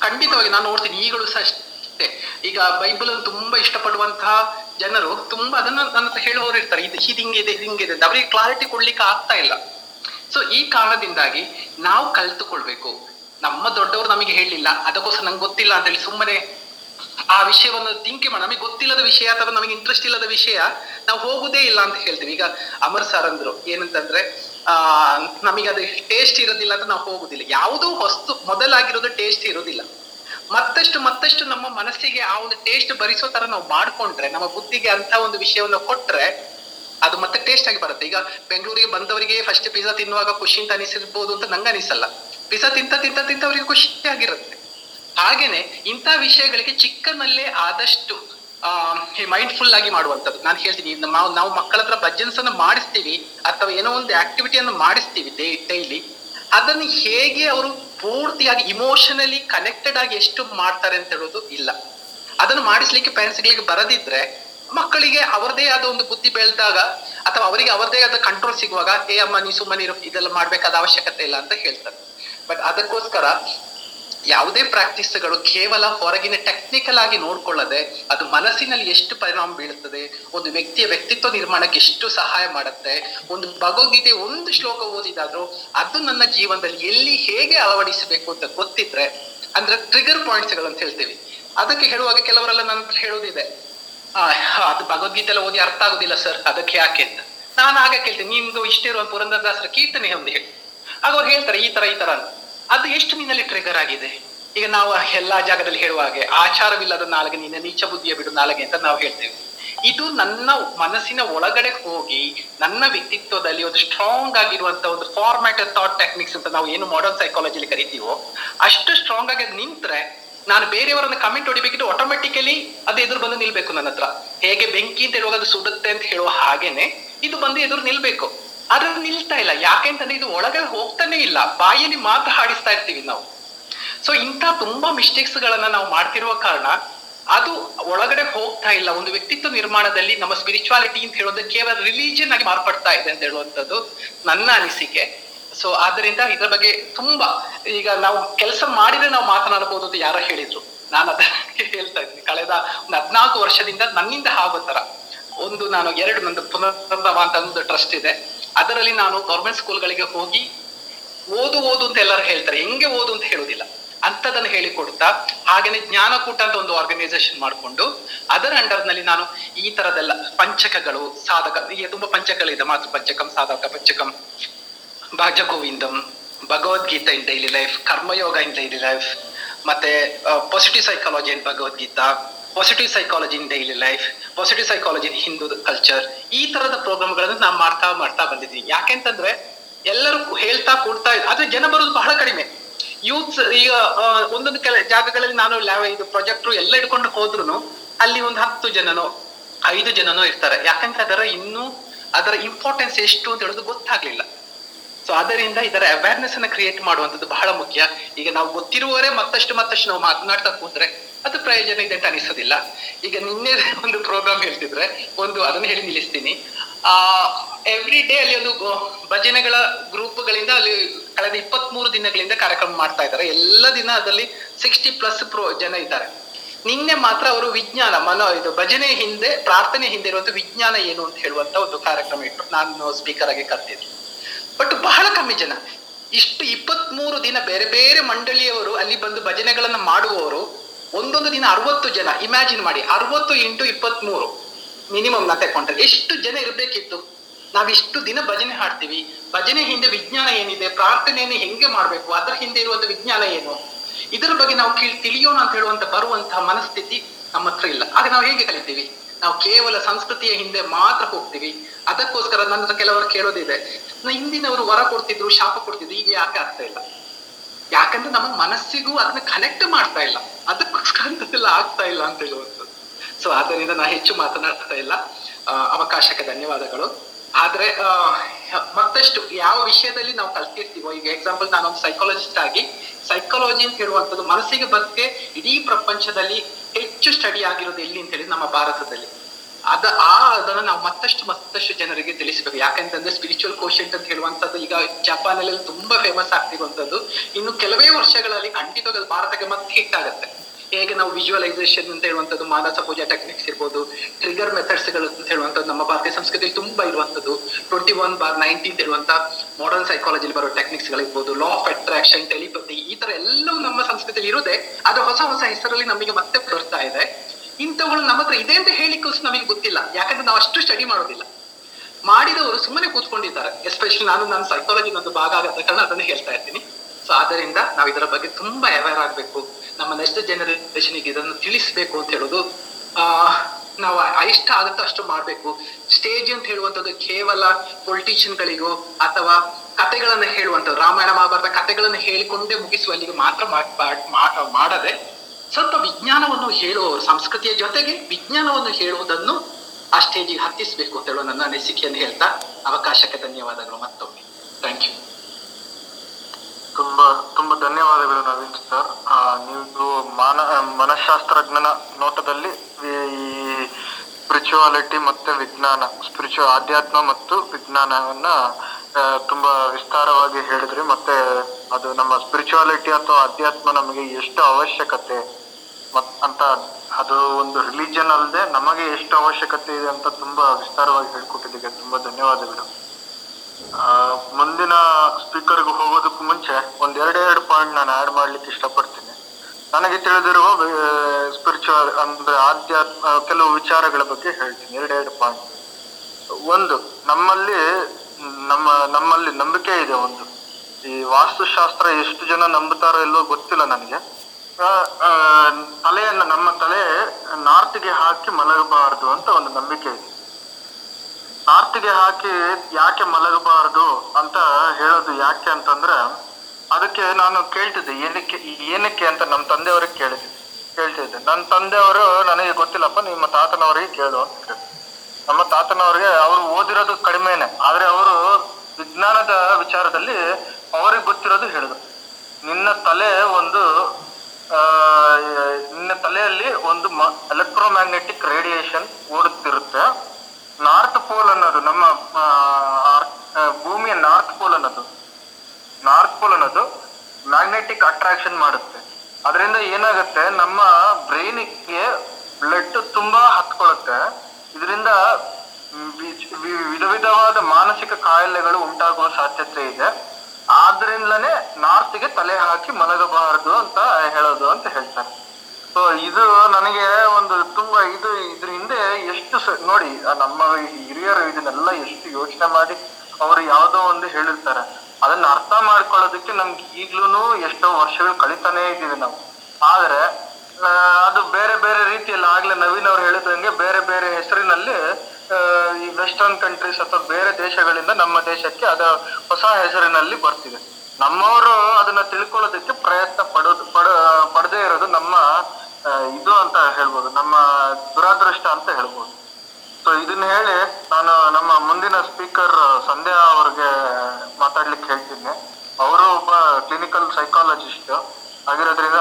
ಖಂಡಿತವಾಗಿ ನಾನು ನೋಡ್ತೀನಿ, ಈಗಲೂ ಸಹ ಅಷ್ಟೇ. ಈಗ ಬೈಬಲ್ ಅನ್ನು ತುಂಬಾ ಇಷ್ಟಪಡುವಂತಹ ಜನರು ತುಂಬಾ ಅದನ್ನ ನನ್ನ ಹತ್ರ ಹೇಳುವವರು ಇರ್ತಾರೆ. ಇದು ಇದು ಹಿಂಗಿದೆ ಇದೆ ಹಿಂಗಿದೆ ಇದೆ ಅವರಿಗೆ ಕ್ಲಾರಿಟಿ ಕೊಡ್ಲಿಕ್ಕೆ ಆಗ್ತಾ ಇಲ್ಲ. ಸೊ ಈ ಕಾರಣದಿಂದಾಗಿ ನಾವು ಕಲ್ತುಕೊಳ್ಬೇಕು. ನಮ್ಮ ದೊಡ್ಡವರು ನಮಗೆ ಹೇಳಿಲ್ಲ. ಅದಕ್ಕೋಸ್ಕರ ನಂಗೆ ಗೊತ್ತಿಲ್ಲ ಅಂತ ಹೇಳಿ ಸುಮ್ಮನೆ ಆ ವಿಷಯವನ್ನು ತಿಂಕೆ ಮಾಡಿ. ನಮಗೆ ಗೊತ್ತಿಲ್ಲದ ವಿಷಯ ಅಥವಾ ನಮಗೆ ಇಂಟ್ರೆಸ್ಟ್ ಇಲ್ಲದ ವಿಷಯ ನಾವು ಹೋಗುದೇ ಇಲ್ಲ ಅಂತ ಹೇಳ್ತೀವಿ. ಈಗ ಅಮರ್ ಸರ್ ಅಂದ್ರು, ಏನಂತಂದ್ರೆ, ಆ, ನಮಗೆ ಅದು ಟೇಸ್ಟ್ ಇರೋದಿಲ್ಲ ಅಂತ ನಾವು ಹೋಗುದಿಲ್ಲ. ಯಾವುದೂ ವಸ್ತು ಮೊದಲಾಗಿರೋದು ಟೇಸ್ಟ್ ಇರೋದಿಲ್ಲ. ಮತ್ತಷ್ಟು ಮತ್ತಷ್ಟು ನಮ್ಮ ಮನಸ್ಸಿಗೆ ಆ ಒಂದು ಟೇಸ್ಟ್ ಭರಿಸೋ ತರ ನಾವು ಮಾಡ್ಕೊಂಡ್ರೆ, ನಮ್ಮ ಬುದ್ಧಿಗೆ ಅಂತ ಒಂದು ವಿಷಯವನ್ನು ಕೊಟ್ರೆ ಅದು ಮತ್ತೆ ಟೇಸ್ಟ್ ಆಗಿ ಬರುತ್ತೆ. ಈಗ ಬೆಂಗಳೂರಿಗೆ ಬಂದವರಿಗೆ ಫಸ್ಟ್ ಪಿಜ್ಜಾ ತಿನ್ನುವಾಗ ಖುಷಿ ಅಂತ ಅನಿಸಿರ್ಬೋದು ಅಂತ ನಂಗೆ ಅನಿಸಲ್ಲ. ಪಿಜ್ಜಾ ತಿಂತ ತಿಂತ ತಿಂತ ಅವರಿಗೆ ಖುಷಿ ಆಗಿರುತ್ತೆ. ಹಾಗೇನೆ ಇಂಥ ವಿಷಯಗಳಿಗೆ ಚಿಕ್ಕನಲ್ಲೇ ಆದಷ್ಟು ಮೈಂಡ್ಫುಲ್ ಆಗಿ ಮಾಡುವಂಥದ್ದು. ನಾನು ಹೇಳ್ತೀನಿ ನಾವು ನಾವು ಮಕ್ಕಳ ಹತ್ರ ಭಜನ್ಸ್ ಅನ್ನು ಮಾಡಿಸ್ತೀವಿ, ಅಥವಾ ಏನೋ ಒಂದು ಆಕ್ಟಿವಿಟಿಯನ್ನು ಮಾಡಿಸ್ತೀವಿ ಡೈಲಿ ಅದನ್ನು ಹೇಗೆ ಅವರು ಪೂರ್ತಿಯಾಗಿ ಇಮೋಷನಲಿ ಕನೆಕ್ಟೆಡ್ ಆಗಿ ಎಷ್ಟು ಮಾಡ್ತಾರೆ ಅಂತ ಹೇಳೋದು ಇಲ್ಲ. ಅದನ್ನು ಮಾಡಿಸ್ಲಿಕ್ಕೆ ಪೇರೆಂಟ್ಸ್ಗಳಿಗೆ ಬರದಿದ್ರೆ, ಮಕ್ಕಳಿಗೆ ಅವರದೇ ಆದ ಒಂದು ಬುದ್ಧಿ ಬೆಳೆದಾಗ, ಅಥವಾ ಅವರಿಗೆ ಅವರದೇ ಆದ ಕಂಟ್ರೋಲ್ ಸಿಗುವಾಗ, ಏ, ಅಮ್ಮ, ನೀ ಸುಮ್ಮನೆ ಇದೆಲ್ಲ ಮಾಡ್ಬೇಕಾದ ಅವಶ್ಯಕತೆ ಇಲ್ಲ ಅಂತ ಹೇಳ್ತಾರೆ. ಬಟ್ ಅದಕ್ಕೋಸ್ಕರ ಯಾವುದೇ ಪ್ರಾಕ್ಟೀಸ್ಗಳು ಕೇವಲ ಹೊರಗಿನ ಟೆಕ್ನಿಕಲ್ ಆಗಿ ನೋಡ್ಕೊಳ್ಳದೆ, ಅದು ಮನಸ್ಸಿನಲ್ಲಿ ಎಷ್ಟು ಪರಿಣಾಮ ಬೀಳುತ್ತದೆ ಒಂದು ವ್ಯಕ್ತಿಯ ವ್ಯಕ್ತಿತ್ವ ನಿರ್ಮಾಣಕ್ಕೆ ಎಷ್ಟು ಸಹಾಯ ಮಾಡುತ್ತೆ, ಒಂದು ಭಗವದ್ಗೀತೆ ಒಂದು ಶ್ಲೋಕ ಓದಿದಾದ್ರೂ ಅದು ನನ್ನ ಜೀವನದಲ್ಲಿ ಎಲ್ಲಿ ಹೇಗೆ ಅಳವಡಿಸಬೇಕು ಅಂತ ಗೊತ್ತಿದ್ರೆ, ಅಂದ್ರೆ ಟ್ರಿಗರ್ ಪಾಯಿಂಟ್ಸ್ಗಳು ಅಂತ ಹೇಳ್ತೀವಿ. ಅದಕ್ಕೆ ಹೇಳುವಾಗ ಕೆಲವರೆಲ್ಲ ನನ್ನ ಹತ್ರ ಹೇಳೋದಿದೆ ಅದು ಭಗವದ್ಗೀತೆ ಎಲ್ಲ ಓದಿ ಅರ್ಥ ಆಗುದಿಲ್ಲ ಸರ್, ಅದಕ್ಕೆ ಯಾಕೆ ಅಂತ. ನಾನು ಆಗ ಕೇಳ್ತೀನಿ ಇಷ್ಟ ಇರುವ ಪುರಂದರದಾಸರ ಕೀರ್ತನೆ ಒಂದು ಹೇಳಿ. ಆಗ ಅವ್ರು ಹೇಳ್ತಾರೆ, ಈ ತರ ಈ ತರ ಅದು ಎಷ್ಟು ನಿನ್ನಲ್ಲಿ ಟ್ರಿಗರ್ ಆಗಿದೆ? ಈಗ ನಾವು ಎಲ್ಲಾ ಜಾಗದಲ್ಲಿ ಹೇಳುವ ಹಾಗೆ, ಆಚಾರವಿಲ್ಲದ ನಾಲ್ಗೆ ನಿನ್ನ ನೀಚ ಬುದ್ಧಿಯ ಬಿಡು ನಾಲ್ಗೆ ಅಂತ ನಾವು ಹೇಳ್ತೇವೆ. ಇದು ನನ್ನ ಮನಸ್ಸಿನ ಒಳಗಡೆ ಹೋಗಿ, ನನ್ನ ವ್ಯಕ್ತಿತ್ವದಲ್ಲಿ ಒಂದು ಸ್ಟ್ರಾಂಗ್ ಆಗಿರುವಂತ ಒಂದು ಫಾರ್ಮ್ಯಾಟ್ ಥಾಟ್ ಟೆಕ್ನಿಕ್ಸ್ ಅಂತ ನಾವು ಏನು ಮಾಡರ್ನ್ ಸೈಕಾಲಜಿಲಿ ಕರಿತೀವೋ, ಅಷ್ಟು ಸ್ಟ್ರಾಂಗ್ ಆಗಿ ನಿಂತ್ರೆ, ನಾನು ಬೇರೆಯವರನ್ನ ಕಮೆಂಟ್ ಹೊಡಿಬೇಕಿದ್ರೆ ಆಟೋಮೆಟಿಕಲಿ ಅದು ಎದುರು ಬಂದು ನಿಲ್ಬೇಕು ನನ್ನ ಹತ್ರ. ಹೇಗೆ ಬೆಂಕಿ ಅಂತ ಹೇಳುವಾಗ ಅದು ಸುಡುತ್ತೆ ಅಂತ ಹೇಳುವ ಹಾಗೇನೆ, ಇದು ಬಂದು ಎದುರು ನಿಲ್ಬೇಕು. ಅದು ನಿಲ್ತಾ ಇಲ್ಲ. ಯಾಕೆಂತಂದ್ರೆ ಇದು ಒಳಗೆ ಹೋಗ್ತಾನೆ ಇಲ್ಲ. ಬಾಯಲ್ಲಿ ಮಾತ್ರ ಹಾಡಿಸ್ತಾ ಇರ್ತೀವಿ ನಾವು. ಸೊ ಇಂಥ ತುಂಬಾ ಮಿಸ್ಟೇಕ್ಸ್ ಗಳನ್ನ ನಾವು ಮಾಡ್ತಿರುವ ಕಾರಣ ಅದು ಒಳಗಡೆ ಹೋಗ್ತಾ ಇಲ್ಲ. ಒಂದು ವ್ಯಕ್ತಿತ್ವ ನಿರ್ಮಾಣದಲ್ಲಿ ನಮ್ಮ ಸ್ಪಿರಿಚುವಾಲಿಟಿ ಅಂತ ಹೇಳೋದು ಕೇವಲ ರಿಲಿಜಿಯನ್ ಆಗಿ ಮಾರ್ಪಡ್ತಾ ಇದೆ ಅಂತ ಹೇಳುವಂಥದ್ದು ನನ್ನ ಅನಿಸಿಕೆ. ಸೊ ಆದ್ದರಿಂದ ಇದರ ಬಗ್ಗೆ ತುಂಬಾ ಈಗ ನಾವು ಕೆಲಸ ಮಾಡಿದ್ರೆ ನಾವು ಮಾತನಾಡಬಹುದು ಅಂತ ಯಾರೋ ಹೇಳಿದ್ರು. ನಾನು ಅದ ಹೇಳ್ತಾ ಇದ್ದೀನಿ. ಕಳೆದ ಒಂದು ಹದ್ನಾಲ್ಕು ವರ್ಷದಿಂದ ನನ್ನಿಂದ ಆಗೋ ತರ ಒಂದು ನಾನು ಎರಡು ನಂದು ಪುನರ್ಭವ ಅಂತ ಒಂದು ಟ್ರಸ್ಟ್ ಇದೆ. ಅದರಲ್ಲಿ ನಾನು ಗೌರ್ಮೆಂಟ್ ಸ್ಕೂಲ್ಗಳಿಗೆ ಹೋಗಿ ಓದು ಓದು ಅಂತ ಎಲ್ಲರೂ ಹೇಳ್ತಾರೆ. ಹೆಂಗೆ ಓದು ಅಂತ ಹೇಳುದಿಲ್ಲ. ಅಂಥದನ್ನು ಹೇಳಿಕೊಡ್ತಾ ಹಾಗೆಯೇ ಜ್ಞಾನಕೂಟ ಅಂತ ಒಂದು ಆರ್ಗನೈಸೇಷನ್ ಮಾಡಿಕೊಂಡು ಅದರ ಅಂಡರ್ನಲ್ಲಿ ನಾನು ಈ ತರದೆಲ್ಲ ಪಂಚಕಗಳು, ಸಾಧಕ ಈಗ ತುಂಬಾ ಪಂಚಕಗಳಿದೆ. ಮಾತೃ Panchakam, Sadhaka Panchakam Bhaja Govindam Bhagavad Gita in daily life Karma Yoga in daily life ಮತ್ತೆ positive psychology in Bhagavad Gita positive psychology in daily life positive psychology in Hindu culture ಈ ತರದ ಪ್ರೋಗ್ರಾಮ್ಗಳನ್ನು ನಾವು ಮಾಡ್ತಾ ಮಾಡ್ತಾ ಬಂದಿದ್ವಿ ಯಾಕೆಂತಂದ್ರೆ ಎಲ್ಲರೂ ಹೇಳ್ತಾ ಕೂಡ್ತಾ ಇದ್ರು ಆದ್ರೆ ಜನ ಬರೋದು ಬಹಳ ಕಡಿಮೆ. ಯೂತ್ಸ್ ಈಗ ಒಂದೊಂದು ಕೆಲ ಜಾಗಗಳಲ್ಲಿ ನಾನು ಇದು ಪ್ರಾಜೆಕ್ಟ್ರು ಎಲ್ಲ ಇಟ್ಕೊಂಡು ಹೋದ್ರು ಅಲ್ಲಿ ಒಂದು ಹತ್ತು ಜನನೋ, ಐದು ಜನನೋ ಇರ್ತಾರೆ. ಯಾಕಂದ್ರೆ ಅದರ ಇನ್ನೂ ಅದರ ಇಂಪಾರ್ಟೆನ್ಸ್ ಎಷ್ಟು ಅಂತ ಹೇಳೋದು ಗೊತ್ತಾಗ್ಲಿಲ್ಲ. ಸೊ ಅದರಿಂದ ಇದರ ಅವೇರ್ನೆಸ್ ಅನ್ನ ಕ್ರಿಯೇಟ್ ಮಾಡುವಂಥದ್ದು ಬಹಳ ಮುಖ್ಯ. ಈಗ ನಾವು ಗೊತ್ತಿರುವವರೇ ಮತ್ತಷ್ಟು ಮತ್ತಷ್ಟು ನಾವು ಮಾತನಾಡ್ತಾ ಕೂತ್ರೆ ಅದು ಪ್ರಯೋಜನ ಇದೆ ಅಂತ ಅನಿಸೋದಿಲ್ಲ. ಈಗ ನಿನ್ನೆ (laughs) ಒಂದು ಪ್ರೋಗ್ರಾಮ್ ಹೇಳ್ತಿದ್ರೆ, ಒಂದು ಅದನ್ನ ಹೇಳಿ ನಿಲ್ಲಿಸ್ತೀನಿ. ಆ ಎವ್ರಿ ಡೇ ಅಲ್ಲಿ ಒಂದು ಭಜನೆಗಳ ಗ್ರೂಪ್ಗಳಿಂದ ಅಲ್ಲಿ ಕಳೆದ ಇಪ್ಪತ್ತ್ ಮೂರು ದಿನಗಳಿಂದ ಕಾರ್ಯಕ್ರಮ ಮಾಡ್ತಾ ಇದ್ದಾರೆ. ಎಲ್ಲ ದಿನ ಅದರಲ್ಲಿ ಸಿಕ್ಸ್ಟಿ ಪ್ಲಸ್ ಪ್ರೋ ಜನ ಇದ್ದಾರೆ. ನಿನ್ನೆ ಮಾತ್ರ ಅವರು ವಿಜ್ಞಾನ, ಮನೋ, ಇದು ಭಜನೆ ಹಿಂದೆ, ಪ್ರಾರ್ಥನೆ ಹಿಂದೆ ಇರುವಂತ ವಿಜ್ಞಾನ ಏನು ಅಂತ ಹೇಳುವಂತ ಒಂದು ಕಾರ್ಯಕ್ರಮ ಇಟ್ಟು ನಾನು ಸ್ಪೀಕರ್ ಆಗಿ ಕರ್ತಿದ್ದೆ ಬಟ್ ಬಹಳ ಕಮ್ಮಿ ಜನ. ಇಷ್ಟು ಇಪ್ಪತ್ತ್ ಮೂರು ದಿನ ಬೇರೆ ಬೇರೆ ಮಂಡಳಿಯವರು ಅಲ್ಲಿ ಬಂದು ಭಜನೆಗಳನ್ನು ಮಾಡುವವರು ಒಂದೊಂದು ದಿನ ಅರವತ್ತು ಜನ ಇಮ್ಯಾಜಿನ್ ಮಾಡಿ, ಅರವತ್ತು ಇಂಟು ಇಪ್ಪತ್ತ್ ಮೂರು ಮಿನಿಮಮ್ನ ತಕೊಂಡ್ರೆ ಎಷ್ಟು ಜನ ಇರಬೇಕಿತ್ತು? ನಾವಿಷ್ಟು ದಿನ ಭಜನೆ ಹಾಡ್ತೀವಿ. ಭಜನೆ ಹಿಂದೆ ವಿಜ್ಞಾನ ಏನಿದೆ, ಪ್ರಾರ್ಥನೆಯನ್ನು ಹೆಂಗೆ ಮಾಡಬೇಕು, ಅದರ ಹಿಂದೆ ಇರುವಂತ ವಿಜ್ಞಾನ ಏನು? ಇದರ ಬಗ್ಗೆ ನಾವು ಕೇಳಿ ತಿಳಿಯೋಣ ಅಂತ ಹೇಳುವಂತ ಬರುವಂತಹ ಮನಸ್ಥಿತಿ ನಮ್ಮ ಹತ್ರ ಇಲ್ಲ. ಆಗ ನಾವು ಹೇಗೆ ಕಲಿತೀವಿ? ನಾವು ಕೇವಲ ಸಂಸ್ಕೃತಿಯ ಹಿಂದೆ ಮಾತ್ರ ಹೋಗ್ತೀವಿ. ಅದಕ್ಕೋಸ್ಕರ ನನ್ನ ಕೆಲವರು ಕೇಳೋದಿದೆ ಹಿಂದಿನವರು ವರ ಕೊಡ್ತಿದ್ರು, ಶಾಪ ಕೊಡ್ತಿದ್ರು ಈಗ ಯಾಕೆ ಆಗ್ತಾ ಇಲ್ಲ? ಯಾಕಂದ್ರೆ ನಮ್ಮ ಮನಸ್ಸಿಗೂ ಅದನ್ನ ಕನೆಕ್ಟ್ ಮಾಡ್ತಾ ಇಲ್ಲ. ಅದಕ್ಕೋಸ್ಕರ ಅಂತದೆಲ್ಲ ಆಗ್ತಾ ಇಲ್ಲ ಅಂತ ಹೇಳುವಂಥದ್ದು. ಸೊ ಆದ್ದರಿಂದ ನಾ ಹೆಚ್ಚು ಮಾತನಾಡ್ತಾ ಇಲ್ಲ. ಅವಕಾಶಕ್ಕೆ ಧನ್ಯವಾದಗಳು. ಆದ್ರೆ ಮತ್ತಷ್ಟು ಯಾವ ವಿಷಯದಲ್ಲಿ ನಾವು ಕಲ್ತಿರ್ತೀವೋ, ಈಗ ಎಕ್ಸಾಂಪಲ್ ನಾನೊಂದು ಸೈಕಾಲಜಿಸ್ಟ್ ಆಗಿ ಸೈಕಾಲಜಿ ಅಂತ ಹೇಳುವಂಥದ್ದು ಮನಸ್ಸಿಗೆ ಬಗ್ಗೆ ಇಡೀ ಪ್ರಪಂಚದಲ್ಲಿ ಹೆಚ್ಚು ಸ್ಟಡಿ ಆಗಿರೋದು ಎಲ್ಲಿ ಅಂತ ಹೇಳಿ ನಮ್ಮ ಭಾರತದಲ್ಲಿ. ಅದ ಆ ಅದನ್ನ ನಾವು ಮತ್ತಷ್ಟು ಮತ್ತಷ್ಟು ಜನರಿಗೆ ತಿಳಿಸ್ಬೇಕು. ಯಾಕಂತಂದ್ರೆ ಸ್ಪಿರಿಚುವಲ್ ಕೋಶೆಂಟ್ ಅಂತ ಹೇಳುವಂತದ್ದು ಈಗ ಜಪಾನ್ ಅಲ್ಲಿ ತುಂಬಾ ಫೇಮಸ್ ಆಗ್ತಿರುವಂತದ್ದು ಇನ್ನು ಕೆಲವೇ ವರ್ಷಗಳಲ್ಲಿ ಖಂಡಿತವಾಗಿ ಭಾರತಕ್ಕೆ ಮತ್ತೆ ಹಿಟ್ ಆಗುತ್ತೆ. ಹೇಗೆ ನಾವು ವಿಜುವಲೈಸೇಷನ್ ಅಂತ ಹೇಳುವಂಥದ್ದು, ಮಾನಸ ಪೂಜಾ ಟೆಕ್ನಿಕ್ಸ್ ಇರ್ಬೋದು ಟ್ರಿಗರ್ ಮೆಥಡ್ಸ್ಗಳು ಅಂತ ಹೇಳುವಂಥದ್ದು ನಮ್ಮ ಭಾರತೀಯ ಸಂಸ್ಕೃತಿಯಲ್ಲಿ ತುಂಬಾ ಇರುವಂಥದ್ದು. ಟ್ವೆಂಟಿ ಒನ್ ಬಾರ್ ನೈನ್ಟೀನ್ ಇರುವಂತ ಮಾಡರ್ನ್ ಸೈಕಾಲಜಿಲಿ ಬರೋ ಟೆಕ್ನಿಕ್ಸ್ ಗಳಿರ್ಬೋದು ಲಾ ಆಫ್ ಅಟ್ರಾಕ್ಷನ್ ಟೆಲಿಪತಿ ಈ ತರ ಎಲ್ಲವೂ ನಮ್ಮ ಸಂಸ್ಕೃತಿಯಲ್ಲಿ ಇರೋದೇ, ಅದು ಹೊಸ ಹೊಸ ಹೆಸರಲ್ಲಿ ನಮಗೆ ಮತ್ತೆ ಬರ್ತಾ ಇದೆ. ಇಂಥವುಗಳು ನಮ್ಮ ಹತ್ರ ಇದೆ ಅಂತ ಹೇಳಿಕ್ಕೂ ನಮಗೆ ಗೊತ್ತಿಲ್ಲ. ಯಾಕಂದ್ರೆ ನಾವು ಅಷ್ಟು ಸ್ಟಡಿ ಮಾಡೋದಿಲ್ಲ. ಮಾಡಿದವರು ಸುಮ್ಮನೆ ಕೂತ್ಕೊಂಡಿದ್ದಾರೆ. ಎಸ್ಪೆಷಲಿ ನಾನು ನನ್ನ ಸೈಕಾಲಜಿ ಒಂದು ಭಾಗ ಆಗದ ಕಾರಣ ಅದನ್ನು ಹೇಳ್ತಾ ಇರ್ತೀನಿ. ಸೊ ಆದ್ದರಿಂದ ನಾವು ಇದರ ಬಗ್ಗೆ ತುಂಬಾ ಅವೇರ್ ಆಗಬೇಕು. ನಮ್ಮ ನೆಕ್ಸ್ಟ್ ಜನರೇಷನ್ಗೆ ಇದನ್ನು ತಿಳಿಸ್ಬೇಕು ಅಂತ ಹೇಳೋದು, ಆ, ನಾವು ಇಷ್ಟ ಆಗುತ್ತೋ ಅಷ್ಟು ಮಾಡಬೇಕು. ಸ್ಟೇಜ್ ಅಂತ ಹೇಳುವಂಥದ್ದು ಕೇವಲ ಪೊಲಿಟಿಷಿಯನ್ಗಳಿಗೋ ಅಥವಾ ಕತೆಗಳನ್ನ ಹೇಳುವಂಥದ್ದು, ರಾಮಾಯಣ, ಮಹಾಭಾರತ ಕತೆಗಳನ್ನು ಹೇಳಿಕೊಂಡೇ ಮುಗಿಸುವಲ್ಲಿಗೆ ಮಾತ್ರ ಮಾಡದೆ ಸ್ವಲ್ಪ ವಿಜ್ಞಾನವನ್ನು ಹೇಳುವವರು ಸಂಸ್ಕೃತಿಯ ಜೊತೆಗೆ ವಿಜ್ಞಾನವನ್ನು ಹೇಳುವುದನ್ನು ಆ ಸ್ಟೇಜಿಗೆ ಹತ್ತಿಸಬೇಕು ಅಂತ ಹೇಳುವ ನನ್ನ ಅನಿಸಿಕೆಯನ್ನು ಹೇಳ್ತಾ ಅವಕಾಶಕ್ಕೆ ಧನ್ಯವಾದಗಳು ಮತ್ತೊಮ್ಮೆ. ಥ್ಯಾಂಕ್ ಯು ತುಂಬಾ ತುಂಬಾ ಧನ್ಯವಾದಗಳು ನವೀನ್ ಸರ್. ನೀವು ಮಾನ ಮನಃಶಾಸ್ತ್ರಜ್ಞನ ನೋಟದಲ್ಲಿ ಈ ಸ್ಪಿರಿಚುವಾಲಿಟಿ ಮತ್ತೆ ವಿಜ್ಞಾನ ಸ್ಪಿರಿಚು ಆಧ್ಯಾತ್ಮ ಮತ್ತು ವಿಜ್ಞಾನವನ್ನ ತುಂಬಾ ವಿಸ್ತಾರವಾಗಿ ಹೇಳಿದ್ರಿ. ಮತ್ತೆ ಅದು ನಮ್ಮ ಸ್ಪಿರಿಚುವಾಲಿಟಿ ಅಥವಾ ಅಧ್ಯಾತ್ಮ ನಮಗೆ ಎಷ್ಟು ಅವಶ್ಯಕತೆ ಅಂತ ಅದು ಒಂದು ರಿಲಿಜನ್ ಅಲ್ಲದೆ ನಮಗೆ ಎಷ್ಟು ಅವಶ್ಯಕತೆ ಇದೆ ಅಂತ ತುಂಬಾ ವಿಸ್ತಾರವಾಗಿ ಹೇಳ್ಕೊಟ್ಟಿದ್ದೀಗ ತುಂಬಾ ಧನ್ಯವಾದಗಳು. ಮುಂದಿನ ಸ್ಪೀಕರ್ಗೆ ಹೋಗೋದಕ್ಕೂ ಮುಂಚೆ ಒಂದ್ ಎರಡೆರಡು ಪಾಯಿಂಟ್ ನಾನು ಆಡ್ ಮಾಡ್ಲಿಕ್ಕೆ ಇಷ್ಟಪಡ್ತೀನಿ. ನನಗೆ ತಿಳಿದಿರುವ ಸ್ಪಿರಿಚುವಲ್ ಅಂದ್ರೆ ಆಧ್ಯಾತ್ಮ ಕೆಲವು ವಿಚಾರಗಳ ಬಗ್ಗೆ ಹೇಳ್ತೀನಿ. ಎರಡೆರಡು ಪಾಯಿಂಟ್ ಒಂದು, ನಮ್ಮಲ್ಲಿ, ನಮ್ಮ, ನಮ್ಮಲ್ಲಿ ನಂಬಿಕೆ ಇದೆ ಒಂದು. ಈ ವಾಸ್ತುಶಾಸ್ತ್ರ ಎಷ್ಟು ಜನ ನಂಬುತ್ತಾರೋ ಇಲ್ವೋ ಗೊತ್ತಿಲ್ಲ ನನಗೆ. ತಲೆಯನ್ನ, ನಮ್ಮ ತಲೆ ನಾರ್ತ್ಗೆ ಹಾಕಿ ಮಲಗಬಾರದು ಅಂತ ಒಂದು ನಂಬಿಕೆ ಇದೆ. ನಾರ್ತ್ಗೆ ಹಾಕಿ ಯಾಕೆ ಮಲಗಬಾರದು ಅಂತ ಹೇಳೋದು ಯಾಕೆ ಅಂತಂದ್ರೆ ಅದಕ್ಕೆ ನಾನು ಕೇಳ್ತಿದ್ದೆ, ಏನಕ್ಕೆ ಏನಕ್ಕೆ ಅಂತ ನಮ್ಮ ತಂದೆಯವ್ರಿಗೆ ಕೇಳಿದ್ದೆ ಕೇಳ್ತಿದ್ದೆ, ನನ್ನ ತಂದೆಯವರು ನನಗೆ ಗೊತ್ತಿಲ್ಲಪ್ಪ, ನಿಮ್ಮ ತಾತನವರಿಗೆ ಕೇಳು ಅಂತ. ನಮ್ಮ ತಾತನವ್ರಿಗೆ, ಅವರು ಓದಿರೋದು ಕಡಿಮೆನೆ, ಆದರೆ ಅವರು ವಿಜ್ಞಾನದ ವಿಚಾರದಲ್ಲಿ ಅವ್ರಿಗೆ ಗೊತ್ತಿರೋದು ಹೇಳಿದ್ರು. ನಿನ್ನ ತಲೆ ಒಂದು ನಿನ್ನ ತಲೆಯಲ್ಲಿ ಒಂದು ಎಲೆಕ್ಟ್ರೋಮ್ಯಾಗ್ನೆಟಿಕ್ ರೇಡಿಯೇಷನ್ ಓಡುತ್ತಿರುತ್ತೆ. ನಾರ್ತ್ ಪೋಲ್ ಅನ್ನೋದು ನಮ್ಮ ಭೂಮಿಯ ನಾರ್ತ್ ಪೋಲ್ ಅನ್ನೋದು. ನಾರ್ತ್ ಪೋಲ್ ಅನ್ನೋದು ಮ್ಯಾಗ್ನೆಟಿಕ್ ಅಟ್ರಾಕ್ಷನ್ ಮಾಡುತ್ತೆ. ಅದರಿಂದ ಏನಾಗುತ್ತೆ? ನಮ್ಮ ಬ್ರೈನಿಗೆ ಬ್ಲಡ್ ತುಂಬಾ ಹತ್ಕೊಳ್ಳುತ್ತೆ ಇದರಿಂದ ವಿಧ ವಿಧವಾದ ಮಾನಸಿಕ ಕಾಯಿಲೆಗಳು ಉಂಟಾಗುವ ಸಾಧ್ಯತೆ ಇದೆ. ಆದ್ರಿಂದಲೇ ನಾರ್ತ್ಗೆ ತಲೆ ಹಾಕಿ ಮಲಗಬಾರದು ಅಂತ ಹೇಳೋದು ಅಂತ ಹೇಳ್ತಾರೆ. ಸೊ ಇದು ನನಗೆ ಒಂದು ತುಂಬಾ ಇದು, ಇದ್ರ ಹಿಂದೆ ಎಷ್ಟು ನೋಡಿ ನಮ್ಮ ಹಿರಿಯರು ಇದನ್ನೆಲ್ಲ ಎಷ್ಟು ಯೋಚನೆ ಮಾಡಿ ಅವರು ಯಾವುದೋ ಒಂದು ಹೇಳಿರ್ತಾರೆ. ಅದನ್ನ ಅರ್ಥ ಮಾಡ್ಕೊಳ್ಳೋದಕ್ಕೆ ನಮ್ಗೆ ಈಗ್ಲೂ ಎಷ್ಟೋ ವರ್ಷಗಳು ಕಳಿತಾನೇ ಇದ್ದೀವಿ ನಾವು. ಆದ್ರೆ ಅದು ಬೇರೆ ಬೇರೆ ರೀತಿಯಲ್ಲಿ ಆಗ್ಲೇ ನವೀನ್ ಅವ್ರು ಹೇಳಿದಂಗೆ ಬೇರೆ ಬೇರೆ ಹೆಸರಿನಲ್ಲಿ ಈ ವೆಸ್ಟರ್ನ್ ಕಂಟ್ರೀಸ್ ಅಥವಾ ಬೇರೆ ದೇಶಗಳಿಂದ ನಮ್ಮ ದೇಶಕ್ಕೆ ಅದ ಹೊಸ ಹೆಸರಿನಲ್ಲಿ ಬರ್ತಿದೆ. ನಮ್ಮವರು ಅದನ್ನ ತಿಳ್ಕೊಳ್ಳೋದಕ್ಕೆ ಪ್ರಯತ್ನ ಪಡೋದು, ಪಡ, ಪಡದೇ ಇರೋದು ನಮ್ಮ ಇದು ಅಂತ ಹೇಳ್ಬೋದು, ನಮ್ಮ ದುರಾದೃಷ್ಟ ಅಂತ ಹೇಳ್ಬೋದು. ಸೊ ಇದನ್ನ ಹೇಳಿ ನಾನು ನಮ್ಮ ಮುಂದಿನ ಸ್ಪೀಕರ್ ಸಂಧ್ಯಾ ಅವ್ರಿಗೆ ಮಾತಾಡ್ಲಿಕ್ಕೆ ಹೇಳ್ತೀನಿ. ಅವರು ಒಬ್ಬ ಕ್ಲಿನಿಕಲ್ ಸೈಕಾಲಜಿಸ್ಟ್ ಆಗಿರೋದ್ರಿಂದ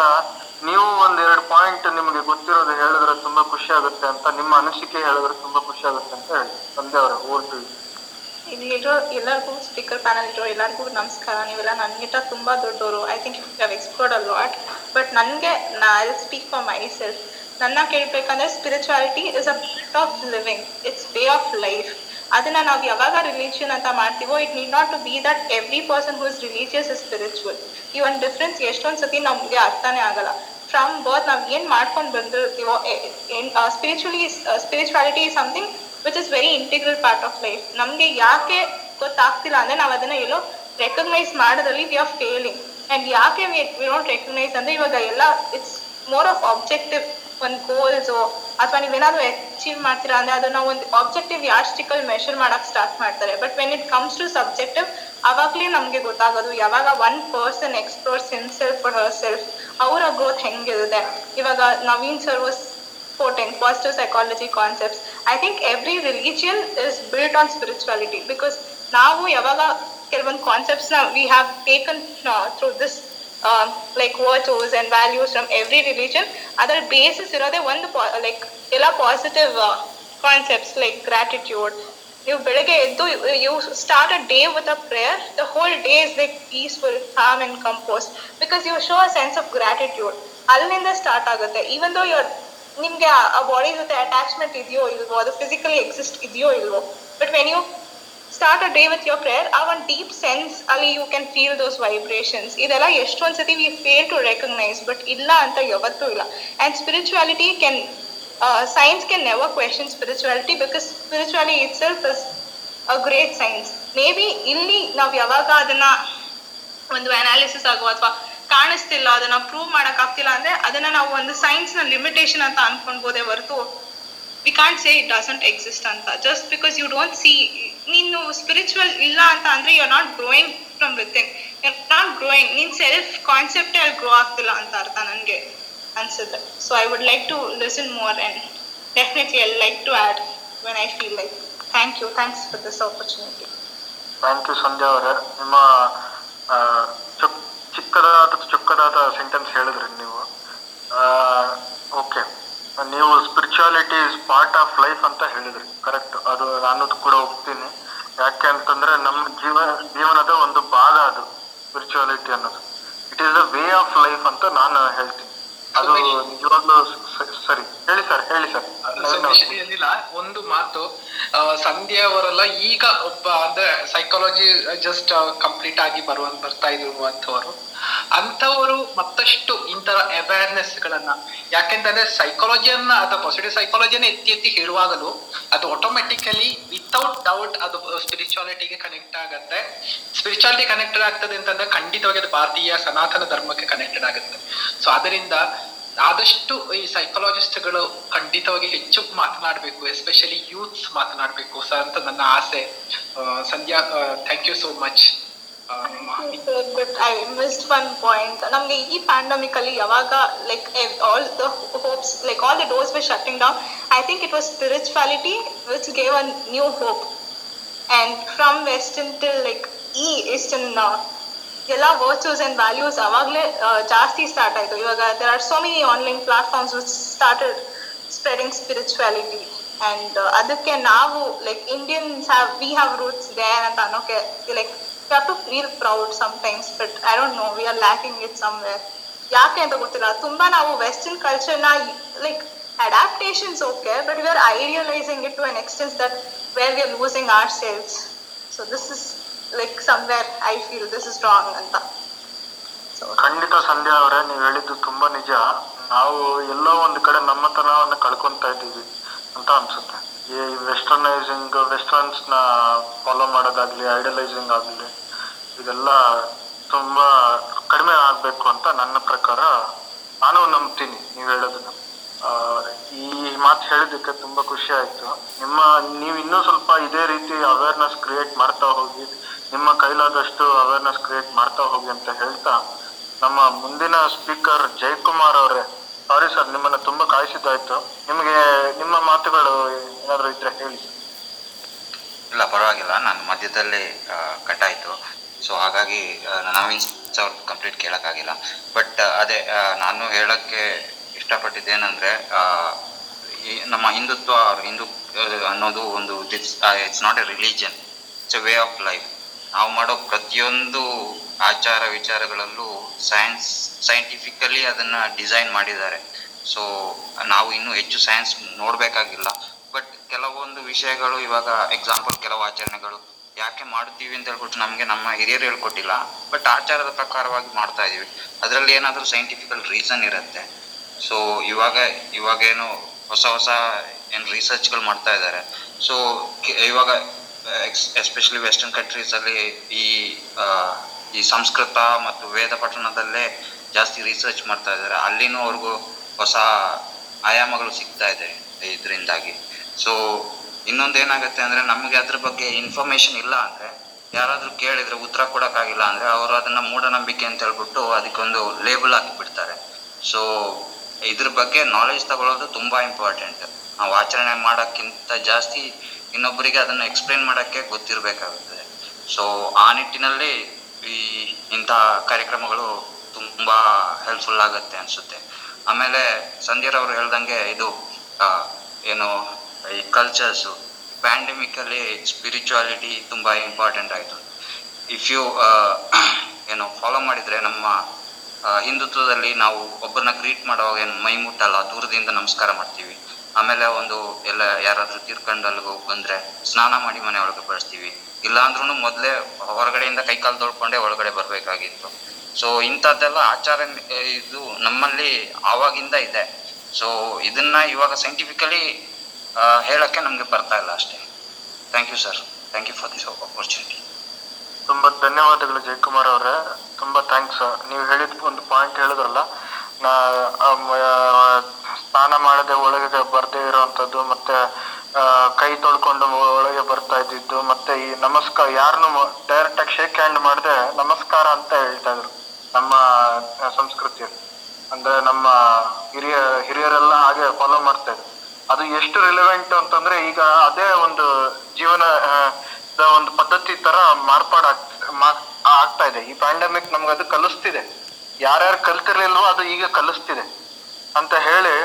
ನೀವು ಒಂದ್ ಎರಡು ಪಾಯಿಂಟ್ ನಿಮಗೆ ಗೊತ್ತಿರೋದು ಹೇಳಿದ್ರೆ ತುಂಬಾ ಖುಷಿ ಆಗುತ್ತೆ ಅಂತ, ನಿಮ್ಮ ಅನಿಸಿಕೆ ಹೇಳಿದ್ರೆ ತುಂಬಾ ಖುಷಿ ಆಗುತ್ತೆ ಅಂತ ಹೇಳಿ. ಸಂಧ್ಯಾ ಅವರ ಓದ್ತೀವಿ ಇಲ್ಲಿರೋ ಎಲ್ಲರಿಗೂ ಸ್ಪೀಕರ್ ಪ್ಯಾನಲ್ ಇರೋ ಎಲ್ಲರಿಗೂ ನಮಸ್ಕಾರ. ನೀವೆಲ್ಲ ನನಗಿಂತ ತುಂಬ ದೊಡ್ಡವರು I think you have explored a lot but ನನಗೆ, ನಾ I speak for myself ನನ್ನ ಕೇಳಬೇಕಂದ್ರೆ spirituality is a part of living it's way of life ಅದನ್ನ ನಾವು ಯಾವಾಗ ರಿಲಿಜಿಯನ್ ಅಂತ ಮಾಡ್ತೀವೋ it need not to be that every person who is religious is spiritual ಈ ಒಂದು ಡಿಫ್ರೆನ್ಸ್ ಎಷ್ಟೊಂದು ಸತಿ ನಮಗೆ ಅರ್ಥನೇ ಆಗಲ್ಲ. ಫ್ರಮ್ ಬರ್ತ್ ನಾವು ಏನು ಮಾಡ್ಕೊಂಡು ಬಂದಿರ್ತೀವೋ spiritually spirituality is something which is very integral part of life ನಮಗೆ ಯಾಕೆ ಗೊತ್ತಾಗ್ತಿಲ್ಲ ಅಂದರೆ ನಾವು ಅದನ್ನು ಎಲ್ಲೋ ರೆಕಗ್ನೈಸ್ ಮಾಡೋದ್ರಲ್ಲಿ ವಿ ಆರ್ ಫೇಲಿಂಗ್ ಆ್ಯಂಡ್ ಯಾಕೆ ವಿ ಡೋಂಟ್ ರೆಕಗ್ನೈಸ್ ಅಂದರೆ ಇವಾಗ ಎಲ್ಲ ಇಟ್ಸ್ ಮೋರ್ ಆಫ್ ಆಬ್ಜೆಕ್ಟಿವ್ ಒಂದು ಗೋಲ್ಸು ಅಥವಾ ನೀವೇನಾದ್ರು ಅಚೀವ್ ಮಾಡ್ತೀರಾ ಅಂದ್ರೆ ಅದನ್ನ ಒಂದು ಆಬ್ಜೆಕ್ಟಿವ್ ಯಾರ್ಸ್ಟಿಕಲ್ ಮೆಷರ್ ಮಾಡಕ್ ಸ್ಟಾರ್ಟ್ ಮಾಡ್ತಾರೆ but when it comes to subjective ಅವಾಗ್ಲೇ ನಮ್ಗೆ ಗೊತ್ತಾಗೋದು ಯಾವಾಗ one person explores himself for herself ಅವರ ಗ್ರೋತ್ ಹೆಂಗಿರುತ್ತೆ ಇವಾಗ Naveen sir was quoting positive psychology concepts. I think every religion is built on spirituality because ನಾವು ಯಾವಾಗ ಕೆಲವೊಂದು ಕಾನ್ಸೆಪ್ಟ್ಸ್ನ we have taken through this like virtues and values from every religion ಅದರ basis ಇರೋದೇ ಒಂದು like ಎಲ್ಲ positive concepts like gratitude ನೀವು ಬೆಳಗ್ಗೆ ಎದ್ದು you start a day with a prayer the whole day is like peaceful calm and compose because you show a sense of gratitude ಅಲ್ಲಿಂದ start ಆಗುತ್ತೆ. Even though your ನಿಮಗೆ ಆ body ಜೊತೆ attachment ಇದೆಯೋ ಇಲ್ವೋ, ಅದು ಫಿಸಿಕಲಿ ಎಕ್ಸಿಸ್ಟ್ ಇದೆಯೋ ಇಲ್ವೋ but when you start a day with your prayer ಆ ಒನ್ ಡೀಪ್ ಸೆನ್ಸ್ ಅಲ್ಲಿ you can feel those vibrations ಇದೆಲ್ಲ ಎಷ್ಟೊಂದು ಸತಿ we fail to recognise but ಇಲ್ಲ ಅಂತ ಯಾವತ್ತೂ ಇಲ್ಲ and spirituality can science can never question spirituality because spirituality itself is a great science maybe ಇಲ್ಲಿ ನಾವು ಯಾವಾಗ ಅದನ್ನ ಒಂದು ಅನಾಲಿಸಿಸ್ ಆಗುವ ಅಥವಾ ಕಾಣಿಸ್ತಿಲ್ಲ ಅದನ್ನ ಪ್ರೂವ್ ಮಾಡಕ್ ಆಗ್ತಿಲ್ಲ ಅಂದ್ರೆ ಅದನ್ನ ನಾವು ಒಂದು ಸೈನ್ಸ್ನ ಲಿಮಿಟೇಷನ್ ಅಂತ ಅನ್ಕೊಂಡ್ಬೋದೇ ಹೊರತು we can't say it doesn't exist ಅಂತ just because you don't see ನೀನು ಸ್ಪಿರಿಚುವಲ್ ಇಲ್ಲ ಅಂತ ಅಂದ್ರೆ you are not growing from within you are not growing ನಿನ್ ಸೆಲ್ಫ್ ಕಾನ್ಸೆಪ್ಟೇ ಅಲ್ಲಿ ಗ್ರೋ ಆಗ್ತಿಲ್ಲ ಅಂತ ಅರ್ಥ ನನಗೆ ಅನ್ಸುತ್ತೆ. So I would like to listen more and definitely I like to add when I feel like thank you thanks for this opportunity thank you Sandhya ಅವರೇ. ನಿಮ್ಮ ಚಿಕ್ಕದಾದ, ಚುಕ್ಕದಾದ ಸೆಂಟೆನ್ಸ್ ಹೇಳಿದ್ರಿ ನೀವು. ಓಕೆ ನೀವು spirituality is part of life ಅಂತ ಹೇಳಿದ್ರಿ. Correct ಅದು ನಾನು ಕೂಡ ಒಪ್ತೀನಿ. ಯಾಕೆ ಅಂತಂದ್ರೆ ನಮ್ಮ ಜೀವ ಜೀವನದ ಒಂದು ಭಾಗ ಅದು ಸ್ಪಿರಿಚುಯಾಲಿಟಿ ಅನ್ನೋದು. It is the way of life ಅಂತ ನಾನು ಹೇಳ್ತೀನಿ. ಅದು ನಿಜವಾಗ್ಲೂ ಸರಿ ಹೇಳಿ ಸರ್ ಹೇಳಿ ಸರ್. ಏನಿಲ್ಲ, ಒಂದು ಮಾತು ಸಂಧ್ಯಾ ಅವರೆಲ್ಲ ಈಗ ಒಬ್ಬ, ಅಂದ್ರೆ ಸೈಕಾಲಜಿ ಜಸ್ಟ್ ಕಂಪ್ಲೀಟ್ ಆಗಿ ಬರುವ ಬರ್ತಾ ಇರುವಂತವರು ಅಂತವರು. ಮತ್ತಷ್ಟು ಇಂತರ ಅವೇರ್ನೆಸ್ ಗಳನ್ನ, ಯಾಕೆಂತಂದ್ರೆ ಸೈಕಾಲಜಿಯನ್ನ ಅಥವಾ ಪಾಸಿಟಿವ್ ಸೈಕಾಲಜಿಯನ್ನ ಎತ್ತಿ ಎತ್ತಿ ಹೇಳುವಾಗಲೂ ಅದು ಆಟೋಮೆಟಿಕಲಿ ವಿತೌಟ್ ಡೌಟ್ ಅದು ಸ್ಪಿರಿಚುವಾಲಿಟಿಗೆ ಕನೆಕ್ಟ್ ಆಗತ್ತೆ. ಸ್ಪಿರಿಚುವಾಲಿಟಿ ಕನೆಕ್ಟೆಡ್ ಆಗ್ತದೆ ಅಂತಂದ್ರೆ ಖಂಡಿತವಾಗಿ ಅದು ಭಾರತೀಯ ಸನಾತನ ಧರ್ಮಕ್ಕೆ ಕನೆಕ್ಟೆಡ್ ಆಗುತ್ತೆ. ಸೊ ಅದರಿಂದ ಆದಷ್ಟು ಈ ಸೈಕಾಲಜಿಸ್ಟ್ಗಳು ಖಂಡಿತವಾಗಿ ಹೆಚ್ಚು ಮಾತನಾಡಬೇಕು ಎಸ್ಪೆಷಲಿ ಯೂತ್ಸ್ ಮಾತನಾಡಬೇಕು. ಸರ್ ಅಂತ ನನ್ನ ಆಸೆ. ಆ, Sandhya thank you so much but I missed one point ನಮಗೆ ಈ ಪ್ಯಾಂಡಮಿಕ್ ಅಲ್ಲಿ ಯಾವಾಗ like all the hopes like all the doors were shutting down I think it was spirituality which gave a new hope and from western till like ಈ eastern ಎಲ್ಲ virtues and values ಅವಾಗಲೇ ಜಾಸ್ತಿ start ಆಯಿತು. ಇವಾಗ there are so many online platforms started spreading spirituality and ಅದಕ್ಕೆ ನಾವು like Indians have we have roots there ಅಂತ ಅನ್ನೋಕೆ like you have to feel proud sometimes but I don't know we are lacking it somewhere ಯಾಕೆ ಅಂತ ಗೊತ್ತಿಲ್ಲ. ತುಂಬಾ ನಾವು western ಕಲ್ಚರ್ನ like adaptations okay but we are idealising it to an extents that where we are losing ourselves so this is like somewhere I feel this is wrong ಅಂತ ಖಂಡಿತ ಸಂಧ್ಯಾ ಅವರೇ, ನೀವು ಹೇಳಿದ್ದು ತುಂಬಾ ನಿಜ. ನಾವು ಎಲ್ಲೋ ಒಂದು ಕಡೆ ನಮ್ಮತನವನ್ನು ಕಳ್ಕೊಂತಾ ಇದ್ದೀವಿ ಅಂತ ಅನ್ಸುತ್ತೆ. ಈ ವೆಸ್ಟರ್ನೈಸಿಂಗ್ ವೆಸ್ಟರ್ನ್ಸ್ನ ಫಾಲೋ ಮಾಡೋದಾಗ್ಲಿ ಐಡಲೈಸಿಂಗ್ ಆಗಲಿ, ಇದೆಲ್ಲ ತುಂಬಾ ಕಡಿಮೆ ಆಗ್ಬೇಕು ಅಂತ ನನ್ನ ಪ್ರಕಾರ ನಾನು ನಂಬ್ತೀನಿ ನೀವು ಹೇಳೋದನ್ನ. ಈ ಮಾತು ಹೇಳಿದ್ದಕ್ಕೆ ತುಂಬಾ ಖುಷಿ ಆಯ್ತು. ನಿಮ್ಮ, ನೀವು ಇನ್ನೂ ಸ್ವಲ್ಪ ಇದೇ ರೀತಿ ಅವೇರ್ನೆಸ್ ಕ್ರಿಯೇಟ್ ಮಾಡ್ತಾ ಹೋಗಿ, ನಿಮ್ಮ ಕೈಲಾದಷ್ಟು ಅವೇರ್ನೆಸ್ ಕ್ರಿಯೇಟ್ ಮಾಡ್ತಾ ಹೋಗಿ ಅಂತ ಹೇಳ್ತಾ, ನಮ್ಮ ಮುಂದಿನ ಸ್ಪೀಕರ್ ಜಯಕುಮಾರ್ ಅವರೇ. ಸಾರಿ ಸರ್ ನಿಮ್ಮನ್ನ ತುಂಬಾ ಕಾಯಿಸಿದ್ದಾಯ್ತು. ನಿಮಗೆ, ನಿಮ್ಮ ಮಾತುಗಳು ಏನಾದ್ರು ಇದ್ರೆ ಹೇಳಿ. ಇಲ್ಲ, ಪರವಾಗಿಲ್ಲ. ನಾನು ಮಧ್ಯದಲ್ಲಿ ಕಟ್ ಆಯ್ತು. ಸೊ ಹಾಗಾಗಿ ನವೀನ್ ಸರ್ ಕಂಪ್ಲೀಟ್ ಕೇಳಕ್ಕಾಗಿಲ್ಲ. ಬಟ್ ಅದೇ ನಾನು ಹೇಳೋಕ್ಕೆ ಇಷ್ಟಪಟ್ಟಿದ್ದೇನೆಂದರೆ ಈ ನಮ್ಮ ಹಿಂದುತ್ವ ಹಿಂದೂ ಅನ್ನೋದು ಒಂದು it's not a religion it's a way of life ನಾವು ಮಾಡೋ ಪ್ರತಿಯೊಂದು ಆಚಾರ ವಿಚಾರಗಳಲ್ಲೂ ಸೈನ್ಸ್ ಸೈಂಟಿಫಿಕಲಿ ಅದನ್ನ ಡಿಸೈನ್ ಮಾಡಿದ್ದಾರೆ. ಸೊ ನಾವು ಇನ್ನೂ ಹೆಚ್ಚು ಸೈನ್ಸ್ ನೋಡಬೇಕಾಗಿಲ್ಲ. ಬಟ್ ಕೆಲವೊಂದು ವಿಷಯಗಳು ಇವಾಗ ಎಕ್ಸಾಂಪಲ್ ಕೆಲವು ಆಚರಣೆಗಳು, ಯಾಕೆ ಮಾಡ್ತೀವಿ ಅಂತ ಹೇಳ್ಬಿಟ್ಟು ನಮಗೆ ನಮ್ಮ ಹಿರಿಯರು ಹೇಳ್ಕೊಟ್ಟಿಲ್ಲ ಬಟ್ ಆಚಾರದ ಪ್ರಕಾರವಾಗಿ ಮಾಡ್ತಾ ಇದೀವಿ. ಅದರಲ್ಲಿ ಏನಾದರೂ ಸೈಂಟಿಫಿಕಲ್ ರೀಸನ್ ಇರುತ್ತೆ. ಸೊ ಇವಾಗ, ಇವಾಗೇನು ಹೊಸ ಹೊಸ ಏನು ರಿಸರ್ಚ್ಗಳು ಮಾಡ್ತಾ ಇದ್ದಾರೆ ಸೊ ಇವಾಗ ಎಸ್ಪೆಷಲಿ ವೆಸ್ಟರ್ನ್ ಕಂಟ್ರೀಸಲ್ಲಿ ಈ ಈ ಸಂಸ್ಕೃತ ಮತ್ತು ವೇದ ಪಠಣದಲ್ಲೇ ಜಾಸ್ತಿ ರಿಸರ್ಚ್ ಮಾಡ್ತಾ ಇದ್ದಾರೆ ಅಲ್ಲಿನೂ ಅವ್ರಿಗೂ ಹೊಸ ಆಯಾಮಗಳು ಸಿಗ್ತಾ ಇದೆ, ಇದರಿಂದಾಗಿ. ಸೊ ಇನ್ನೊಂದು ಏನಾಗುತ್ತೆ ಅಂದರೆ, ನಮಗೆ ಅದ್ರ ಬಗ್ಗೆ ಇನ್ಫಾರ್ಮೇಶನ್ ಇಲ್ಲ ಅಂದರೆ, ಯಾರಾದರೂ ಕೇಳಿದರೆ ಉತ್ತರ ಕೊಡೋಕ್ಕಾಗಿಲ್ಲ ಅಂದರೆ, ಅವರು ಅದನ್ನು ಮೂಢನಂಬಿಕೆ ಅಂತ ಹೇಳ್ಬಿಟ್ಟು ಅದಕ್ಕೊಂದು ಲೇಬಲ್ ಹಾಕಿಬಿಡ್ತಾರೆ ಸೊ ಇದ್ರ ಬಗ್ಗೆ ನಾಲೆಜ್ ತಗೊಳ್ಳೋದು ತುಂಬಾ ಇಂಪಾರ್ಟೆಂಟ್ ನಾವು ಆಚರಣೆ ಮಾಡೋಕ್ಕಿಂತ ಜಾಸ್ತಿ ಇನ್ನೊಬ್ಬರಿಗೆ ಅದನ್ನ ಎಕ್ಸ್ಪ್ಲೇನ್ ಮಾಡೋಕ್ಕೆ ಗೊತ್ತಿರಬೇಕಾಗುತ್ತದೆ ಸೊ ಆ ನಿಟ್ಟಿನಲ್ಲಿ ಈ ಇಂತಹ ಕಾರ್ಯಕ್ರಮಗಳು ತುಂಬಾ ಹೆಲ್ಪ್ಫುಲ್ ಆಗುತ್ತೆ ಅನ್ಸುತ್ತೆ. ಆಮೇಲೆ ಸಂಧ್ಯರವರು ಹೇಳ್ದಂಗೆ ಇದು ಏನು, ಈ ಕಲ್ಚರ್ಸು ಪ್ಯಾಂಡಮಿಕಲ್ಲಿ ಸ್ಪಿರಿಚುವಾಲಿಟಿ ತುಂಬ ಇಂಪಾರ್ಟೆಂಟ್ ಆಯಿತು. ಇಫ್ ಯು ಏನು ಫಾಲೋ ಮಾಡಿದರೆ ನಮ್ಮ ಹಿಂದುತ್ವದಲ್ಲಿ ನಾವು ಒಬ್ಬರನ್ನ ಗ್ರೀಟ್ ಮಾಡುವಾಗ ಏನು ಮೈ ಮುಟ್ಟಲ್ಲ, ದೂರದಿಂದ ನಮಸ್ಕಾರ ಮಾಡ್ತೀವಿ. ಆಮೇಲೆ ಒಂದು ಎಲ್ಲ ಯಾರಾದರೂ ತೀರ್ಕೊಂಡಲ್ಲಿ ಹೋಗಿ ಬಂದ್ರೆ ಸ್ನಾನ ಮಾಡಿ ಮನೆ ಒಳಗೆ ಬಳಸ್ತೀವಿ ಇಲ್ಲ ಅಂದ್ರೂ ಮೊದಲೇ ಹೊರಗಡೆಯಿಂದ ಕೈಕಾಲು ತೊಳ್ಕೊಂಡೆ ಒಳಗಡೆ ಬರಬೇಕಾಗಿತ್ತು. ಸೊ ಇಂಥದ್ದೆಲ್ಲ ಆಚಾರ ಇದು ನಮ್ಮಲ್ಲಿ ಆವಾಗಿಂದ ಇದೆ. ಸೊ ಇದನ್ನ ಇವಾಗ ಸೈಂಟಿಫಿಕಲಿ ಹೇಳಕ್ಕೆ ನಮಗೆ ಬರ್ತಾ ಇಲ್ಲ ಅಷ್ಟೇ. Thank you sir thank you for this opportunity ತುಂಬಾ ಧನ್ಯವಾದಗಳು ಜಯಕುಮಾರ್ ಅವರೇ. ತುಂಬಾ ಥ್ಯಾಂಕ್ಸ್ ನೀವು ಹೇಳಿದ ಒಂದು ಪಾಯಿಂಟ್ ಹೇಳಿದ್ರಲ್ಲ, ನಾ ಸ್ನಾನ ಮಾಡದೆ ಒಳಗೆ ಬರದೇ ಇರೋವಂಥದ್ದು ಮತ್ತೆ ಕೈ ತೊಳ್ಕೊಂಡು ಒಳಗೆ ಬರ್ತಾ ಇದ್ದಿದ್ದು, ಮತ್ತೆ ಈ ನಮಸ್ಕಾರ ಯಾರನ್ನು ಡೈರೆಕ್ಟ್ ಆಗಿ ಶೇಕ್ ಹ್ಯಾಂಡ್ ಮಾಡದೆ ನಮಸ್ಕಾರ ಅಂತ ಹೇಳ್ತಾ ಇದ್ರು, ನಮ್ಮ ಸಂಸ್ಕೃತಿ ಅಂದ್ರೆ ನಮ್ಮ ಹಿರಿಯ, ಹಿರಿಯರೆಲ್ಲ ಹಾಗೆ ಫಾಲೋ ಮಾಡ್ತಾ ಇದ್ರು. ಅದು ಎಷ್ಟು ರಿಲೆವೆಂಟ್ ಅಂತಂದ್ರೆ ಈಗ ಅದೇ ಒಂದು ಜೀವನ ಒಂದು ಪದ್ಧತಿ ತರ ಮಾರ್ಪಾಡ್ ಆಗ್ತಾ ಇದೆ. ಈ ಪ್ಯಾಂಡಮಿಕ್ ನಮ್ಗೆ ಅದು ಕಲಿಸ್ತಿದೆ. ಯಾರ್ಯಾರು ಕಲ್ತಿರ್ಲಿಲ್ವೋ ಅದು ಈಗ ಕಲಿಸ್ತಿದೆ. ಅಂತ ಹೇಳಿ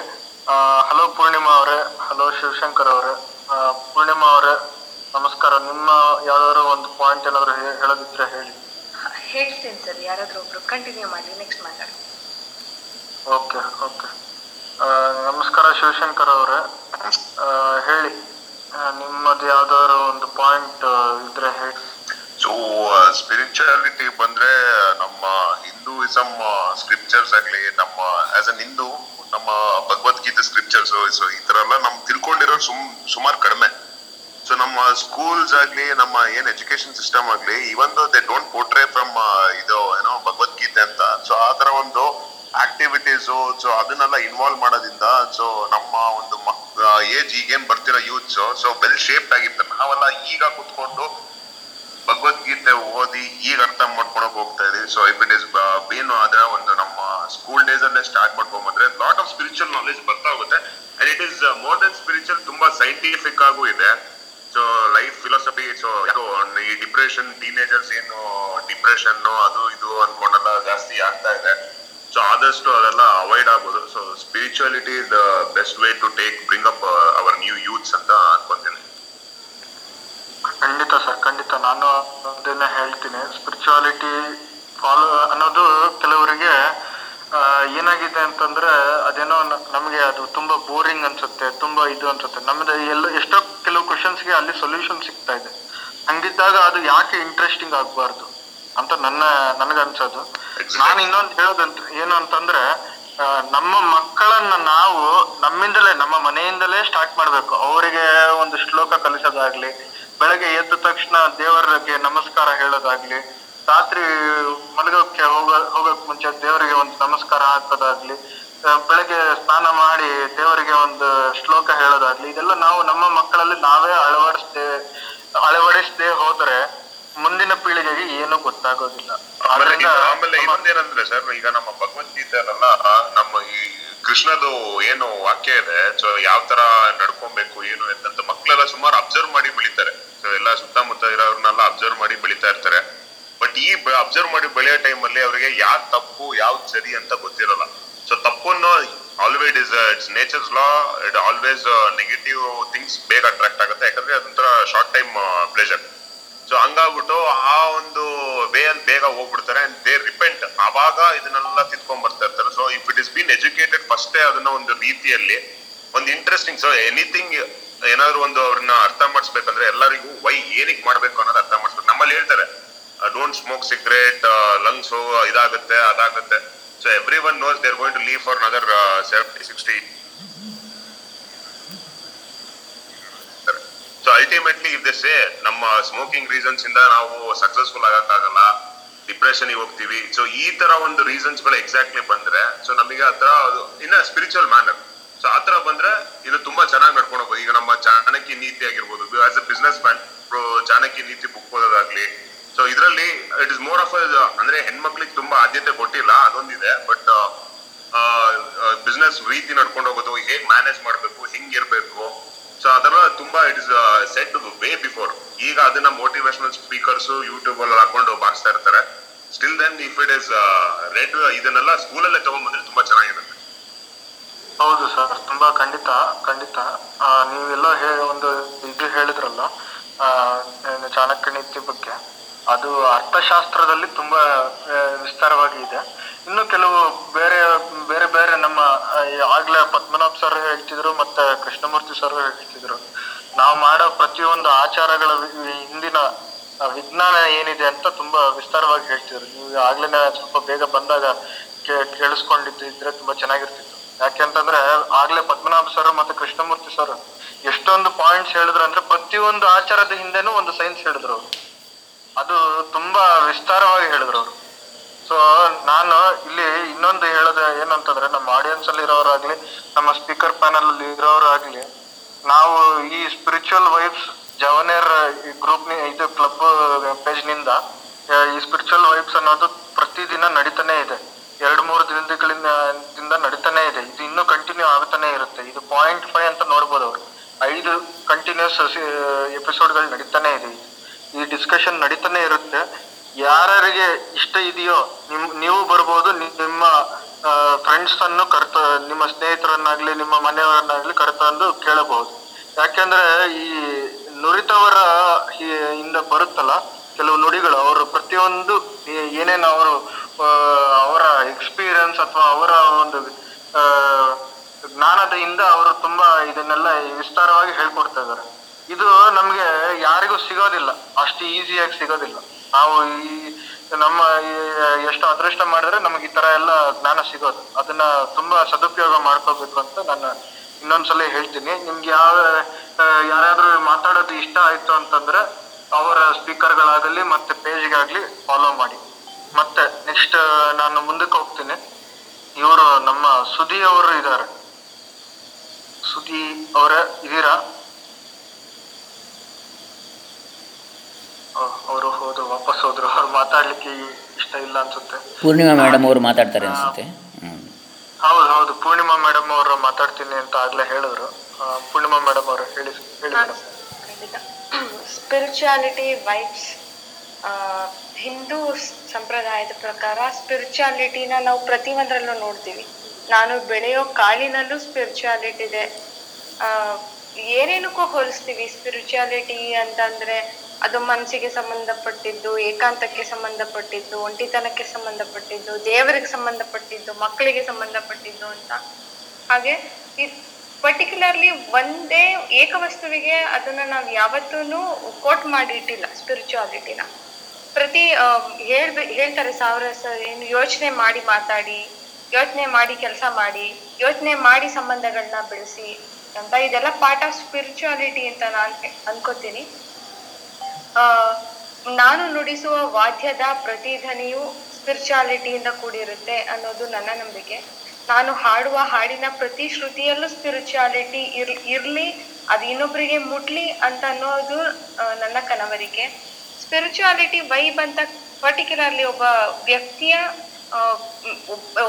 ಹಲೋ ಪೂರ್ಣಿಮಾ ಅವರೇ ಹಲೋ ಶಿವಶಂಕರ್ ಅವರೇ ಪೂರ್ಣಿಮಾ ಅವರೇ ನಮಸ್ಕಾರ. ನಿಮ್ಮ ಯಾವ್ದಾದ್ರು ಒಂದು ಪಾಯಿಂಟ್ ಏನಾದ್ರು ಹೇಳೋದಿದ್ರೆ ಹೇಳಿ. ಹೇಳ್ತೀನಿ ಸರ್. ಯಾರಾದ್ರೂ ಒಬ್ರು ಕಂಟಿನ್ಯೂ ಮಾಡಿ ನೆಕ್ಸ್ಟ್ ಮಾತಾಡಿ ಓಕೆ ಓಕೆ. ನಮಸ್ಕಾರ ಶಿವಶಂಕರ್ ಅವರೇ. ಹೇಳಿ. ನಿಮ್ಮದು ಯಾವ್ದಾದ್ರು ಒಂದು ಪಾಯಿಂಟ್ ಇದ್ರೆ ಹೇಳಿ. ಸೊ ಸ್ಪಿರಿಚುಯಾಲಿಟಿ ಬಂದ್ರೆ ನಮ್ಮ ಹಿಂದೂಯಿಸಮ್ ಸ್ಕ್ರಿಪ್ಚರ್ಸ್ ಆಗ್ಲಿ, ನಮ್ಮ ಆಸ್ ಅನ್ ಹಿಂದೂ ನಮ್ಮ ಭಗವದ್ಗೀತೆ ಸ್ಕ್ರಿಪ್ಚರ್ಸ್ ಈ ತರ ಎಲ್ಲ ನಮ್ ತಿಳ್ಕೊಂಡಿರೋ ಸುಮ್, ಸುಮಾರು ಕಡಿಮೆ. ಸೊ ನಮ್ಮ ಸ್ಕೂಲ್ಸ್ ಆಗ್ಲಿ, ನಮ್ಮ ಏನ್ ಎಜುಕೇಶನ್ ಸಿಸ್ಟಮ್ ಆಗ್ಲಿ even they don't portray from ಇದು, ಏನೋ ಭಗವದ್ಗೀತೆ ಅಂತ ಸೊ ಆ ತರ ಒಂದು ಆಕ್ಟಿವಿಟೀಸ್ ಸೊ ಅದನ್ನೆಲ್ಲ ಇನ್ವಾಲ್ವ್ ಮಾಡೋದ್ರಿಂದ ಸೊ ನಮ್ಮ ಒಂದು ಏಜ್ ಈಗೇನ್ ಬರ್ತಿರೋ ಯೂತ್ಸ್ ಸೊ ವೆಲ್ ಶೇಪ್ಡ್ ಆಗಿರ್ತಾರೆ. ನಾವೆಲ್ಲ ಈಗ ಕುತ್ಕೊಂಡು ಭಗವದ್ಗೀತೆ ಓದಿ ಈಗ ಅರ್ಥ ಮಾಡ್ಕೊಳಕ್ ಹೋಗ್ತಾ ಇದೀವಿ. So if it is been ಅದರ ಒಂದು ನಮ್ಮ ಸ್ಕೂಲ್ ಡೇಸ್ ಅಲ್ಲೇ ಸ್ಟಾರ್ಟ್ ಮಾಡ್ಕೊಂಬಂದ್ರೆ ಲಾಟ್ ಆಫ್ ಸ್ಪಿರಿಚುವಲ್ ನಾಲೆಜ್ ಬರ್ತಾ ಹೋಗುತ್ತೆ. And it is more than spiritual ತುಂಬಾ ಸೈಂಟಿಫಿಕ್ ಆಗೂ ಇದೆ. ಸೊ ಲೈಫ್ ಫಿಲಾಸಫಿ ಸೊ ಈ ಡಿಪ್ರೆಷನ್ ಟೀನೇಜರ್ಸ್ ಏನು ಡಿಪ್ರೆಷನ್ ಅದು ಇದು ಅನ್ಕೊಂಡೆಲ್ಲ ಜಾಸ್ತಿ ಆಗ್ತಾ ಇದೆ. ಸೊ ಆದಷ್ಟು ಅದೆಲ್ಲ ಅವಾಯ್ಡ್ ಆಗ್ಬೋದು. So spirituality is the best way to take bring up our new youths ಅಂತ ಅನ್ಕೊಂತೀನಿ. ಖಂಡಿತ ಸರ್ ಖಂಡಿತ. ನಾನು ಅದನ್ನ ಹೇಳ್ತೀನಿ. ಸ್ಪಿರಿಚುವಾಲಿಟಿ ಫಾಲೋ ಅನ್ನೋದು ಕೆಲವರಿಗೆ ಏನಾಗಿದೆ ಅಂತಂದ್ರೆ ಅದೇನೋ ನಮಗೆ ಅದು ತುಂಬಾ ಬೋರಿಂಗ್ ಅನ್ಸುತ್ತೆ ತುಂಬಾ ಇದು ಅನ್ಸುತ್ತೆ. ನಮ್ದು ಎಲ್ಲ ಎಷ್ಟೋ ಕೆಲವು ಕ್ವಶನ್ಸ್ಗೆ ಅಲ್ಲಿ ಸೊಲ್ಯೂಷನ್ ಸಿಗ್ತಾ ಇದೆ. ಹಂಗಿದ್ದಾಗ ಅದು ಯಾಕೆ ಇಂಟ್ರೆಸ್ಟಿಂಗ್ ಆಗ್ಬಾರ್ದು ಅಂತ ನನ್ನ ನನಗನ್ಸೋದು. ನಾನು ಇನ್ನೊಂದು ಹೇಳೋದಂತ ಏನು ಅಂತಂದ್ರೆ ನಮ್ಮ ಮಕ್ಕಳನ್ನ ನಾವು ನಮ್ಮಿಂದಲೇ ನಮ್ಮ ಮನೆಯಿಂದಲೇ ಸ್ಟಾರ್ಟ್ ಮಾಡ್ಬೇಕು. ಅವರಿಗೆ ಒಂದು ಶ್ಲೋಕ ಕಲಿಸೋದಾಗ್ಲಿ ಬೆಳಗ್ಗೆ ಎದ್ದ ತಕ್ಷಣ ದೇವರಿಗೆ ನಮಸ್ಕಾರ ಹೇಳೋದಾಗ್ಲಿ ರಾತ್ರಿ ಮಲಗೋಕ್ಕೆ ಹೋಗ ಹೋಗಕ್ ಮುಂಚೆ ದೇವರಿಗೆ ಒಂದು ನಮಸ್ಕಾರ ಹಾಕೋದಾಗ್ಲಿ ಬೆಳಗ್ಗೆ ಸ್ನಾನ ಮಾಡಿ ದೇವರಿಗೆ ಒಂದು ಶ್ಲೋಕ ಹೇಳೋದಾಗ್ಲಿ ಇದೆಲ್ಲ ನಾವು ನಮ್ಮ ಮಕ್ಕಳಲ್ಲಿ ನಾವೇ ಅಳವಡಿಸ್ದೇ ಅಳವಡಿಸದೆ ಹೋದ್ರೆ ಮುಂದಿನ ಪೀಳಿಗೆಗೆ ಏನು ಗೊತ್ತಾಗೋದಿಲ್ಲ. ಆಮೇಲೆ ಇನ್ನೊಂದೇನಂದ್ರೆ ಸರ್ ಈಗ ನಮ್ಮ ಭಗವದ್ಗೀತೆಯಲ್ಲ ನಮ್ಮ ಈ ಕೃಷ್ಣದು ಏನು ವಾಕ್ಯ ಇದೆ ಸೊ ಯಾವ ತರ ನಡ್ಕೊಬೇಕು ಏನು ಅಂತ ಮಕ್ಕಳೆಲ್ಲ ಸುಮಾರು ಅಬ್ಸರ್ವ್ ಮಾಡಿ ಬೆಳಿತಾರೆ. ಎಲ್ಲ ಸುತ್ತಮುತ್ತ ಇರೋರ್ನೆಲ್ಲ ಅಬ್ಸರ್ವ್ ಮಾಡಿ ಬೆಳಿತಾ ಇರ್ತಾರೆ. ಬಟ್ ಈ ಅಬ್ಸರ್ವ್ ಮಾಡಿ ಬೆಳೆಯೋ ಟೈಮ್ ಅಲ್ಲಿ ಅವರಿಗೆ ಯಾವ್ ತಪ್ಪು ಯಾವ್ದು ಸರಿ ಅಂತ ಗೊತ್ತಿರಲ್ಲ. ಸೊ ತಪ್ಪನ್ನು always is it's nature's law it always negative things ಬೇಗ ಅಟ್ರಾಕ್ಟ್ ಆಗುತ್ತೆ. ಯಾಕಂದ್ರೆ ಅದೊಂಥರ ಶಾರ್ಟ್ ಟೈಮ್ ಪ್ಲೇಜರ್ ಸೊ ಹಂಗಾಗ್ಬಿಟ್ಟು ಆ ಒಂದು ವೇ ಅಲ್ಲಿ ಬೇಗ ಹೋಗ್ಬಿಡ್ತಾರೆ ಅಂಡ್ ದೇ ರಿಪೆಂಟ್ ಅವಾಗ ಇದನ್ನೆಲ್ಲ ತಿದ್ಕೊಂಡ್ ಬರ್ತಾ ಇರ್ತಾರೆ. So if it is been educated ಫಸ್ಟೇ ಅದನ್ನ ಒಂದು ರೀತಿಯಲ್ಲಿ, ಒಂದು ಇಂಟ್ರೆಸ್ಟಿಂಗ್ ಸೊ ಎನಿಥಿಂಗ್ ಏನಾದ್ರು ಒಂದು ಅವ್ರನ್ನ ಅರ್ಥ ಮಾಡಿಸ್ಬೇಕಂದ್ರೆ ಎಲ್ಲರಿಗೂ ವೈ ಏನಿಕ್ ಮಾಡ್ಬೇಕು ಅನ್ನೋದು ಅರ್ಥ ಮಾಡಿಸ್ಬೇಕು. ನಮ್ಮಲ್ಲಿ ಹೇಳ್ತಾರೆ ಡೋಂಟ್ ಸ್ಮೋಕ್ ಸಿಗರೇಟ್ ಲಂಗ್ಸ್ ಇದಾಗುತ್ತೆ, ಅದಾಗುತ್ತೆ. So every one knows they're going to leave for other seventy sixty so ultimately if they say ನಮ್ಮ ಸ್ಮೋಕಿಂಗ್ ರೀಸನ್ಸ್ ಇಂದ ನಾವು ಸಕ್ಸಸ್ಫುಲ್ ಆಗಕ್ಕಾಗಲ್ಲ ಡಿಪ್ರೆಷನ್ ಹೋಗ್ತೀವಿ. ಸೊ ಈ ತರ ಒಂದು ರೀಸನ್ಸ್ಗಳು ಎಕ್ಸಾಕ್ಟ್ಲಿ ಬಂದ್ರೆ ಸೊ ನಮಗೆ ಆ ತರ ಅದು ಇನ್ನ ಸ್ಪಿರಿಚುವಲ್ ಮ್ಯಾನರ್ ಸೊ ಆ ತರ ಬಂದ್ರೆ ಇದು ತುಂಬಾ ಚೆನ್ನಾಗಿ ನಡ್ಕೊಂಡು ಹೋಗ್ಬೋದು. ಈಗ ನಮ್ಮ ಚಾಣಕ್ಯ ನೀತಿ ಆಗಿರ್ಬೋದು. As a businessman Chanakya Niti book ಓದೋದಾಗ್ಲಿ. So ಇದರಲ್ಲಿ ಇಟ್ ಇಸ್ ಮೋರ್ ಆಫ್ ಅಂದ್ರೆ ಹೆಣ್ಮಕ್ಳಿಗೆ ತುಂಬಾ ಆದ್ಯತೆ ಕೊಟ್ಟಿಲ್ಲ, ಅದೊಂದಿದೆ. ಬಟ್ ಬಿಸ್ನೆಸ್ ರೀತಿ ನಡ್ಕೊಂಡು ಹೋಗೋದು, ಹೇಗ್ ಮ್ಯಾನೇಜ್ ಮಾಡ್ಬೇಕು, ಹೆಂಗ್ ಇರ್ಬೇಕು. ಸೊ ಅದೆಲ್ಲ ತುಂಬಾ it is set way before ಈಗ ಅದನ್ನ ಮೋಟಿವೇಶನಲ್ ಸ್ಪೀಕರ್ಸ್ ಯೂಟ್ಯೂಬ್ ಅಲ್ಲಿ ಹಾಕೊಂಡು ಬಾರಿಸ್ತಾ ಇರ್ತಾರೆ. Still then if it is read ಇದನ್ನೆಲ್ಲ ಸ್ಕೂಲಲ್ಲೇ ತಗೊಂಡ್ಬಂದ್ರೆ ತುಂಬಾ ಚೆನ್ನಾಗಿರುತ್ತೆ. ಹೌದು ಸರ್ ತುಂಬಾ ಖಂಡಿತ ಖಂಡಿತ. ನೀವೆಲ್ಲ ಒಂದು ಇದು ಹೇಳಿದ್ರಲ್ಲ ಚಾಣಕ್ಯ ನೀತಿ ಬಗ್ಗೆ. ಅದು ಅರ್ಥಶಾಸ್ತ್ರದಲ್ಲಿ ತುಂಬಾ ವಿಸ್ತಾರವಾಗಿ ಇದೆ. ಇನ್ನು ಕೆಲವು ಬೇರೆ ಬೇರೆ ಬೇರೆ ನಮ್ಮ ಆಗ್ಲೇ ಪದ್ಮನಾಭ್ ಸರ್ ಹೇಳ್ತಿದ್ರು, ಮತ್ತೆ ಕೃಷ್ಣಮೂರ್ತಿ ಸರ್ ಹೇಳ್ತಿದ್ರು. ನಾವು ಮಾಡೋ ಪ್ರತಿಯೊಂದು ಆಚಾರಗಳ ಹಿಂದಿನ ವಿಜ್ಞಾನ ಏನಿದೆ ಅಂತ ತುಂಬಾ ವಿಸ್ತಾರವಾಗಿ ಹೇಳ್ತಿದ್ರು. ನೀವು ಆಗ್ಲೇ ಸ್ವಲ್ಪ ಬೇಗ ಬಂದಾಗ ಕೇ- ಕೇಳಿಸ್ಕೊಂಡಿದ್ದಿದ್ರೆ ತುಂಬಾ ಚೆನ್ನಾಗಿರ್ತಿತ್ತು. ಯಾಕೆಂತಂದ್ರೆ ಆಗ್ಲೇ ಪದ್ಮನಾಭ ಸರ್ ಮತ್ತೆ ಕೃಷ್ಣಮೂರ್ತಿ ಸರ್ ಎಷ್ಟೊಂದು ಪಾಯಿಂಟ್ಸ್ ಹೇಳಿದ್ರು ಅಂದ್ರೆ ಪ್ರತಿಯೊಂದು ಆಚಾರದ ಹಿಂದೆನೂ ಒಂದು ಸೈನ್ಸ್ ಹೇಳಿದ್ರು ಅವರು. ಅದು ತುಂಬಾ ವಿಸ್ತಾರವಾಗಿ ಹೇಳಿದ್ರು ಅವರು. ಸೊ ನಾನು ಇಲ್ಲಿ ಇನ್ನೊಂದು ಹೇಳೋದು ಏನಂತಂದ್ರೆ ನಮ್ಮ ಆಡಿಯನ್ಸ್ ಅಲ್ಲಿ ಇರೋರಾಗ್ಲಿ ನಮ್ಮ ಸ್ಪೀಕರ್ ಪ್ಯಾನಲ್ ಅಲ್ಲಿ ಇರೋರಾಗ್ಲಿ ನಾವು ಈ ಸ್ಪಿರಿಚುವಲ್ ವೈಬ್ಸ್ ಜವನೇರ್ ಗ್ರೂಪ್ ಇದು ಕ್ಲಬ್ ಪೇಜ್ನಿಂದ, ಈ ಸ್ಪಿರಿಚುವಲ್ ವೈಬ್ಸ್ ಅನ್ನೋದು ಪ್ರತಿದಿನ ನಡೀತಾನೆ ಇದೆ. ಎರಡು ಮೂರು ದಿನಗಳಿಂದ ದಿಂದ ನಡೀತಾನೆ ಇದೆ ಇದು ಇನ್ನೂ ಕಂಟಿನ್ಯೂ ಆಗ್ತಾನೆ ಇರುತ್ತೆ ಇದು ಪಾಯಿಂಟ್ ಫೈವ್ ಅಂತ ನೋಡ್ಬೋದು. ಅವರು ಐದು ಕಂಟಿನ್ಯೂಸ್ ಎಪಿಸೋಡ್ಗಳು ನಡೀತಾನೆ ಇದೆ. ಈ ಡಿಸ್ಕಷನ್ ನಡೀತಾನೆ ಇರುತ್ತೆ. ಯಾರಿಗೆ ಇಷ್ಟ ಇದೆಯೋ ನಿಮ್, ನೀವು ಬರ್ಬೋದು, ನಿಮ್ಮ ಫ್ರೆಂಡ್ಸ್ ಅನ್ನು ಕರ್ತ, ನಿಮ್ಮ ಸ್ನೇಹಿತರನ್ನಾಗ್ಲಿ, ನಿಮ್ಮ ಮನೆಯವರನ್ನಾಗ್ಲಿ ಕರೆತಂದು ಕೇಳಬಹುದು. ಯಾಕೆಂದ್ರೆ ಈ ನುರಿತವರ ಇಂದ ಬರುತ್ತಲ್ಲ, ಕೆಲವು ನುಡಿಗಳು, ಅವರು ಪ್ರತಿಯೊಂದು ಏನೇನು ಅವರು ಅವರ ಎಕ್ಸ್ಪೀರಿಯನ್ಸ್ ಅಥವಾ ಅವರ ಒಂದು ಮರ್ಯಾದೆಯಿಂದ ಅವರು ತುಂಬಾ ಇದನ್ನೆಲ್ಲ ವಿಸ್ತಾರವಾಗಿ ಹೇಳ್ಕೊಡ್ತಾ ಇದ್ದಾರೆ. ಇದು ನಮ್ಗೆ ಯಾರಿಗೂ ಸಿಗೋದಿಲ್ಲ. ಅಷ್ಟು ಈಸಿಯಾಗಿ ಸಿಗೋದಿಲ್ಲ. ನಾವು ಈ ನಮ್ಮ ಎಷ್ಟು ಅದೃಷ್ಟ ಮಾಡಿದ್ರೆ ನಮ್ಗೆ ಈ ತರ ಎಲ್ಲ ಜ್ಞಾನ ಸಿಗೋದು. ಅದನ್ನ ತುಂಬಾ ಸದುಪಯೋಗ ಮಾಡ್ಕೋಬೇಕು ಅಂತ ನಾನು ಇನ್ನೊಂದ್ಸಲ ಹೇಳ್ತೀನಿ. ನಿಮ್ಗೆ ಯಾವ ಯಾರಾದ್ರೂ ಮಾತಾಡೋದು ಇಷ್ಟ ಆಯ್ತು ಅಂತಂದ್ರೆ ಅವರ ಸ್ಪೀಕರ್ಗಳಾಗಲಿ ಮತ್ತೆ ಪೇಜ್ಗಾಗ್ಲಿ ಫಾಲೋ ಮಾಡಿ. ಮತ್ತೆ ನೆಕ್ಸ್ಟ್ ನಾನು ಮುಂದಕ್ಕೆ ಹೋಗ್ತೀನಿ. ಇವರು ನಮ್ಮ ಸುದಿ ಅವರು ಇದ್ದಾರೆ. ಸುದಿ ಅವರ ಇದೀರಾ? ಅವರು ಹೋದ್ರು ವಾಪಸ್ ಹೋದ್ರು. ಅವ್ರು ಮಾತಾಡ್ಲಿಕ್ಕೆ ಇಷ್ಟ ಇಲ್ಲ ಅನ್ಸುತ್ತೆ. ಪೂರ್ಣಿಮಾ ಮೇಡಮ್ ಅವರು ಮಾತಾಡ್ತಾರೆ ಅನ್ಸುತ್ತೆ. ಹೌದು ಹೌದು. ಪೂರ್ಣಿಮಾ ಮೇಡಮ್ ಅವರು ಮಾತಾಡ್ತೀನಿ ಅಂತ ಆಗ್ಲೇ ಹೇಳಿದ್ರು. ಪೂರ್ಣಿಮಾ ಮೇಡಮ್ ಅವರು ಹೇಳಿ ಹೇಳಿ ಸ್ಪಿರಿಚುಯಾಲಿಟಿ ವೈಬ್ಸ್ ಹಿಂದೂ ಸಂಪ್ರದಾಯದ ಪ್ರಕಾರ ಸ್ಪಿರಿಚುಯಾಲಿಟಿನ ನಾವು ಪ್ರತಿಯೊಂದರಲ್ಲೂ ನೋಡ್ತೀವಿ. ನಾನು ಬೆಳೆಯೋ ಕಾಳಿನಲ್ಲೂ ಸ್ಪಿರಿಚುಯಾಲಿಟಿ ಇದೆ. ಏನೇನಕ್ಕೂ ಹೋಲಿಸ್ತೀವಿ? ಸ್ಪಿರಿಚುಯಾಲಿಟಿ ಅಂತಂದ್ರೆ ಅದು ಮನಸ್ಸಿಗೆ ಸಂಬಂಧಪಟ್ಟಿದ್ದು, ಏಕಾಂತಕ್ಕೆ ಸಂಬಂಧಪಟ್ಟಿದ್ದು, ಒಂಟಿತನಕ್ಕೆ ಸಂಬಂಧಪಟ್ಟಿದ್ದು, ದೇವರಿಗೆ ಸಂಬಂಧಪಟ್ಟಿದ್ದು, ಮಕ್ಕಳಿಗೆ ಸಂಬಂಧಪಟ್ಟಿದ್ದು ಅಂತ. ಹಾಗೆ ಈ ಪರ್ಟಿಕ್ಯುಲರ್ಲಿ ಒಂದೇ ಏಕವಸ್ತುವಿಗೆ ಅದನ್ನ ನಾವು ಯಾವತ್ತೂ ಕೋಟ್ ಮಾಡಿ ಇಟ್ಟಿಲ್ಲ ಸ್ಪಿರಿಚುಯಾಲಿಟಿನ ಪ್ರತಿ ಹೇಳ್ಬೇ, ಹೇಳ್ತಾರೆ ಸಾವಿರ ಸಾವಿರ ಏನು ಯೋಚನೆ ಮಾಡಿ ಮಾತಾಡಿ. ಯೋಚನೆ ಮಾಡಿ ಕೆಲಸ ಮಾಡಿ ಯೋಚನೆ ಮಾಡಿ ಸಂಬಂಧಗಳನ್ನ ಬೆಳೆಸಿ ಅಂತ ಇದೆಲ್ಲ ಪಾರ್ಟ್ ಆಫ್ ಸ್ಪಿರಿಚುವಾಲಿಟಿ ಅಂತ ನಾನು ಅನ್ಕೋತೀನಿ. ಆ, ನಾನು ನುಡಿಸುವ ವಾದ್ಯದ ಪ್ರತಿಧ್ವನಿಯು ಸ್ಪಿರಿಚುವಾಲಿಟಿಯಿಂದ ಕೂಡಿರುತ್ತೆ ಅನ್ನೋದು ನನ್ನ ನಂಬಿಕೆ. ನಾನು ಹಾಡುವ ಹಾಡಿನ ಪ್ರತಿ ಶ್ರುತಿಯಲ್ಲೂ ಸ್ಪಿರಿಚುವಾಲಿಟಿ ಇರ್ ಇರ್ಲಿ ಅದು ಇನ್ನೊಬ್ಬರಿಗೆ ಮುಟ್ಲಿ ಅಂತ ಅನ್ನೋದು ನನ್ನ ಕನವರಿಕೆ. ಸ್ಪಿರಿಚುಯಾಲಿಟಿ ವೈಬ್ ಅಂತ ಪರ್ಟಿಕ್ಯುಲರ್ಲಿ ಒಬ್ಬ ವ್ಯಕ್ತಿಯ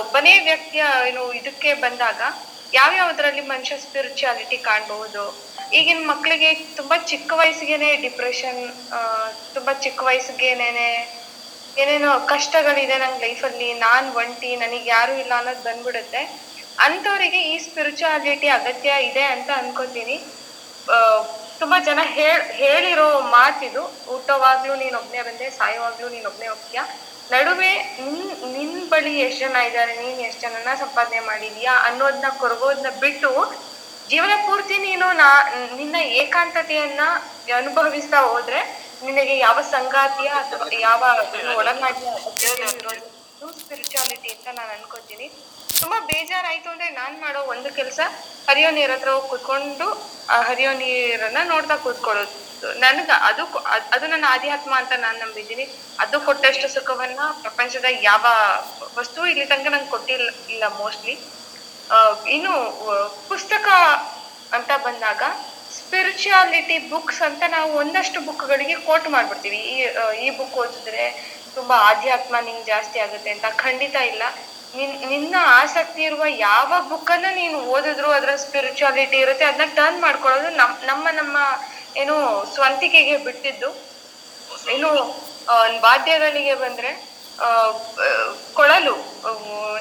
ಒಬ್ಬನೇ ವ್ಯಕ್ತಿಯ ಏನು ಇದಕ್ಕೆ ಬಂದಾಗ ಯಾವ್ಯಾವುದ್ರಲ್ಲಿ ಮನುಷ್ಯ ಸ್ಪಿರಿಚುಯಾಲಿಟಿ ಕಾಣಬಹುದು? ಈಗಿನ ಮಕ್ಕಳಿಗೆ ತುಂಬಾ ಚಿಕ್ಕ ವಯಸ್ಸಿಗೆನೆ ಡಿಪ್ರೆಷನ್ ತುಂಬಾ ಚಿಕ್ಕ ವಯಸ್ಸಿಗೆನೇನೆ ಏನೇನೋ ಕಷ್ಟಗಳಿದೆ ನನ್ನ ಲೈಫಲ್ಲಿ ನಾನ್ ಒಂಟಿ, ನನಗೆ ಯಾರು ಇಲ್ಲ ಅನ್ನೋದು ಬಂದ್ಬಿಡುತ್ತೆ. ಅಂಥವರಿಗೆ ಈ ಸ್ಪಿರಿಚುಯಾಲಿಟಿ ಅಗತ್ಯ ಇದೆ ಅಂತ ಅನ್ಕೋತೀನಿ. ತುಂಬಾ ಜನ ಹೇಳ್ ಹೇಳಿರೋ ಮಾತಿದು ಹುಟ್ಟೋವಾಗ್ಲೂ ನೀನ್ ಒಬ್ನೇ ಬಂದೆ, ಸಾಯೋವಾಗ್ಲೂ ನೀನ್ ಒಬ್ನೇ ಹೋಗ್ತೀಯ? ನಡುವೆ ನಿನ್ ನಿನ್ ಬಳಿ ಎಷ್ಟ್ ಜನ ಇದ್ದಾರೆ? ನೀನ್ ಎಷ್ಟ್ ಜನನ ಸಂಪಾದನೆ ಮಾಡಿದೀಯಾ ಅನ್ನೋದನ್ನ ಕೊರಗೋದನ್ನ ಬಿಟ್ಟು ಜೀವನ ಪೂರ್ತಿ ನೀನು ನಾ, ನಿನ್ನ ಏಕಾಂತತೆಯನ್ನ ಅನುಭವಿಸ್ತಾ ಹೋದ್ರೆ ನಿನಗೆ ಯಾವ ಸಂಗಾತಿಯ ಅಥವಾ ಯಾವ ಒಡನಾಡಿಯ ಸ್ಪಿರಿಚುವಾಲಿಟಿ ಅಂತ ನಾನು ಅನ್ಕೋತೀನಿ. ತುಂಬಾ ಬೇಜಾರಾಯ್ತು ಅಂದ್ರೆ ನಾನ್ ಮಾಡೋ ಒಂದು ಕೆಲಸ ಹರಿಯೋ ನೀರ್ ಹತ್ರ ಹೋಗಿ ಕುತ್ಕೊಂಡು, ಆ ಹರಿಯೋ ನೀರನ್ನ ನೋಡ್ತಾ ಕೂತ್ಕೊಳ್ಳೋದು. ನನ್ಗ ಅದು ಅದು ನನ್ನ ಆಧ್ಯಾತ್ಮ ಅಂತ ನಾನ್ ನಂಬಿದ್ದೀನಿ. ಅದು ಕೊಟ್ಟಷ್ಟು ಸುಖವನ್ನ ಪ್ರಪಂಚದ ಯಾವ ವಸ್ತು ಇಲ್ಲಿ ತನಕ ನಂಗೆ ಕೊಟ್ಟಿಲ್ಲ ಇಲ್ಲ ಮೋಸ್ಟ್ಲಿ ಇನ್ನು ಪುಸ್ತಕ ಅಂತ ಬಂದಾಗ ಸ್ಪಿರಿಚುಯಾಲಿಟಿ ಬುಕ್ಸ್ ಅಂತ ನಾವು ಒಂದಷ್ಟು ಬುಕ್ಗಳಿಗೆ ಕೋಟ್ ಮಾಡ್ಬಿಡ್ತೀವಿ. ಈ ಈ ಬುಕ್ ಓದಿದ್ರೆ ತುಂಬಾ ಆಧ್ಯಾತ್ಮ ನಿಂಗೆ ಜಾಸ್ತಿ ಆಗುತ್ತೆ ಅಂತ. ಖಂಡಿತ ಇಲ್ಲ. ನಿನ್, ನಿನ್ನ ಆಸಕ್ತಿ ಇರುವ ಯಾವ ಬುಕ್ಕನ್ನ ನೀನು ಓದಿದ್ರು ಅದರ ಸ್ಪಿರಿಚುಯಾಲಿಟಿ ಇರುತ್ತೆ. ಅದನ್ನ ಟರ್ನ್ ಮಾಡ್ಕೊಳ್ಳೋದು ನಮ್, ನಮ್ಮ ನಮ್ಮ ಏನು ಸ್ವಂತಿಕೆಗೆ ಬಿಟ್ಟಿದ್ದು. ಏನು ವಾದ್ಯಗಳಿಗೆ ಬಂದ್ರೆ ಕೊಳಲು.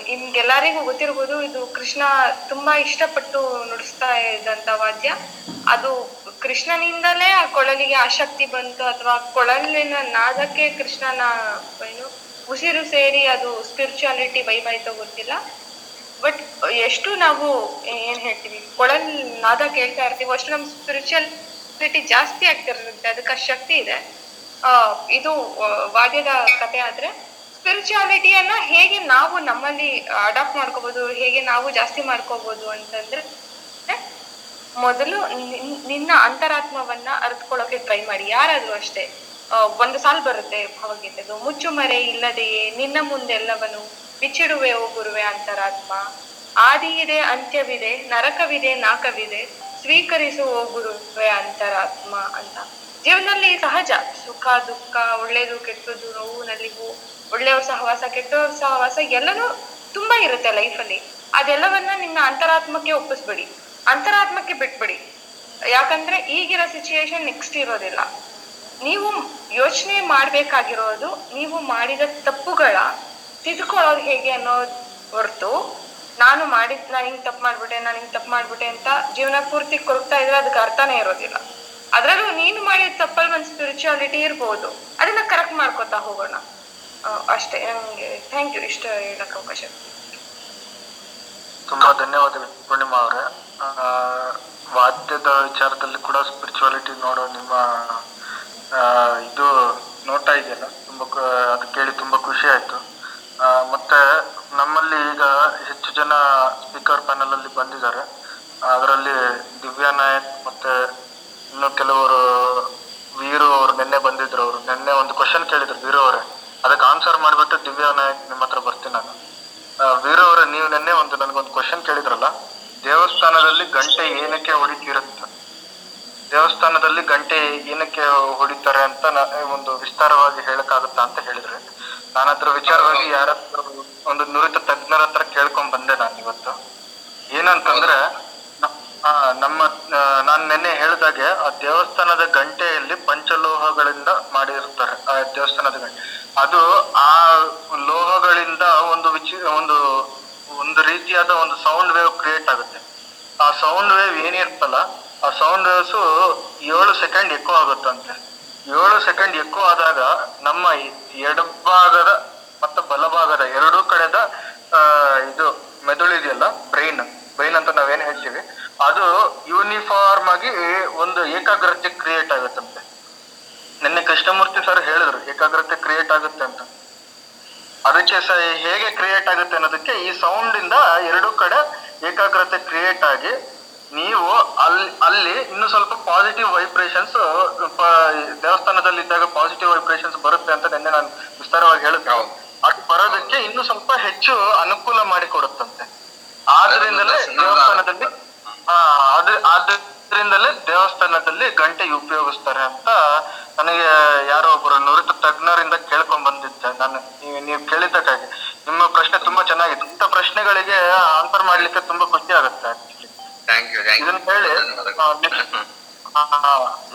ನಿಮ್ಗೆಲ್ಲರಿಗೂ ಗೊತ್ತಿರ್ಬೋದು, ಇದು ಕೃಷ್ಣ ತುಂಬಾ ಇಷ್ಟಪಟ್ಟು ನುಡಿಸ್ತಾ ಇದ್ದಂತ ವಾದ್ಯ. ಅದು ಕೃಷ್ಣನಿಂದಲೇ ಆ ಕೊಳಲಿಗೆ ಆಸಕ್ತಿ ಬಂತು, ಅಥವಾ ಕೊಳಲಿನ ನಾದಕ್ಕೆ ಕೃಷ್ಣನ, ಏನು, ಉಸಿರು ಸೇರಿ ಅದು ಸ್ಪಿರಿಚುಯಾಲಿಟಿ ಬೈಬಾಯ್ತೋ ಗೊತ್ತಿಲ್ಲ. ಬಟ್ ಎಷ್ಟು ನಾವು ಏನ್ ಹೇಳ್ತೀವಿ, ಕೊಳಲ್ ನಾದ ಕೇಳ್ತಾ ಇರ್ತೀವಿ, ಅಷ್ಟು ನಮ್ ಸ್ಪಿರಿಚುಯಾಲಿಟಿ ಜಾಸ್ತಿ ಆಗ್ತಿರುತ್ತೆ ಅದಕ್ಕೆ ಶಕ್ತಿ ಇದೆ. ಇದು ವಾದ್ಯದ ಕತೆ ಆದ್ರೆ ಸ್ಪಿರಿಚುಯಾಲಿಟಿಯನ್ನ ಹೇಗೆ ನಾವು ನಮ್ಮಲ್ಲಿ ಅಡಾಪ್ಟ್ ಮಾಡ್ಕೋಬಹುದು ಹೇಗೆ ನಾವು ಜಾಸ್ತಿ ಮಾಡ್ಕೋಬಹುದು ಅಂತಂದ್ರೆ ಮೊದಲು ನಿನ್- ನಿನ್ನ ಅಂತರಾತ್ಮವನ್ನ ಅರ್ತ್ಕೊಳ್ಳೋಕೆ ಟ್ರೈ ಮಾಡಿ. ಯಾರಾದ್ರೂ ಅಷ್ಟೇ. ಒಂದು ಸಾಲ್ ಬರುತ್ತೆ ಭಾವಗೀತೆದು. ಮುಚ್ಚುಮರೆ ಇಲ್ಲದೆಯೇ, ನಿನ್ನ ಮುಂದೆಲ್ಲವನು ಬಿಚ್ಚಿಡುವೆ ಓ ಗುರುವೆ ಅಂತರಾತ್ಮ. ಆದಿ ಇದೆ ಅಂತ್ಯವಿದೆ, ನರಕವಿದೆ, ನಾಕವಿದೆ. ಸ್ವೀಕರಿಸು ಗುರುವೆ ಅಂತರಾತ್ಮ ಅಂತ. ಜೀವನದಲ್ಲಿ ಸಹಜ. ಸುಖ, ದುಃಖ ಒಳ್ಳೇದು ಕೆಟ್ಟದ್ದು, ನೋವು, ನಲಿವು, ಒಳ್ಳೆಯವ್ರ ಸಹವಾಸ, ಕೆಟ್ಟವ್ರ ಸಹವಾಸ ಎಲ್ಲನೂ ತುಂಬಾ ಇರುತ್ತೆ ಲೈಫಲ್ಲಿ. ಅದೆಲ್ಲವನ್ನ ನಿಮ್ಮ ಅಂತರಾತ್ಮಕ್ಕೆ ಒಪ್ಪಿಸ್ಬೇಡಿ. ಅಂತರಾತ್ಮಕ್ಕೆ ಬಿಟ್ಬಿಡಿ. ಯಾಕಂದ್ರೆ ಈಗಿರೋ ಸಿಚುಯೇಷನ್ ನೆಕ್ಸ್ಟ್ ಇರೋದಿಲ್ಲ. ನೀವು ಯೋಚನೆ ಮಾಡಬೇಕಾಗಿರೋದು, ನೀವು ಮಾಡಿದ ತಪ್ಪುಗಳ, ತಿದ್ಕೊಳ್ಳೋದು ಹೇಗೆ ಅನ್ನೋದು ಹೊರತು ನಾನು ಮಾಡಿದ್, ನಾನು ಹಿಂಗ್ ತಪ್ಪು ಮಾಡ್ಬಿಟ್ಟೆ, ನಾನು ಹಿಂಗ್ ತಪ್ಪು ಮಾಡ್ಬಿಟ್ಟೆ ಅಂತ ಜೀವನ ಪೂರ್ತಿ ಕೊರಗ್ತಾ ಇದ್ರೆ ಅದಕ್ಕೆ ಅರ್ಥನೇ ಇರೋದಿಲ್ಲ. ಅದ್ರಲ್ಲೂ ನೀನು ಮಾಡಿದ ತಪ್ಪಲ್ಲಿ ಒಂದು ಸ್ಪಿರಿಚುಯಾಲಿಟಿ ಇರ್ಬೋದು. ಅದನ್ನ ಕರೆಕ್ಟ್ ಮಾಡ್ಕೋತಾ ಹೋಗೋಣ. ಅಷ್ಟೇ. ನಂಗೆ ಥ್ಯಾಂಕ್ ಯು ಇಷ್ಟ ಹೇಳಕ್ ಅವಕಾಶ ತುಂಬಾ ಧನ್ಯವಾದಗಳು ಪೂರ್ಣಿಮಾ ಅವರೇ. ವಾದ್ಯದ ವಿಚಾರದಲ್ಲಿ ಕೂಡ ಸ್ಪಿರಿಚುವಾಲಿಟಿ ನೋಡೋ ನಿಮ್ಮ ಇದು ನೋಟ ಇದೆಯಲ್ಲ. ತುಂಬಾ ಅದು ಕೇಳಿ ತುಂಬಾ ಖುಷಿ ಆಯ್ತು. ಮತ್ತೆ ನಮ್ಮಲ್ಲಿ ಈಗ ಹೆಚ್ಚು ಜನ ಸ್ಪೀಕರ್ ಪ್ಯಾನಲ್ ಅಲ್ಲಿ ಬಂದಿದ್ದಾರೆ. ಅದರಲ್ಲಿ ದಿವ್ಯಾ ನಾಯಕ್ ಮತ್ತೆ ಇನ್ನು ಕೆಲವರು ವೀರು ಅವರು ನಿನ್ನೆ ಬಂದಿದ್ರು ಅವರು. ನಿನ್ನೆ ಒಂದು ಕ್ವಶನ್ ಕೇಳಿದ್ರು ವೀರು ಅವರೇ. ಅದಕ್ಕೆ ಆನ್ಸರ್ ಮಾಡಿಬಿಟ್ಟು ದಿವ್ಯಾ ನಾಯಕ್ ನಿಮ್ಮ ಹತ್ರ ಬರ್ತೀನಿ ನಾನು. ವೀರು ಅವರೇ, ನೀವು ನಿನ್ನೆ ಒಂದು ನನಗೊಂದು ಕ್ವಶನ್ ಕೇಳಿದ್ರಲ್ಲ? ದೇವಸ್ಥಾನದಲ್ಲಿ ಗಂಟೆ ಏನಕ್ಕೆ ಹೊಡಿತಿರುತ್ತೆ? ದೇವಸ್ಥಾನದಲ್ಲಿ ಗಂಟೆ ಏನಕ್ಕೆ ಹೊಡಿತಾರೆ ಅಂತ ಒಂದು ವಿಸ್ತಾರವಾಗಿ ಹೇಳಕ್ಕಾಗುತ್ತಾ ಅಂತ ಹೇಳಿದ್ರೆ. ನಾನು ಅದ್ರ ವಿಚಾರವಾಗಿ ಯಾರತ್ರ ಒಂದು ನುರಿತ ತಜ್ಞರ ಹತ್ರ ಕೇಳ್ಕೊಂಡ್ ಬಂದೆ ನಾನು ಇವತ್ತು. ಏನಂತಂದ್ರೆ ನಮ್ಮ ನಾನು ನಿನ್ನೆ ಹೇಳಿದಾಗೆ ಆ ದೇವಸ್ಥಾನದ ಗಂಟೆಯಲ್ಲಿ ಪಂಚಲೋಹಗಳಿಂದ ಮಾಡಿರ್ತಾರೆ ಆ ದೇವಸ್ಥಾನದ ಗಂಟೆ. ಅದು ಆ ಲೋಹಗಳಿಂದ ಒಂದು ವಿಚಿ, ಒಂದು ಒಂದು ರೀತಿಯಾದ ಒಂದು ಸೌಂಡ್ ವೇವ್ ಕ್ರಿಯೇಟ್ ಆಗುತ್ತೆ. ಆ ಸೌಂಡ್ ವೇವ್ ಏನಿರ್ತಲ್ಲ, ಆ ಸೌಂಡ್ ವೇವ್ಸು ಏಳು ಸೆಕೆಂಡ್ ಎಕೋ ಆಗುತ್ತಂತೆ. ಏಳು ಸೆಕೆಂಡ್ ಎಕ್ಕೋ ಆದಾಗ ನಮ್ಮ ಎಡಭಾಗದ ಮತ್ತು ಬಲಭಾಗದ ಎರಡೂ ಕಡೆದ ಇದು ಮೆದುಳಿದೆಯಲ್ಲ ಬ್ರೈನ್ ಬ್ರೈನ್ ಅಂತ ನಾವೇನು ಹೇಳ್ತೀವಿ? ಅದು ಯೂನಿಫಾರ್ಮ್ ಆಗಿ ಒಂದು ಏಕಾಗ್ರತೆ ಕ್ರಿಯೇಟ್ ಆಗುತ್ತಂತೆ. ನಿನ್ನೆ ಕೃಷ್ಣಮೂರ್ತಿ ಸರ್ ಹೇಳಿದ್ರು, ಏಕಾಗ್ರತೆ ಕ್ರಿಯೇಟ್ ಆಗುತ್ತೆ ಅಂತ. ಅದಕ್ಕೆ ಸ ಹೇಗೆ ಕ್ರಿಯೇಟ್ ಆಗುತ್ತೆ ಅನ್ನೋದಕ್ಕೆ ಈ ಸೌಂಡ್ ಇಂದ ಎರಡೂ ಕಡೆ ಏಕಾಗ್ರತೆ ಕ್ರಿಯೇಟ್ ಆಗಿ ನೀವು ಅಲ್ಲಿ ಅಲ್ಲಿ ಇನ್ನು ಸ್ವಲ್ಪ ಪಾಸಿಟಿವ್ ವೈಬ್ರೇಷನ್ಸ್ ದೇವಸ್ಥಾನದಲ್ಲಿ ಇದ್ದಾಗ ಪಾಸಿಟಿವ್ ವೈಬ್ರೇಷನ್ಸ್ ಬರುತ್ತೆ ಅಂತ ನಿನ್ನೆ ನಾನು ವಿಸ್ತಾರವಾಗಿ ಹೇಳಿದ್ದೆ ಅದು ಬರೋದಕ್ಕೆ ಇನ್ನು ಸ್ವಲ್ಪ ಹೆಚ್ಚು ಅನುಕೂಲ ಮಾಡಿ ಕೊಡುತ್ತಂತೆ ಆದ್ರಿಂದಲೇ ದೇವಸ್ಥಾನದಲ್ಲಿ ಆದ್ರ ಆದ್ರಿಂದಲೇ ದೇವಸ್ಥಾನದಲ್ಲಿ ಗಂಟೆ ಉಪಯೋಗಿಸ್ತಾರೆ ಅಂತ ನನಗೆ ಯಾರೋ ಒಬ್ಬರು ನುರಿತ ತಜ್ಞರಿಂದ ಕೇಳ್ಕೊಂಡ್ ಬಂದಿದ್ದೆ ನಾನು ನೀವು- ನೀವು ಕೇಳಿದ್ದಕ್ಕಾಗಿ. ನಿಮ್ಮ ಪ್ರಶ್ನೆ ತುಂಬಾ ಚೆನ್ನಾಗಿತ್ತು ಇಂಥ ಪ್ರಶ್ನೆಗಳಿಗೆ ಆನ್ಸರ್ ಮಾಡ್ಲಿಕ್ಕೆ ತುಂಬಾ ಖುಷಿ ಆಗುತ್ತೆ ಥ್ಯಾಂಕ್ ಯು ಥ್ಯಾಂಕ್ ಇದನ್ನ ಹೇಳಿ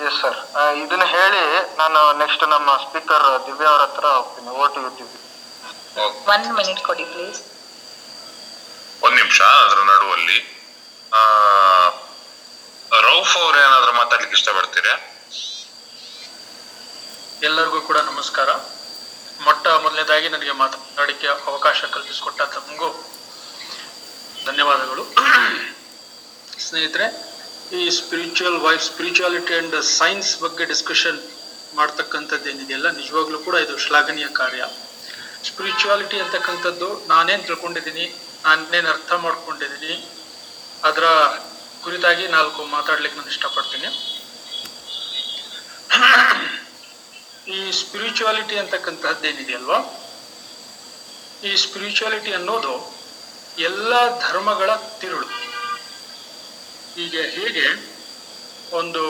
ಎಸ್ ಸರ್ ಇದನ್ನ ಹೇಳಿ ನಾನು ನೆಕ್ಸ್ಟ್ ನಮ್ಮ ಸ್ಪೀಕರ್ ದಿವ್ಯಾ ಅವ್ರ ಹತ್ರ ಹೋಗ್ತೀನಿ ಓಟಿ ದಿವ್ಯ ಒನ್ ಮಿನಿಟ್ ಕೊಡಿ ಪ್ಲೀಸ್ ಒಂದ್ ನಿಮಿಷ ಅದ್ರ ನಡುವಲ್ಲಿ. ಆ ರೌಫ್ ಅವ್ರು ಏನಾದ್ರು ಮಾತಾಡ್ಲಿಕ್ಕೆ ಇಷ್ಟಪಡ್ತೀರಾ? ಎಲ್ಲರಿಗೂ ಕೂಡ ನಮಸ್ಕಾರ. ಮೊಟ್ಟ ಮೊದಲನೇದಾಗಿ ನನಗೆ ಮಾತನಾಡಲಿಕ್ಕೆ ಅವಕಾಶ ಕಲ್ಪಿಸಿಕೊಟ್ಟ ತಮಗೂ ಧನ್ಯವಾದಗಳು. ಸ್ನೇಹಿತರೆ, ಈ spiritual vibe spirituality and science ಬಗ್ಗೆ ಡಿಸ್ಕಷನ್ ಮಾಡ್ತಕ್ಕಂಥದ್ದು ಏನಿದೆಯಲ್ಲ, ನಿಜವಾಗ್ಲೂ ಕೂಡ ಇದು ಶ್ಲಾಘನೀಯ ಕಾರ್ಯ. ಸ್ಪಿರಿಚುವಾಲಿಟಿ ಅಂತಕ್ಕಂಥದ್ದು ನಾನೇನು ತಿಳ್ಕೊಂಡಿದ್ದೀನಿ, ನಾನೇನು ಅರ್ಥ ಮಾಡ್ಕೊಂಡಿದ್ದೀನಿ, ಅದರ ಕುರಿತಾಗಿ ನಾಲ್ಕು ಮಾತಾಡ್ಲಿಕ್ಕೆ ನಾನು ಇಷ್ಟಪಡ್ತೀನಿ. ಈ ಸ್ಪಿರಿಚುವಾಲಿಟಿ ಅಂತಕ್ಕಂಥದ್ದು ಏನಿದೆಯಲ್ವಾ? ಈ ಸ್ಪಿರಿಚುವಾಲಿಟಿ ಅನ್ನೋದು ಎಲ್ಲ ಧರ್ಮಗಳ ತಿರುಳು. ಈಗ ಹೀಗೆ ಒಂದು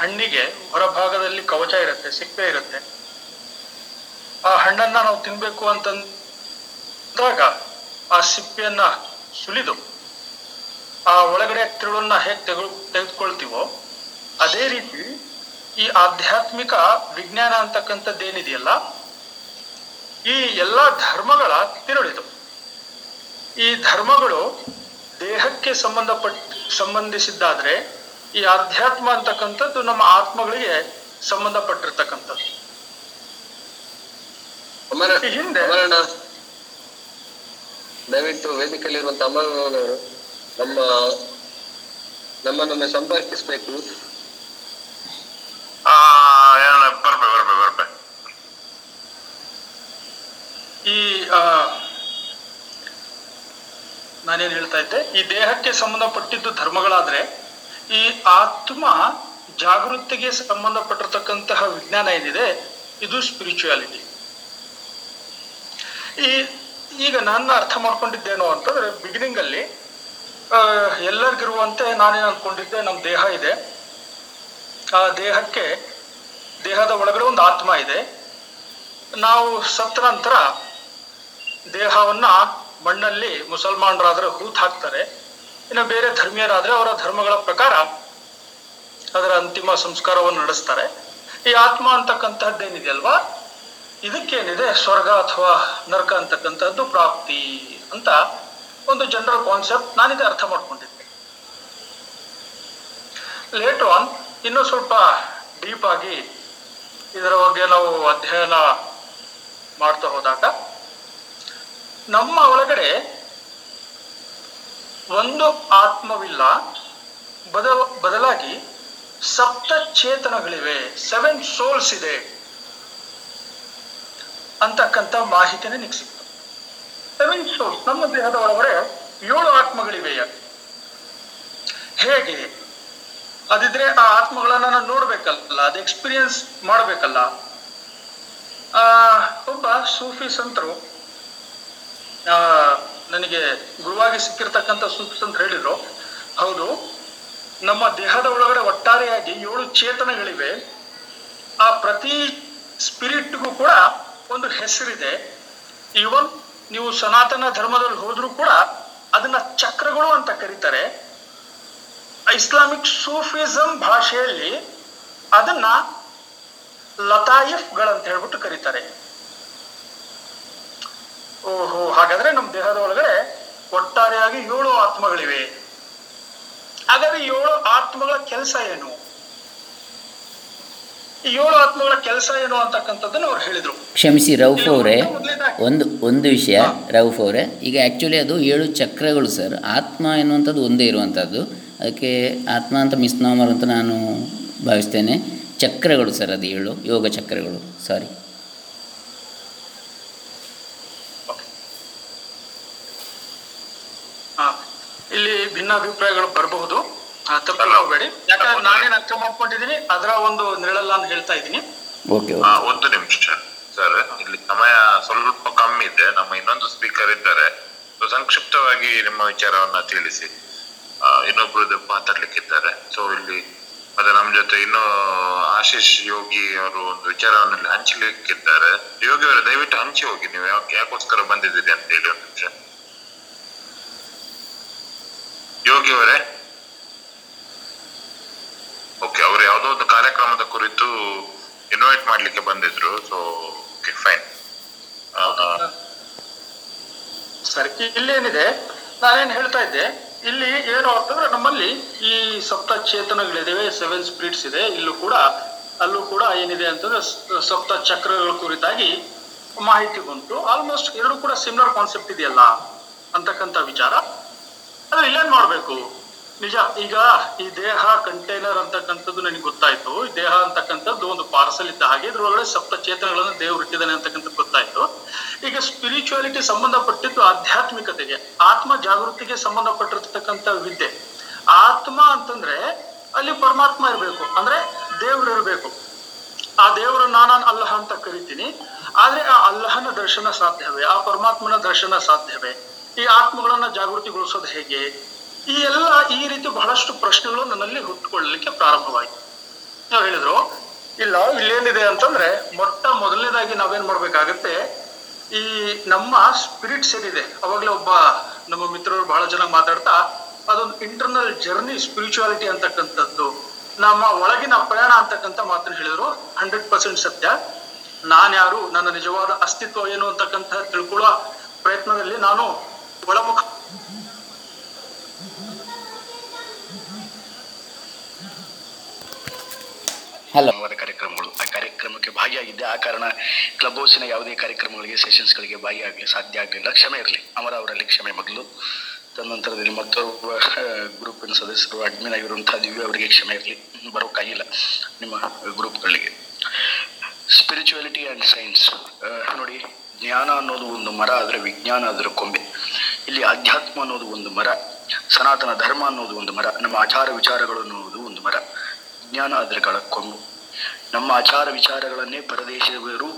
ಹಣ್ಣಿಗೆ ಹೊರಭಾಗದಲ್ಲಿ ಕವಚ ಇರುತ್ತೆ, ಸಿಪ್ಪೆ ಇರುತ್ತೆ. ಆ ಹಣ್ಣನ್ನ ನಾವು ತಿನ್ಬೇಕು ಅಂತಂದಾಗ ಆ ಸಿಪ್ಪೆಯನ್ನ ಸುಲಿದು ಆ ಒಳಗಡೆ ತಿರುಳನ್ನ ಹೇಗೆ ತೆಗೆದು ತೆಗೆದುಕೊಳ್ತೀವೋ ಅದೇ ರೀತಿ ಈ ಆಧ್ಯಾತ್ಮಿಕ ವಿಜ್ಞಾನ ಅಂತಕ್ಕಂಥದ್ದೇನಿದೆಯಲ್ಲ, ಈ ಎಲ್ಲ ಧರ್ಮಗಳ ತಿರುಳಿದು. ಈ ಧರ್ಮಗಳು ದೇಹಕ್ಕೆ ಸಂಬಂಧಪಟ್ಟ ಸಂಬಂಧಿಸಿದ್ದಾದ್ರೆ ಈ ಅಧ್ಯಾತ್ಮ ಅಂತಕ್ಕಂಥದ್ದು ನಮ್ಮ ಆತ್ಮಗಳಿಗೆ ಸಂಬಂಧಪಟ್ಟಿರ್ತಕ್ಕಂಥದ್ದು. ಹಿಂದೆ ದಯವಿಟ್ಟು ವೇದಿಕೆಯಲ್ಲಿರುವಂತ ಅಮರನವರು ನಮ್ಮ ನಮ್ಮನ್ನೊಮ್ಮೆ ಸಂಪರ್ಕಿಸ್ಬೇಕು. ಆ ಏನ ಬರ್ಬೆ ಬರ್ಬೆ ಬರ್ಬೆ. ಈ ಆ, ನಾನೇನ್ ಹೇಳ್ತಾ ಇದ್ದೆ, ಈ ದೇಹಕ್ಕೆ ಸಂಬಂಧಪಟ್ಟಿದ್ದು ಧರ್ಮಗಳಾದ್ರೆ, ಈ ಆತ್ಮ ಜಾಗೃತಿಗೆ ಸಂಬಂಧಪಟ್ಟಿರ್ತಕ್ಕಂತಹ ವಿಜ್ಞಾನ ಏನಿದೆ, ಇದು ಸ್ಪಿರಿಚುಯಾಲಿಟಿ ಈ, ಈಗ ನನ್ನ ಅರ್ಥ ಮಾಡ್ಕೊಂಡಿದ್ದೇನು ಅಂತಂದ್ರೆ ಬಿಗಿನಿಂಗ್ ಅಲ್ಲಿ ಎಲ್ಲರಿಗಿರುವಂತೆ ನಾನೇನು ಅನ್ಕೊಂಡಿದ್ದೆ ನಮ್ಮ ದೇಹ ಇದೆ. ಆ ದೇಹಕ್ಕೆ, ದೇಹದ ಒಳಗಡೆ ಒಂದು ಆತ್ಮ ಇದೆ. ನಾವು ಸತ್ತ ನಂತರ ದೇಹವನ್ನ ಮಣ್ಣಲ್ಲಿ ಮುಸಲ್ಮಾನರಾದ್ರೆ ಹೂತ್ ಹಾಕ್ತಾರೆ, ಇನ್ನು ಬೇರೆ ಧರ್ಮೀಯರಾದ್ರೆ ಅವರ ಧರ್ಮಗಳ ಪ್ರಕಾರ ಅದರ ಅಂತಿಮ ಸಂಸ್ಕಾರವನ್ನು ನಡೆಸ್ತಾರೆ. ಈ ಆತ್ಮ ಅಂತಕ್ಕಂತಹದ್ದೇನಿದೆಯಲ್ವಾ ಇದಕ್ಕೇನಿದೆ? ಸ್ವರ್ಗ ಅಥವಾ ನರಕ ಅಂತಕ್ಕಂಥದ್ದು ಪ್ರಾಪ್ತಿ ಅಂತ ಒಂದು ಜನರಲ್ ಕಾನ್ಸೆಪ್ಟ್ ನಾನಿದೆ ಅರ್ಥ ಮಾಡ್ಕೊಂಡಿದ್ದೆ. ಲೇಟ್ ಆನ್ ಇನ್ನೂ ಸ್ವಲ್ಪ ಡೀಪ್ ಆಗಿ ಇದರ ಬಗ್ಗೆ ನಾವು ಅಧ್ಯಯನ ಮಾಡ್ತಾ ಹೋದಾಗ ನಮ್ಮ ಒಳಗಡೆ ಒಂದು ಆತ್ಮವಿಲ್ಲ. ಬದ ಬದಲಾಗಿ ಸಪ್ತ ಚೇತನಗಳಿವೆ. ಸೆವೆನ್ ಸೋಲ್ಸ್ ಇದೆ ಅಂತಕ್ಕಂಥ ಮಾಹಿತಿನೇ ನಿಮಗೆ ಸಿಕ್ತು ಸೆವೆನ್ ಸೋಲ್ಸ್ ನಮ್ಮ ದೇಹದ ಒಳಗಡೆ ಏಳು ಆತ್ಮಗಳಿವೆ ಹೇಗೆ? ಅದಿದ್ರೆ ಆ ಆತ್ಮಗಳನ್ನ ನಾನು ನೋಡ್ಬೇಕಲ್ಲ, ಅದು ಎಕ್ಸ್ಪೀರಿಯನ್ಸ್ ಮಾಡಬೇಕಲ್ಲ. ಆ, ಒಬ್ಬ ಸೂಫಿ ಸಂತರು ನನಗೆ ಗುರುವಾಗಿ ಸಿಕ್ಕಿರ್ತಕ್ಕಂಥ ಸೂಕ್ತ ಅಂತ ಹೇಳಿದ್ರು. ಹೌದು, ನಮ್ಮ ದೇಹದ ಒಳಗಡೆ ಒಟ್ಟಾರೆಯಾಗಿ ಏಳು ಚೇತನಗಳಿವೆ. ಆ ಪ್ರತಿ ಸ್ಪಿರಿಟ್ಗೂ ಕೂಡ ಒಂದು ಹೆಸರಿದೆ. ಈವನ್ ನೀವು ಸನಾತನ ಧರ್ಮದಲ್ಲಿ ಹೋದ್ರೂ ಕೂಡ ಅದನ್ನ ಚಕ್ರಗಳು ಅಂತ ಕರೀತಾರೆ. ಇಸ್ಲಾಮಿಕ್ ಸೂಫಿಸಂ ಭಾಷೆಯಲ್ಲಿ ಅದನ್ನ ಲತಾಯಿಫ್ಗಳಂತ ಹೇಳ್ಬಿಟ್ಟು ಕರೀತಾರೆ. ಓಹೋ ಹಾಗಾದ್ರೆ ನಮ್ಮ ದೇಹದ ಒಳಗಡೆ ಒಟ್ಟಾರೆಯಾಗಿ ಏಳು ಆತ್ಮಗಳಿವೆ. ಹಾಗಾದ್ರೆ ಏಳು ಆತ್ಮಗಳ ಕೆಲಸ ಏನು? ಈ ಏಳು ಆತ್ಮಗಳ ಕೆಲಸ ಏನು ಅಂತಕ್ಕಂಥದ್ದನ್ನು ಅವ್ರು ಹೇಳಿದ್ರು. ಕ್ಷಮಿಸಿ ರೌಫ್ ಅವರೇ. ಒಂದು ಒಂದು ವಿಷಯ ರೌಫ್ ಅವರೇ. ಈಗ ಆ್ಯಕ್ಚುಲಿ ಅದು ಏಳು ಚಕ್ರಗಳು ಸರ್. ಆತ್ಮ ಎನ್ನುವಂಥದ್ದು ಒಂದೇ ಇರುವಂಥದ್ದು. ಅದಕ್ಕೆ ಆತ್ಮ ಅಂತ ಮಿಸ್ನಾಮರ್ ಅಂತ ನಾನು ಭಾವಿಸ್ತೇನೆ. ಚಕ್ರಗಳು ಸರ್ ಅದು ಏಳು ಯೋಗ ಚಕ್ರಗಳು. ಸಾರಿ ಹಾ ಇಲ್ಲಿ ಭಿನ್ನಾಭಿಪ್ರಾಯಗಳು ಬರಬಹುದು. ತಪ್ಪಲ್ಲ ಹೋಗಬೇಡಿ. ಯಾಕಂದ್ರೆ ನಾನೇನು ಅರ್ಥ ಮಾಡ್ಕೊಂಡಿದ್ದೀನಿ ಅದರ ಒಂದು ನಿರಳಲ್ಲ ಅಂತ ಹೇಳ್ತಾ ಇದ್ದೀನಿ. ಓಕೆ ಒಂದು ನಿಮಿಷ ಸರ್. ಇಲ್ಲಿ ಸಮಯ ಸ್ವಲ್ಪ ಕಮ್ಮಿ ಇದೆ. ನಮ್ಮ ಇನ್ನೊಂದು ಸ್ಪೀಕರ್ ಇದ್ದಾರೆ. ಸಂಕ್ಷಿಪ್ತವಾಗಿ ನಿಮ್ಮ ವಿಚಾರವನ್ನ ತಿಳಿಸಿ. ಆ, ಇನ್ನೊಬ್ರು ಮಾತಾಡ್ಲಿಕ್ಕಿದ್ದಾರೆ. ಸೊ ಇಲ್ಲಿ ಮತ್ತೆ ನಮ್ಮ ಜೊತೆ ಇನ್ನು ಆಶೀಶ್ ಯೋಗಿ ಅವರು ಒಂದು ವಿಚಾರವನ್ನು ಇಲ್ಲಿ ಹಂಚಲಿಕ್ಕಿದ್ದಾರೆ. ಯೋಗಿ ಅವರು ದಯವಿಟ್ಟು ಹಂಚಿ ಹೋಗಿ. ನೀವು ಯಾಕೆ ಯಾಕೋಸ್ಕರ ಬಂದಿದ್ದೀರಿ ಅಂತ ಹೇಳಿ ಒಂದು ನಿಮಿಷ. ಯೋಗಿ ಅವರೇ? ಓಕೆ ಅವರು ಯಾವುದೋ ಒಂದು ಕಾರ್ಯಕ್ರಮದ ಕುರಿತು ಇನ್ವೈಟ್ ಮಾಡ್ಲಿಕ್ಕೆ ಬಂದಿದ್ರು ಸೊ ಓಕೆ ಫೈನ್ ಸರಿ ಇಲ್ಲೇನಿದೆ? ನಾನೇನ್ ಹೇಳ್ತಾ ಇದ್ದೆ, ಇಲ್ಲಿ ಏನು ಅಂತಂದ್ರೆ ನಮ್ಮಲ್ಲಿ ಈ ಸಪ್ತ ಚೇತನಗಳಿದಾವೆ ಸೆವೆನ್ ಸ್ಪಿರಿಟ್ಸ್ ಇದೆ, ಇಲ್ಲೂ ಕೂಡ, ಅಲ್ಲೂ ಕೂಡ ಏನಿದೆ ಅಂತಂದ್ರೆ ಸಪ್ತ ಚಕ್ರಗಳ ಕುರಿತಾಗಿ ಮಾಹಿತಿ ಬಂತು. ಆಲ್ಮೋಸ್ಟ್ ಎರಡು ಕೂಡ ಸಿಮಿಲರ್ ಕಾನ್ಸೆಪ್ಟ್ ಇದೆಯಲ್ಲ, ಅಂತಕ್ಕಂಥ ವಿಚಾರ. ಆದ್ರೆ ಇಲ್ಲೇನ್ ಮಾಡ್ಬೇಕು? ನಿಜ, ಈಗ ಈ ದೇಹ ಕಂಟೈನರ್ ಅಂತಕ್ಕಂಥದ್ದು ನನಗೆ ಗೊತ್ತಾಯ್ತು. ಈ ದೇಹ ಅಂತಕ್ಕಂಥದ್ದು ಒಂದು ಪಾರ್ಸಲ್ ಇದ್ದ ಹಾಗೆ ಇದ್ರೊಳಗಡೆ ಸಪ್ತ ಚೇತನಗಳನ್ನು ದೇವ್ರು ಇಟ್ಟಿದ್ದಾನೆ ಅಂತಕ್ಕಂಥದ್ದು ಗೊತ್ತಾಯ್ತು. ಈಗ ಸ್ಪಿರಿಚುಯಾಲಿಟಿ ಸಂಬಂಧಪಟ್ಟಿದ್ದು ಆಧ್ಯಾತ್ಮಿಕತೆಗೆ, ಆತ್ಮ ಜಾಗೃತಿಗೆ ಸಂಬಂಧಪಟ್ಟಿರ್ತಕ್ಕಂಥ ವಿದ್ಯೆ. ಆತ್ಮ ಅಂತಂದ್ರೆ ಅಲ್ಲಿ ಪರಮಾತ್ಮ ಇರಬೇಕು, ಅಂದ್ರೆ ದೇವ್ರು ಇರಬೇಕು. ಆ ದೇವರನ್ನ ನಾನು ಅಲ್ಲಹ ಅಂತ ಕರಿತೀನಿ, ಆದ್ರೆ ಆ ಅಲ್ಲಹನ ದರ್ಶನ ಸಾಧ್ಯವೇ? ಆ ಪರಮಾತ್ಮನ ದರ್ಶನ ಸಾಧ್ಯವೇ? ಈ ಆತ್ಮಗಳನ್ನ ಜಾಗೃತಿಗೊಳಿಸೋದು ಹೇಗೆ? ಈ ಎಲ್ಲ ಈ ರೀತಿ ಬಹಳಷ್ಟು ಪ್ರಶ್ನೆಗಳು ನನ್ನಲ್ಲಿ ಹುಟ್ಟುಕೊಳ್ಳಲಿಕ್ಕೆ ಪ್ರಾರಂಭವಾಯಿತು. ನಾವು ಹೇಳಿದ್ರು, ಇಲ್ಲ, ಇಲ್ಲೇನಿದೆ ಅಂತಂದ್ರೆ ಮೊಟ್ಟ ಮೊದಲನೇದಾಗಿ ನಾವೇನ್ ಮಾಡ್ಬೇಕಾಗತ್ತೆ, ಈ ನಮ್ಮ ಸ್ಪಿರಿಟ್ಸ್ ಏನಿದೆ ಅವಾಗಲೇ ಒಬ್ಬ ನಮ್ಮ ಮಿತ್ರರು ಬಹಳ ಜನ ಮಾತಾಡ್ತಾ, ಅದೊಂದು ಇಂಟರ್ನಲ್ ಜರ್ನಿ ಸ್ಪಿರಿಚುಯಾಲಿಟಿ ಅಂತಕ್ಕಂಥದ್ದು, ನಮ್ಮ ಒಳಗಿನ ಪ್ರಯಾಣ ಅಂತಕ್ಕಂಥ ಮಾತನ್ನು ಹೇಳಿದ್ರು. ಹಂಡ್ರೆಡ್ ಪರ್ಸೆಂಟ್ ಸತ್ಯ. ನಾನ್ಯಾರು, ನನ್ನ ನಿಜವಾದ ಅಸ್ತಿತ್ವ ಏನು ಅಂತಕ್ಕಂಥ ತಿಳ್ಕೊಳ್ಳೋ ಪ್ರಯತ್ನದಲ್ಲಿ ನಾನು ಒಳಮುಖ. ಹಲೋ ಕಾರ್ಯಕ್ರಮಗಳು. ಆ ಕಾರ್ಯಕ್ರಮಕ್ಕೆ ಭಾಗಿಯಾಗಿದ್ದೆ. ಆ ಕಾರಣ ಕ್ಲಬ್ ಹೌಸಿನ ಯಾವುದೇ ಕಾರ್ಯಕ್ರಮಗಳಿಗೆ ಸೆಷನ್ಸ್ಗಳಿಗೆ ಭಾಗಿಯಾಗಲಿ ಸಾಧ್ಯ ಆಗಲಿಲ್ಲ. ಕ್ಷಮೆ ಇರಲಿ. ಅವರ ಅವರಲ್ಲಿ ಕ್ಷಮೆ ಮೊದಲು ತದನಂತರದಲ್ಲಿ ಮತ್ತೊಬ್ಬ ಗ್ರೂಪಿನ ಸದಸ್ಯರು ಅಡ್ಮಿನ್ ಆಗಿರುವಂತಹ ದಿವ್ಯ ಅವರಿಗೆ ಕ್ಷಮೆ ಇರಲಿ. ಬರೋಕ್ಕಾಗಿಲ್ಲ ನಿಮ್ಮ ಗ್ರೂಪ್ಗಳಿಗೆ. ಸ್ಪಿರಿಚುವಾಲಿಟಿ ಆ್ಯಂಡ್ ಸೈನ್ಸ್ ನೋಡಿ ಜ್ಞಾನ ಅನ್ನೋದು ಒಂದು ಮರ ಆದರೆ ವಿಜ್ಞಾನ ಅದರ ಕೊಂಬೆ. ಇಲ್ಲಿ ಅಧ್ಯಾತ್ಮ ಅನ್ನೋದು ಒಂದು ಮರ, ಸನಾತನ ಧರ್ಮ ಅನ್ನೋದು ಒಂದು ಮರ, ನಮ್ಮ ಆಚಾರ ವಿಚಾರಗಳು ಅನ್ನೋದು ಒಂದು ಮರ ವಿಜ್ಞಾನ ಅದರ ಕಳಕೊಂಡು ನಮ್ಮ ಆಚಾರ ವಿಚಾರಗಳನ್ನೇ ಪರದೇಶದವರು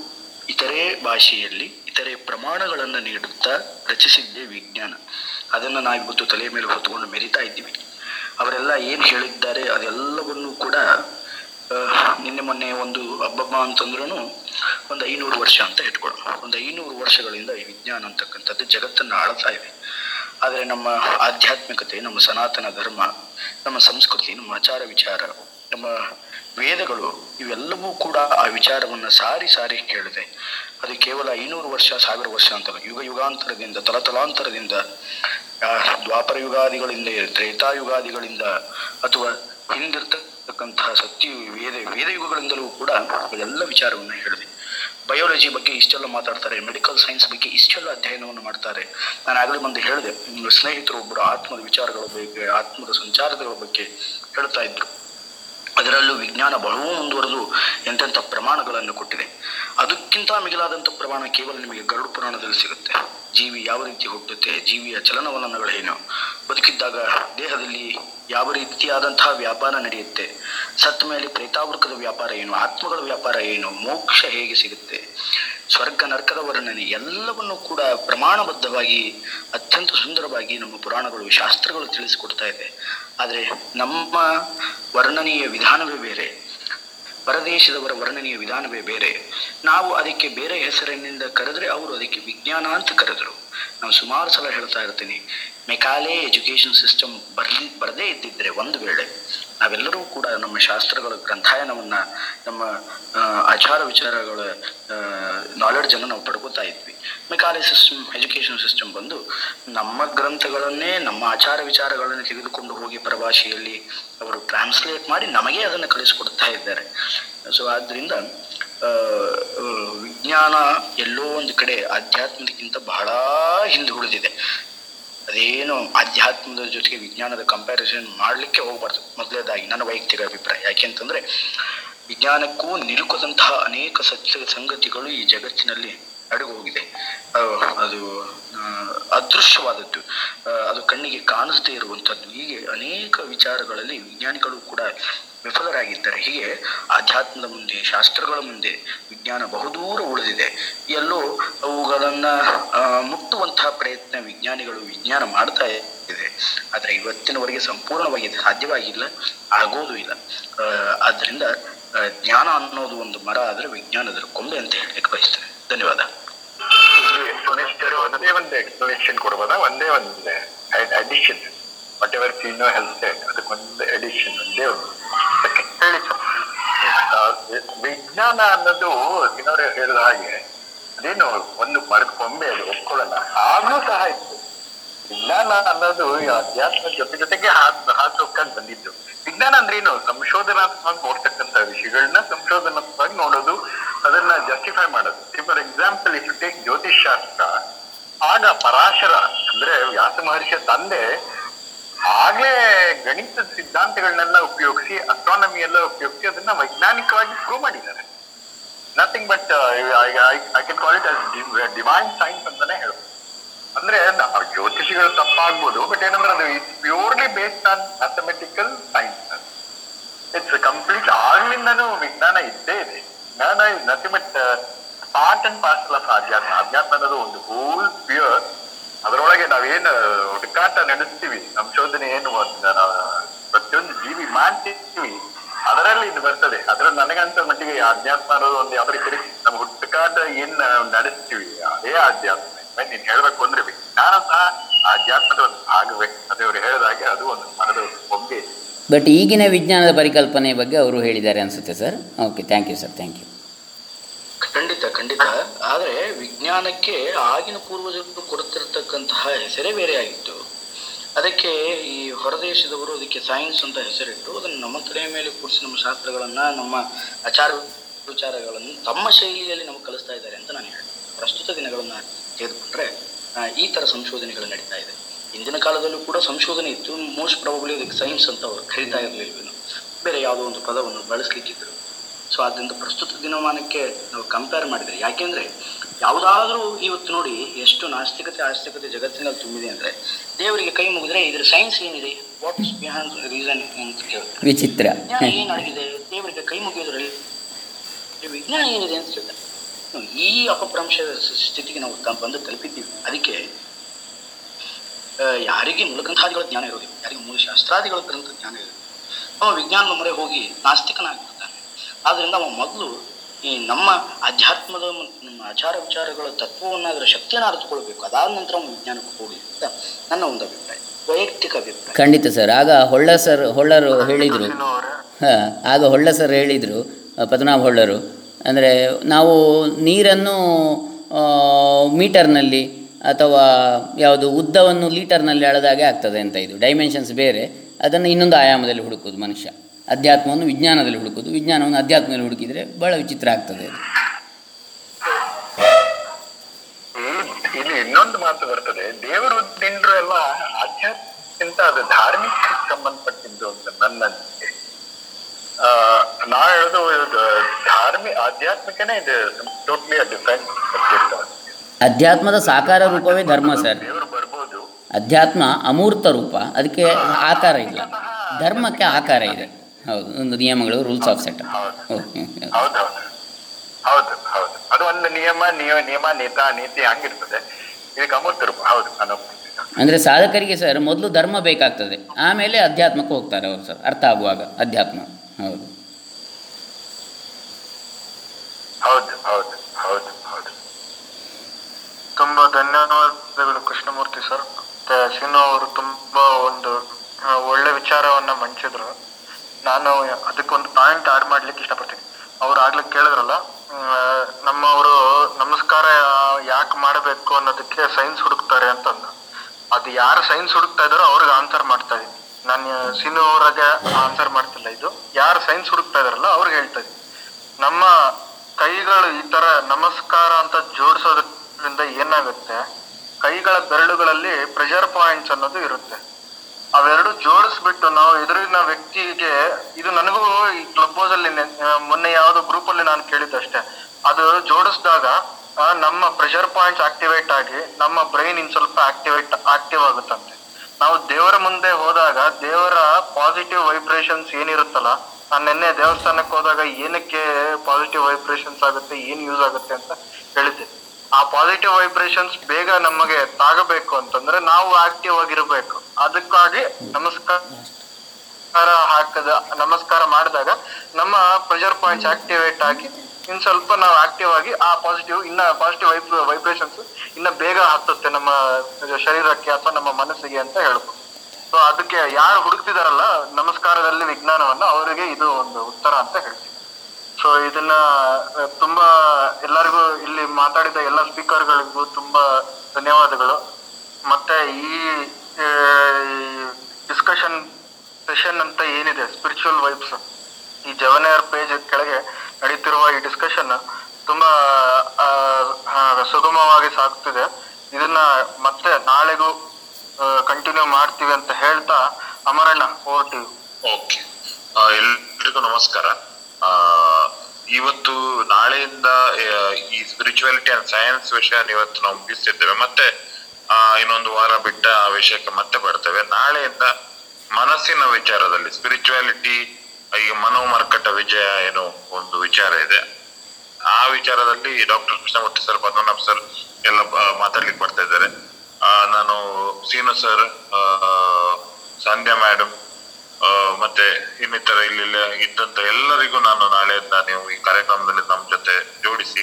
ಇತರೆ ಭಾಷೆಯಲ್ಲಿ ಇತರೆ ಪ್ರಮಾಣಗಳನ್ನು ನೀಡುತ್ತಾ ರಚಿಸಿದ್ದೇ ವಿಜ್ಞಾನ. ಅದನ್ನು ನಾವಿವತ್ತು ತಲೆ ಮೇಲೆ ಹೊತ್ತುಕೊಂಡು ಮೆರಿತಾ ಇದ್ದೀವಿ. ಅವರೆಲ್ಲ ಏನು ಹೇಳಿದ್ದಾರೆ ಅದೆಲ್ಲವನ್ನೂ ಕೂಡ ನಿನ್ನೆ ಮೊನ್ನೆ ಒಂದು ಹಬ್ಬಬ್ಬ ಅಂತಂದ್ರೂ ಒಂದು ಐನೂರು ವರ್ಷ ಅಂತ ಇಟ್ಕೊಳ್ಳೋಣ ಒಂದು ಐನೂರು ವರ್ಷಗಳಿಂದ ಈ ವಿಜ್ಞಾನ ಅಂತಕ್ಕಂಥದ್ದು ಜಗತ್ತನ್ನು ಆಳ್ತಾ ಇದೆ. ಆದರೆ ನಮ್ಮ ಆಧ್ಯಾತ್ಮಿಕತೆ, ನಮ್ಮ ಸನಾತನ ಧರ್ಮ, ನಮ್ಮ ಸಂಸ್ಕೃತಿ, ನಮ್ಮ ಆಚಾರ ವಿಚಾರ, ನಮ್ಮ ವೇದಗಳು ಇವೆಲ್ಲವೂ ಕೂಡ ಆ ವಿಚಾರವನ್ನು ಸಾರಿ ಸಾರಿ ಕೇಳಿದೆ ಅದು ಕೇವಲ ಐನೂರು ವರ್ಷ ಸಾವಿರ ವರ್ಷ ಅಂತಲ್ಲ, ಯುಗ ಯುಗಾಂತರದಿಂದ, ತಲತಲಾಂತರದಿಂದ ದ್ವಾಪರ ಯುಗಾದಿಗಳಿಂದ, ತ್ರೇತಾಯುಗಾದಿಗಳಿಂದ ಅಥವಾ ಹಿಂದಿರ್ತಕ್ಕಂತಹ ಸತ್ಯ ವೇದ ವೇದ ಯುಗಗಳಿಂದಲೂ ಕೂಡ ಎಲ್ಲ ವಿಚಾರವನ್ನು ಹೇಳಿದೆ. ಬಯೋ ಬಯಾಲಜಿ ಬಗ್ಗೆ ಇಷ್ಟೆಲ್ಲ ಮಾತಾಡ್ತಾರೆ ಮೆಡಿಕಲ್ ಸೈನ್ಸ್ ಬಗ್ಗೆ ಇಷ್ಟೆಲ್ಲ ಅಧ್ಯಯನವನ್ನು ಮಾಡ್ತಾರೆ. ನಾನು ಆಗಲೇ ಬಂದು ಹೇಳಿದೆ ಸ್ನೇಹಿತರು ಒಬ್ಬರು ಆತ್ಮದ ವಿಚಾರಗಳ ಬಗ್ಗೆ, ಆತ್ಮದ ಸಂಚಾರಗಳ ಬಗ್ಗೆ ಹೇಳ್ತಾ ಇದ್ರು. ಅದರಲ್ಲೂ ವಿಜ್ಞಾನ ಬಹಳ ಮುಂದುವರೆದು ಎಂತೆಂಥ ಪ್ರಮಾಣಗಳನ್ನು ಕೊಟ್ಟಿದೆ. ಅದಕ್ಕಿಂತ ಮಿಗಿಲಾದಂಥ ಪ್ರಮಾಣ ಕೇವಲ ನಿಮಗೆ ಗರುಡು ಪುರಾಣದಲ್ಲಿ ಸಿಗುತ್ತೆ. ಜೀವಿ ಯಾವ ರೀತಿ ಹುಟ್ಟುತ್ತೆ, ಜೀವಿಯ ಚಲನವಲನಗಳೇನು ಬದುಕಿದ್ದಾಗ ದೇಹದಲ್ಲಿ ಯಾವ ರೀತಿಯಾದಂತಹ ವ್ಯಾಪಾರ ನಡೆಯುತ್ತೆ? ಸತ್ತ ಮೇಲೆ ಪ್ರೇತಾವೃಕದ ವ್ಯಾಪಾರ ಏನು? ಆತ್ಮಗಳ ವ್ಯಾಪಾರ ಏನು? ಮೋಕ್ಷ ಹೇಗೆ ಸಿಗುತ್ತೆ? ಸ್ವರ್ಗ, ನರ್ಕದ ವರ್ಣನೆ ಎಲ್ಲವನ್ನು ಕೂಡ ಪ್ರಮಾಣಬದ್ಧವಾಗಿ, ಅತ್ಯಂತ ಸುಂದರವಾಗಿ ನಮ್ಮ ಪುರಾಣಗಳು, ಶಾಸ್ತ್ರಗಳು ತಿಳಿಸಿಕೊಡ್ತಾ ಇದೆ. ಆದರೆ ನಮ್ಮ ವರ್ಣನೆಯ ವಿಧಾನವೇ ಬೇರೆ. ಪರದೇಶದವರ ವರ್ಣನೆಯ ವಿಧಾನವೇ ಬೇರೆ. ನಾವು ಅದಕ್ಕೆ ಬೇರೆ ಹೆಸರಿನಿಂದ ಕರೆದ್ರೆ ಅವರು ಅದಕ್ಕೆ ವಿಜ್ಞಾನ ಅಂತ ಕರೆದರು. ನಾವು ಸುಮಾರು ಸಲ ಹೇಳ್ತಾ ಇರ್ತೀನಿ. ಮೆಕಾಲೆ ಎಜುಕೇಶನ್ ಸಿಸ್ಟಮ್ ಬರ್ಲಿ, ಬರದೇ ಇದ್ದಿದ್ರೆ ಒಂದು ವೇಳೆ ನಾವೆಲ್ಲರೂ ಕೂಡ ನಮ್ಮ ಶಾಸ್ತ್ರಗಳ ಗ್ರಂಥಾಯನವನ್ನು, ನಮ್ಮ ಆಚಾರ ವಿಚಾರಗಳ ನಾಲೆಡ್ಜನ್ನು ನಾವು ಪಡ್ಕೋತಾ ಇದ್ವಿ. ಮೆಕಾಲೆ ಸಿಸ್ಟಮ್ ಎಜುಕೇಶನ್ ಸಿಸ್ಟಮ್ ಬಂದು ನಮ್ಮ ಗ್ರಂಥಗಳನ್ನೇ, ನಮ್ಮ ಆಚಾರ ವಿಚಾರಗಳನ್ನು ತೆಗೆದುಕೊಂಡು ಹೋಗಿ ಪರಭಾಷೆಯಲ್ಲಿ ಅವರು ಟ್ರಾನ್ಸ್ಲೇಟ್ ಮಾಡಿ ನಮಗೆ ಅದನ್ನು ಕಳಿಸ್ಕೊಡ್ತಾ ಇದ್ದಾರೆ. ಸೊ ಆದ್ದರಿಂದ ವಿಜ್ಞಾನ ಎಲ್ಲೋ ಒಂದು ಕಡೆ ಆಧ್ಯಾತ್ಮಕ್ಕಿಂತ ಬಹಳ ಹಿಂದೆ ಉಳಿದಿದೆ. ಅದೇನು ಆಧ್ಯಾತ್ಮದ ಜೊತೆಗೆ ವಿಜ್ಞಾನದ ಕಂಪ್ಯಾರಿಸನ್ ಮಾಡಲಿಕ್ಕೆ ಹೋಗ್ಬಾರ್ದು. ಮೊದಲೇದಾಗಿ ನನ್ನ ವೈಯಕ್ತಿಕ ಅಭಿಪ್ರಾಯ. ಯಾಕೆಂತಂದ್ರೆ ವಿಜ್ಞಾನಕ್ಕೂ ನಿಲುಕದಂತಹ ಅನೇಕ ಸತ್ಯ ಸಂಗತಿಗಳು ಈ ಜಗತ್ತಿನಲ್ಲಿ ಅಡುಗೆ ಹೋಗಿದೆ ಅದು ಅದೃಶ್ಯವಾದದ್ದು. ಅದು ಕಣ್ಣಿಗೆ ಕಾಣಿಸದೇ ಇರುವಂಥದ್ದು. ಹೀಗೆ ಅನೇಕ ವಿಚಾರಗಳಲ್ಲಿ ವಿಜ್ಞಾನಿಗಳು ಕೂಡ ವಿಫಲರಾಗಿದ್ದಾರೆ ಹೀಗೆ ಆಧ್ಯಾತ್ಮದ ಮುಂದೆ, ಶಾಸ್ತ್ರಗಳ ಮುಂದೆ ವಿಜ್ಞಾನ ಬಹುದೂರ ಉಳಿದಿದೆ. ಎಲ್ಲೋ ಅವುಗಳನ್ನ ಮುಟ್ಟುವಂತಹ ಪ್ರಯತ್ನ ವಿಜ್ಞಾನಿಗಳು ವಿಜ್ಞಾನ ಮಾಡ್ತಾ ಇದೆ ಆದರೆ ಇವತ್ತಿನವರೆಗೆ ಸಂಪೂರ್ಣವಾಗಿ ಸಾಧ್ಯವಾಗಿಲ್ಲ, ಆಗೋದು ಇಲ್ಲ. ಆದ್ದರಿಂದ ಜ್ಞಾನ ಅನ್ನೋದು ಒಂದು ಮರ ಆದರೆ ವಿಜ್ಞಾನದ ಕೊಂಬೆ ಅಂತ ಹೇಳಲಿಕ್ಕೆ ಬಯಸ್ತೇನೆ. ಧನ್ಯವಾದ. ಒಂದೇ ಒಂದು ಎಕ್ಸ್ಪ್ಲನೇಷನ್ ಕೊಡ್ಬೋದಾ? ಒಂದೇ ಒಂದು ಅಡಿಷನ್ ವಾಟ್ ಎವರ್ ಫೀನೋ ಹೆಲ್ತ್ ಅದಕ್ಕೊಂದು ಎಡಿಷನ್ ಒಂದೇ ಹೇಳಿ ಸರ್ ವಿಜ್ಞಾನ ಅನ್ನೋದು ಇನ್ನೋರೇ ಹೇಳಿದ ಹಾಗೆ ಅದೇನು ಒಂದು ಮರದ ಕೊಂಬೆ ಅದು ಒಪ್ಕೊಳ್ಳಲ್ಲ. ಆಗ್ಲೂ ಸಹ ಇತ್ತು ವಿಜ್ಞಾನ ಅನ್ನೋದು ಅಧ್ಯಾತ್ಮ ಜೊತೆ ಜೊತೆಗೆ ಹಾದು ಹಾದು ಬಂದಿದ್ದು. ವಿಜ್ಞಾನ ಅಂದ್ರೆ ಏನು? ಸಂಶೋಧನಾತ್ಮಕವಾಗಿ ನೋಡ್ತಕ್ಕಂಥ ವಿಷಯಗಳನ್ನ ಸಂಶೋಧನಾತ್ಮಕವಾಗಿ ನೋಡೋದು ಅದನ್ನ ಜಸ್ಟಿಫೈ ಮಾಡೋದು. ಫಾರ್ ಎಕ್ಸಾಂಪಲ್ ಇಫ್ ಟೇಕ್ ಜ್ಯೋತಿಷ್ ಶಾಸ್ತ್ರ ಆಗ ಪರಾಶರ ಅಂದ್ರೆ ವ್ಯಾಸ ಮಹರ್ಷಿಯ ತಂದೆ ಆಗ್ಲೇ ಗಣಿತದ ಸಿದ್ಧಾಂತಗಳನ್ನೆಲ್ಲ ಉಪಯೋಗಿಸಿ ಅಸ್ಟ್ರಾನಮಿ ಎಲ್ಲ ಉಪಯೋಗಿಸಿ ಅದನ್ನ ವೈಜ್ಞಾನಿಕವಾಗಿ ಪ್ರೂವ್ ಮಾಡಿದ್ದಾರೆ. Nothing but I can call it as divine science ಅಂತಾನೆ ಹೇಳೋದು. ಅಂದ್ರೆ ಜ್ಯೋತಿಷಿಗಳು ತಪ್ಪಾಗ್ಬೋದು ಬಟ್ ಏನಂದ್ರೆ ಅದು purely based on mathematical science it's complete ಆಗ್ಲಿಂದನೂ ವಿಜ್ಞಾನ ಇದ್ದೇ ಇದೆ. ವಿಜ್ಞಾನ nothing but part and parcel of ಆಧ್ಯಾತ್ಮ. ಅಧ್ಯಾತ್ಮ ಅನ್ನೋದು ಒಂದು ಹೋಲ್ ಪ್ಯೂರ್ ಅದರೊಳಗೆ ನಾವೇನು ಹುಡುಕಾಟ ನಡೆಸ್ತೀವಿ ಸಂಶೋಧನೆ ಏನು ಒಂದು ನಾವು ಪ್ರತಿಯೊಂದು ಜೀವಿ ಮಾಡ್ತೀವಿ, ಅದರಲ್ಲಿ ಇದು ಬರ್ತದೆ. ಅದ್ರ ನನಗಂತ ಮಟ್ಟಿಗೆ ಅಧ್ಯಾತ್ಮ ಅನ್ನೋದು ಒಂದು ಯಾವ ರೀತಿ ನಮ್ಮ ಹುಡುಕಾಟ ಏನ್ ನಡೆಸ್ತೀವಿ, ಅದೇ ಅಧ್ಯಾತ್ಮ ನೀನ್ ಹೇಳ್ಬೇಕು ಅಂದ್ರೆ ವಿಜ್ಞಾನ ಸಹ ಅಧ್ಯಾತ್ಮದ ಒಂದು ಭಾಗವೇ. ಅದೇ ಅವ್ರು ಹೇಳಿದ ಹಾಗೆ ಅದು ಒಂದು ಮನದ ಒಂದು ಬಟ್ ಈಗಿನ ವಿಜ್ಞಾನದ ಪರಿಕಲ್ಪನೆ ಬಗ್ಗೆ ಅವರು ಹೇಳಿದ್ದಾರೆ ಅನ್ಸುತ್ತೆ sir? Okay thank you sir thank you ಖಂಡಿತ ಖಂಡಿತ. ಆದರೆ ವಿಜ್ಞಾನಕ್ಕೆ ಆಗಿನ ಪೂರ್ವಜರು ಕೊಡುತ್ತಿರತಕ್ಕಂತಹ ಹೆಸರೇ ಬೇರೆ ಆಗಿತ್ತು. ಅದಕ್ಕೆ ಈ ಹೊರದೇಶದವರು ಅದಕ್ಕೆ ಸೈನ್ಸ್ ಅಂತ ಹೆಸರಿಟ್ಟು ಅದನ್ನು ನಮ್ಮ ತಲೆಯ ಮೇಲೆ ಕೂರಿಸಿ ನಮ್ಮ ಶಾಸ್ತ್ರಗಳನ್ನ, ನಮ್ಮ ಆಚಾರ ವಿಚಾರಗಳನ್ನು ತಮ್ಮ ಶೈಲಿಯಲ್ಲಿ ನಮಗೆ ಕಲಿಸ್ತಾ ಇದ್ದಾರೆ ಅಂತ ನಾನು ಹೇಳ್ತೀನಿ. ಪ್ರಸ್ತುತ ದಿನಗಳನ್ನ ತೆಗೆದುಕೊಂಡ್ರೆ ಈ ಥರ ಸಂಶೋಧನೆಗಳು ನಡೀತಾ ಇದೆ. ಹಿಂದಿನ ಕಾಲದಲ್ಲೂ ಕೂಡ ಸಂಶೋಧನೆ ಇತ್ತು. ಮೋಸ್ಟ್ ಪ್ರಾಬಬ್ಲಿ ಅದಕ್ಕೆ ಸೈನ್ಸ್ ಅಂತ ಅವರು ಕರೀತಾ ಇರಲಿಲ್ವೇನು. ಬೇರೆ ಯಾವುದೋ ಒಂದು ಪದವನ್ನು ಬಳಸಲಿಕ್ಕಿದ್ರು. ಸೊ ಅದರಿಂದ ಪ್ರಸ್ತುತ ದಿನಮಾನಕ್ಕೆ ನಾವು ಕಂಪೇರ್ ಮಾಡಿದರೆ ಯಾಕೆಂದ್ರೆ ಯಾವುದಾದ್ರೂ ಇವತ್ತು ನೋಡಿ ಎಷ್ಟು ನಾಸ್ತಿಕತೆ ಆಸ್ತಿಕತೆ ಜಗತ್ತಿನಲ್ಲಿ ತುಂಬಿದೆ ಅಂದ್ರೆ ದೇವರಿಗೆ ಕೈ ಮುಗಿದ್ರೆ ಇದ್ರ ಸೈನ್ಸ್ ಏನಿದೆ? ವಾಟ್ ಇಸ್ ಬಿಹಾಂಡ್ ರೀಸನ್ ಅಂತ ಕೇಳ್ತಾರೆ. ವಿಚಿತ್ರ. ವಿಜ್ಞಾನ ಏನಾಗಿದೆ? ದೇವರಿಗೆ ಕೈ ಮುಗಿಯೋದ್ರಲ್ಲಿ ಈ ವಿಜ್ಞಾನ ಏನಿದೆ ಅಂತ ಕೇಳ್ತಾರೆ. ಈ ಅಪಭ್ರಂಶ ಸ್ಥಿತಿಗೆ ನಾವು ತ- ಬಂದು ತಲುಪಿದ್ದೀವಿ. ಅದಕ್ಕೆ ಯಾರಿಗೆ ಮೂಲಗ್ರಂಥಾದಿಗಳ ಜ್ಞಾನ ಇರೋದಿಲ್ಲ. ಯಾರಿಗೆ ಮೂಲ ಶಾಸ್ತ್ರಾದಿಗಳ ಗ್ರಂಥ ಜ್ಞಾನ ಇರೋದಿಲ್ಲ. ಅವ ವಿಜ್ಞಾನದ ಮೊರೆ ಹೋಗಿ ನಾಸ್ತಿಕನಾಗ್ಬಿಡ್ತಾನೆ ಆದ್ದರಿಂದ ಅವ ಮೊದಲು ಈ ನಮ್ಮ ಅಧ್ಯಾತ್ಮದ ಮತ್ತು ನಮ್ಮ ಆಚಾರ ವಿಚಾರಗಳ ತತ್ವವನ್ನು ಅದರ ಶಕ್ತಿಯನ್ನು ಅರಿತುಕೊಳ್ಬೇಕು. ಅದಾದ ನಂತರ ಅವನು ವಿಜ್ಞಾನಕ್ಕೆ ಹೋಗಿ ಅಂತ ನನ್ನ ಒಂದು ಅಭಿಪ್ರಾಯ. ವೈಯಕ್ತಿಕ ಅಭಿಪ್ರಾಯ. ಖಂಡಿತ ಸರ್. ಆಗ ಹೊಳ್ಳ ಸರ್ ಹೊಳ್ಳರು ಹೇಳಿದರು. ಹಾಂ ಆಗ ಹೊಳ್ಳ ಸರ್ ಹೇಳಿದರು ಪದ್ಮನಾಭ ಹೊಳ್ಳರು. ಅಂದರೆ ನಾವು ನೀರನ್ನು ಮೀಟರ್ನಲ್ಲಿ ಅಥವಾ ಯಾವುದು ಉದ್ದವನ್ನು ಲೀಟರ್ನಲ್ಲಿ ಅಳೆದಾಗೆ ಆಗ್ತದೆ ಅಂತ ಇದು. ಡೈಮೆನ್ಷನ್ಸ್ ಬೇರೆ. ಅದನ್ನು ಇನ್ನೊಂದು ಆಯಾಮದಲ್ಲಿ ಹುಡುಕೋದು ಮನುಷ್ಯ. ಅಧ್ಯಾತ್ಮವನ್ನು ವಿಜ್ಞಾನದಲ್ಲಿ ಹುಡುಕೋದು. ವಿಜ್ಞಾನವನ್ನು ಅಧ್ಯಾತ್ಮದಲ್ಲಿ ಹುಡುಕಿದರೆ ಬಹಳ ವಿಚಿತ್ರ ಆಗ್ತದೆ ಇಲ್ಲಿ ಇನ್ನೊಂದು ಮಾತು ಬರ್ತದೆ. ದೇವರು ತಿಂಡ್ರು ಎಲ್ಲ ಆಧ್ಯಾತ್ಮಿಕ್ಕಿಂತ ಅದು ಧಾರ್ಮಿಕ ಸಂಬಂಧಪಟ್ಟಿದ್ದು ಅಂತ ನನ್ನ ನಾ ಹೇಳುದು ಧಾರ್ಮಿ ಆಧ್ಯಾತ್ಮಿಕನೇ ಇದು. ಟೋಟ್ಲಿ ಡಿಫ್ರೆಂಟ್ ಸಬ್ಜೆಕ್ಟ್ ಅಧ್ಯಾತ್ಮದ ಸಾಕಾರ ರೂಪವೇ ಧರ್ಮ ಸರ್. ಅಧ್ಯಾತ್ಮ ಅಮೂರ್ತ ರೂಪ. ಅದಕ್ಕೆ ಆಕಾರ ಇಲ್ಲ. ಧರ್ಮಕ್ಕೆ ಆಕಾರ ಇದೆ. ಹೌದು ಒಂದು ನಿಯಮಗಳು ರೂಲ್ಸ್ ಆಫ್ ಸೆಟ್ ಹೌದು ಹೌದು. ಹೌದು ಅದು ಒಂದು ನಿಯಮ ನಿಯ ನಿಯಮ ನೀತ ನೀತಿ ಹಂಗಿರ್ತದೆ. ಇದಕ್ಕೆ ಅಮೂರ್ತರು ಹೌದು ನಾನು. ಅಂದರೆ ಸಾಧಕರಿಗೆ ಸರ್ ಮೊದಲು ಧರ್ಮ ಬೇಕಾಗ್ತದೆ. ಆಮೇಲೆ ಅಧ್ಯಾತ್ಮಕ್ಕೆ ಹೋಗ್ತಾರೆ ಅವರು ಸರ್ ಅರ್ಥ ಆಗುವಾಗ ಅಧ್ಯಾತ್ಮ. ಹೌದು. ಹೌದು ಹೌದು ಹೌದು ಹೌದು. ತುಂಬಾ ಧನ್ಯವಾದಗಳು ಕೃಷ್ಣಮೂರ್ತಿ ಸರ್. ಮತ್ತೆ ಅವರು ತುಂಬಾ ಒಂದು ಒಳ್ಳೆ ವಿಚಾರವನ್ನ ಮಂಚಿದ್ರು ನಾನು ಅದಕ್ಕೊಂದು ಪಾಯಿಂಟ್ ಆಡ್ ಮಾಡ್ಲಿಕ್ಕೆ ಇಷ್ಟಪಡ್ತೀನಿ. ಅವ್ರು ಆಗ್ಲಿಕ್ಕೆ ಕೇಳಿದ್ರಲ್ಲ ನಮ್ಮವರು ನಮಸ್ಕಾರ ಯಾಕೆ ಮಾಡಬೇಕು ಅನ್ನೋದಕ್ಕೆ ಸೈನ್ಸ್ ಹುಡುಕ್ತಾರೆ ಅಂತಂದು. ಅದು ಯಾರು ಸೈನ್ಸ್ ಹುಡುಕ್ತಾ ಇದಾರೋ ಅವ್ರಿಗೆ ಆನ್ಸರ್ ಮಾಡ್ತಾ ಇದೀನಿ ನಾನು ಸಿನು ಅವ್ರಿಗೆ ಆನ್ಸರ್ ಮಾಡ್ತಿಲ್ಲ ಇದು. ಯಾರು ಸೈನ್ಸ್ ಹುಡುಕ್ತಾ ಇದಾರಲ್ಲ ಅವ್ರಿಗೆ ಹೇಳ್ತಾ ನಮ್ಮ ಕೈಗಳು ಈ ತರ ನಮಸ್ಕಾರ ಅಂತ ಜೋಡಿಸೋದ್ರಿಂದ ಏನಾಗುತ್ತೆ? ಕೈಗಳ ಬೆರಳುಗಳಲ್ಲಿ ಪ್ರೆಷರ್ ಪಾಯಿಂಟ್ಸ್ ಅನ್ನೋದು ಇರುತ್ತೆ. ಅವೆರಡು ಜೋಡಿಸ್ಬಿಟ್ಟು ನಾವು ಎದುರಿನ ವ್ಯಕ್ತಿಗೆ, ಇದು ನನಗೂ ಈ ಕ್ಲಬ್ ಹೌಸ್ ಅಲ್ಲಿ ಮೊನ್ನೆ ಯಾವ್ದೋ ಗ್ರೂಪ್ ಅಲ್ಲಿ ನಾನು ಕೇಳಿದ್ದಷ್ಟೇ. ಅದು ಜೋಡಿಸಿದಾಗ ನಮ್ಮ ಪ್ರೆಷರ್ ಪಾಯಿಂಟ್ಸ್ ಆಕ್ಟಿವೇಟ್ ಆಗಿ, ನಮ್ಮ ಬ್ರೈನ್ ಇನ್ ಸ್ವಲ್ಪ ಆಕ್ಟಿವೇಟ್ ಆಕ್ಟಿವ್ ಆಗುತ್ತಂತೆ. ನಾವು ದೇವರ ಮುಂದೆ ಹೋದಾಗ, ದೇವರ ಪಾಸಿಟಿವ್ ವೈಬ್ರೇಷನ್ಸ್ ಏನಿರುತ್ತಲ್ಲ ನಾನು ನಿನ್ನೆ ದೇವಸ್ಥಾನಕ್ಕೆ ಹೋದಾಗ ಏನಕ್ಕೆ ಪಾಸಿಟಿವ್ ವೈಬ್ರೇಷನ್ಸ್ ಆಗುತ್ತೆ, ಏನು ಯೂಸ್ ಆಗುತ್ತೆ ಅಂತ ಹೇಳಿದ್ದೆ. ಆ ಪಾಸಿಟಿವ್ ವೈಬ್ರೇಷನ್ಸ್ ಬೇಗ ನಮಗೆ ತಾಗಬೇಕು ಅಂತಂದ್ರೆ ನಾವು ಆಕ್ಟಿವ್ ಆಗಿರ್ಬೇಕು. ಅದಕ್ಕಾಗಿ ನಮಸ್ಕಾರ ಹಾಕದ, ನಮಸ್ಕಾರ ಮಾಡಿದಾಗ ನಮ್ಮ ಪ್ರೆಷರ್ ಪಾಯಿಂಟ್ಸ್ ಆಕ್ಟಿವೇಟ್ ಆಗಿ ಇನ್ ಸ್ವಲ್ಪ ನಾವು ಆಕ್ಟಿವ್ ಆಗಿ ಆ ಪಾಸಿಟಿವ್ ಇನ್ನ ಪಾಸಿಟಿವ್ ವೈಬ್ ವೈಬ್ರೇಷನ್ಸ್ ಇನ್ನ ಬೇಗ ಹತ್ತುತ್ತೆ ನಮ್ಮ ಶರೀರಕ್ಕೆ ಅಥವಾ ನಮ್ಮ ಮನಸ್ಸಿಗೆ ಅಂತ ಹೇಳ್ಬೋದು. ಸೊ ಅದಕ್ಕೆ ಯಾರು ಹುಡುಕ್ತಿದಾರಲ್ಲ, ನಮಸ್ಕಾರದಲ್ಲಿ ವಿಜ್ಞಾನವನ್ನ ಅವರಿಗೆ ಇದು ಒಂದು ಉತ್ತರ ಅಂತ ಹೇಳ್ತೀನಿ. ಸೊ ಇದನ್ನ ತುಂಬಾ ಎಲ್ಲರಿಗೂ ಇಲ್ಲಿ ಮಾತಾಡಿದ ಎಲ್ಲ ಸ್ಪೀಕರ್ಗಳಿಗೂ ತುಂಬಾ ಧನ್ಯವಾದಗಳು. ಮತ್ತೆ ಈ ಡಿಸ್ಕಷನ್ ಸೆಷನ್ ಅಂತ ಏನಿದೆ? ಸ್ಪಿರಿಚುವಲ್ ವೈಬ್ಸ್ ಈ ಜವನಿಯರ್ ಪೇಜ್ ಕೆಳಗೆ ನಡೀತಿರುವ ಈ ಡಿಸ್ಕಷನ್ ತುಂಬಾ ಸುಗಮವಾಗಿ ಸಾಗ್ತಿದೆ. ಇದನ್ನ ಮತ್ತೆ ನಾಳೆಗೂ ಕಂಟಿನ್ಯೂ ಮಾಡ್ತೀವಿ ಅಂತ ಹೇಳ್ತಾ ಅಮರಣ್ಣ ಓವರ್ ಟಿ ಓಕೆ ಎಲ್ರಿಗೂ ನಮಸ್ಕಾರ. ಇವತ್ತು ನಾಳೆಯಿಂದ ಈ ಸ್ಪಿರಿಚುವಾಲಿಟಿ ಅಂಡ್ ಸೈನ್ಸ್ ವಿಷಯ ಇವತ್ತು ನಾವು ಮುಗಿಸ್ತಿದ್ದೇವೆ. ಮತ್ತೆ ಇನ್ನೊಂದು ವಾರ ಬಿಟ್ಟ ಆ ವಿಷಯಕ್ಕೆ ಮತ್ತೆ ಬರ್ತೇವೆ. ನಾಳೆಯಿಂದ ಮನಸ್ಸಿನ ವಿಚಾರದಲ್ಲಿ ಸ್ಪಿರಿಚುವಾಲಿಟಿ ಈ ಮನೋಮರ್ಕಟ ವಿಜಯ ಏನೋ ಒಂದು ವಿಚಾರ ಇದೆ. ಆ ವಿಚಾರದಲ್ಲಿ doctor Krishnamurthy sir Padmanabh sir ಎಲ್ಲ ಮಾತಾಡ್ಲಿಕ್ಕೆ ಬರ್ತಾ ಇದ್ದಾರೆ. ನಾನು ಸೀನು ಸರ್ ಸಂಧ್ಯಾ ಮೇಡಮ್ ಮತ್ತೆ ಇನ್ನಿತರ ಇಲ್ಲಿ ಇದ್ದಂತ ಎಲ್ಲರಿಗೂ ನಾನು ನಾಳೆ ನೀವು ಈ ಕಾರ್ಯಕ್ರಮದಲ್ಲಿ ನಮ್ಮ ಜೊತೆ ಜೋಡಿಸಿ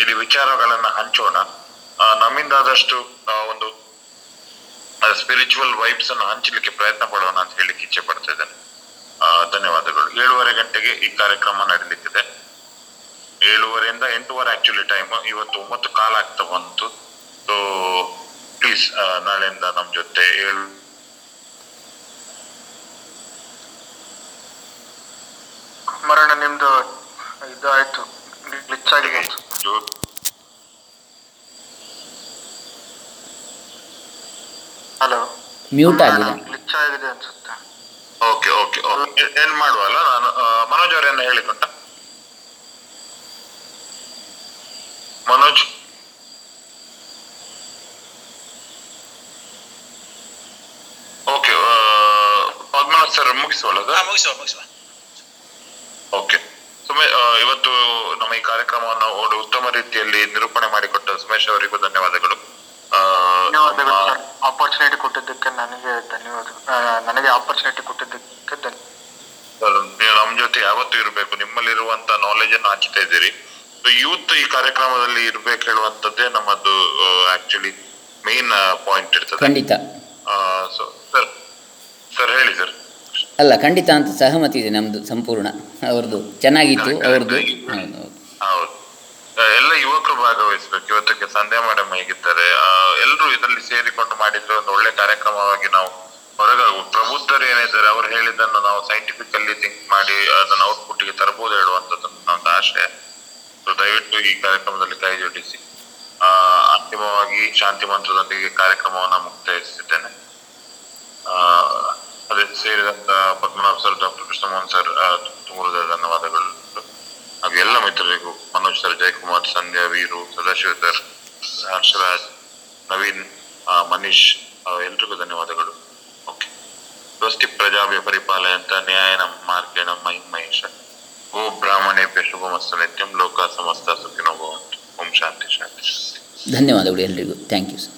ಇಲ್ಲಿ ವಿಚಾರಗಳನ್ನ ಹಂಚೋಣ. ನಮ್ಮಿಂದ ನಮ್ಮಿಂದಾದಷ್ಟು ಆ, ಒಂದು ಸ್ಪಿರಿಚುವಲ್ ವೈಬ್ಸ್ ಅನ್ನು ಹಂಚಲಿಕ್ಕೆ ಪ್ರಯತ್ನ ಪಡೋಣ ಅಂತ ಹೇಳಿಕ್ಕೆ ಇಚ್ಛೆ ಪಡ್ತಾ ಇದ್ದೇನೆ. ಧನ್ಯವಾದಗಳು. ಏಳುವರೆ ಗಂಟೆಗೆ ಈ ಕಾರ್ಯಕ್ರಮ ನಡೀಲಿಕ್ಕಿದೆ. ಏಳುವರೆಯಿಂದ ಎಂಟೂವರೆ ಆಕ್ಚುಲಿ ಟೈಮ್ ಇವತ್ತು ಒಂಬತ್ತು ಕಾಲ ಆಗ್ತಾ ಬಂತು. ಸೊ ಪ್ಲೀಸ್ ನಾಳೆಯಿಂದ ನಮ್ಮ ಜೊತೆ ಏಳು ಅಮರಣ್ಣ ನಿಮ್ದು ಇದು ಆಯ್ತು. ಗ್ಲಿಚ್ ಆಗಿದೆ. ಹಲೋ. ಮ್ಯೂಟ್ ಆಗಿದೆ. ಗ್ಲಿಚ್ ಆಗಿದೆ ಅನ್ಸುತ್ತೆ. Okay okay okay. ಏನ್ ಮಾಡುವಲ್ಲ ನಾನು? ಮನೋಜ್ ಅವರೇನ ಹೇಳಿಕೊಂಡ ಮನೋಜ್? ಓಕೆ ಪದ್ಮನಾಥ್ ಸರ್ ಮುಗಿಸುವಲ್ಲ ಮುಗಿಸುವ ಮುಗಿಸುವ. ಓಕೆ ಸುಮೇ ಇವತ್ತು ನಮ್ಮ ಈ ಕಾರ್ಯಕ್ರಮವನ್ನು ಒಂದು ಉತ್ತಮ ರೀತಿಯಲ್ಲಿ ನಿರೂಪಣೆ ಮಾಡಿಕೊಟ್ಟ ಸುಮೇಶ್ ಅವರಿಗೂ ಧನ್ಯವಾದಗಳು. ಆ, ಧನ್ಯವಾದಗಳು ಆಪರ್ಚುನಿಟಿ ಕೊಟ್ಟಿದ್ದಕ್ಕೆ ನನಗೆ ಧನ್ಯವಾದ ಆ, ನನಗೆ ಆಪರ್ಚುನಿಟಿ ಕೊಟ್ಟಿದ್ದಕ್ಕೆ ನೀವು ನಮ್ ಜೊತೆ ಯಾವತ್ತೂ ಇರಬೇಕು. ನಿಮ್ಮಲ್ಲಿರುವಂತ ನಾಲೆಜ್ ಅನ್ನು ಹಂಚ್ತಾ ಇದ್ದೀರಿ. ಯೂತ್ ಈ ಕಾರ್ಯಕ್ರಮದಲ್ಲಿ ಇರ್ಬೇಕು ಹೇಳುವಂತದ್ದೇ ನಮ್ಮದು ಆಕ್ಚುಲಿ ಮೇನ್ ಪಾಯಿಂಟ್ ಇರ್ತದೆ. ಖಂಡಿತ. ಸೊ ಸರ್ ಸರ್ ಹೇಳಿ ಸರ್ ಅಲ್ಲ ಖಂಡಿತ ಅಂತ ಸಹಮತಿ ಇದೆ ನಮ್ದು ಸಂಪೂರ್ಣ. ಅವ್ರದ್ದು ಚೆನ್ನಾಗಿತ್ತು ಅವ್ರದ್ದು ಹೌದು. ಹೌದು ಎಲ್ಲ ಯುವಕರು ಭಾಗವಹಿಸಬೇಕು. ಇವತ್ತಕ್ಕೆ ಸಂಧ್ಯಾ ಮೇಡಮ್ ಹೇಗಿದ್ದಾರೆ? ಎಲ್ಲರೂ ಇದರಲ್ಲಿ ಸೇರಿಕೊಂಡು ಮಾಡಿದ್ರೆ ಒಂದು ಒಳ್ಳೆ ಕಾರ್ಯಕ್ರಮವಾಗಿ ನಾವು ಹೊರಗ ಪ್ರಬುದ್ಧರು ಏನಿದ್ದಾರೆ ಅವ್ರು ಹೇಳಿದ್ದನ್ನು ನಾವು ಸೈಂಟಿಫಿಕಲ್ಲಿ ಥಿಂಕ್ ಮಾಡಿ ಅದನ್ನ ಔಟ್ಪುಟ್ಗೆ ತರಬಹುದು ಹೇಳುವಂತದ್ದು ನನ್ನ ಆಶೆ. ದಯವಿಟ್ಟು ಈ ಕಾರ್ಯಕ್ರಮದಲ್ಲಿ ಕೈ ಜೋಡಿಸಿ. ಆ, ಅಂತಿಮವಾಗಿ ಶಾಂತಿ ಮಂತ್ರದೊಂದಿಗೆ ಕಾರ್ಯಕ್ರಮವನ್ನು ಮುಕ್ತಾಯಿಸುತ್ತಿದ್ದೇನೆ. ಆ, ಅದೇ ಸೇರಿದಂತ Padmanabha sir doctor Krishnamohan sir ತುಂಬ ಧನ್ಯವಾದಗಳು. ಹಾಗೂ ಎಲ್ಲ ಮಿತ್ರರಿಗೂ ಮನೋಜ್ ಸರ್ ಜಯಕುಮಾರ್, ಸಂಧ್ಯಾ, ವೀರು ಸದಾಶಿವ ಸರ್ ಹರ್ಷರಾಜ್, ನವೀನ್ ಮನೀಶ್ ಎಲ್ರಿಗೂ ಧನ್ಯವಾದಗಳು. ಓಕೆ ಸ್ವಸ್ತಿ ಪ್ರಜಾಭ್ಯ ಪರಿಪಾಲಯಂತ ನ್ಯಾಯನ ಮಾರ್ಗೇಣ ಮೈ ಮಹೇಶ. ಓ ಬ್ರಾಹ್ಮಣೇಭ್ಯ ಶುಭಮಸ್ತು ನಿತ್ಯಂ ಲೋಕ ಸಮಸ್ತ ಸುಖಿನೋ ಭವಂತು. ಓಂ ಶಾಂತಿ ಶಾಂತಿ. ಧನ್ಯವಾದಗಳು ಎಲ್ರಿಗೂ. Thank you sir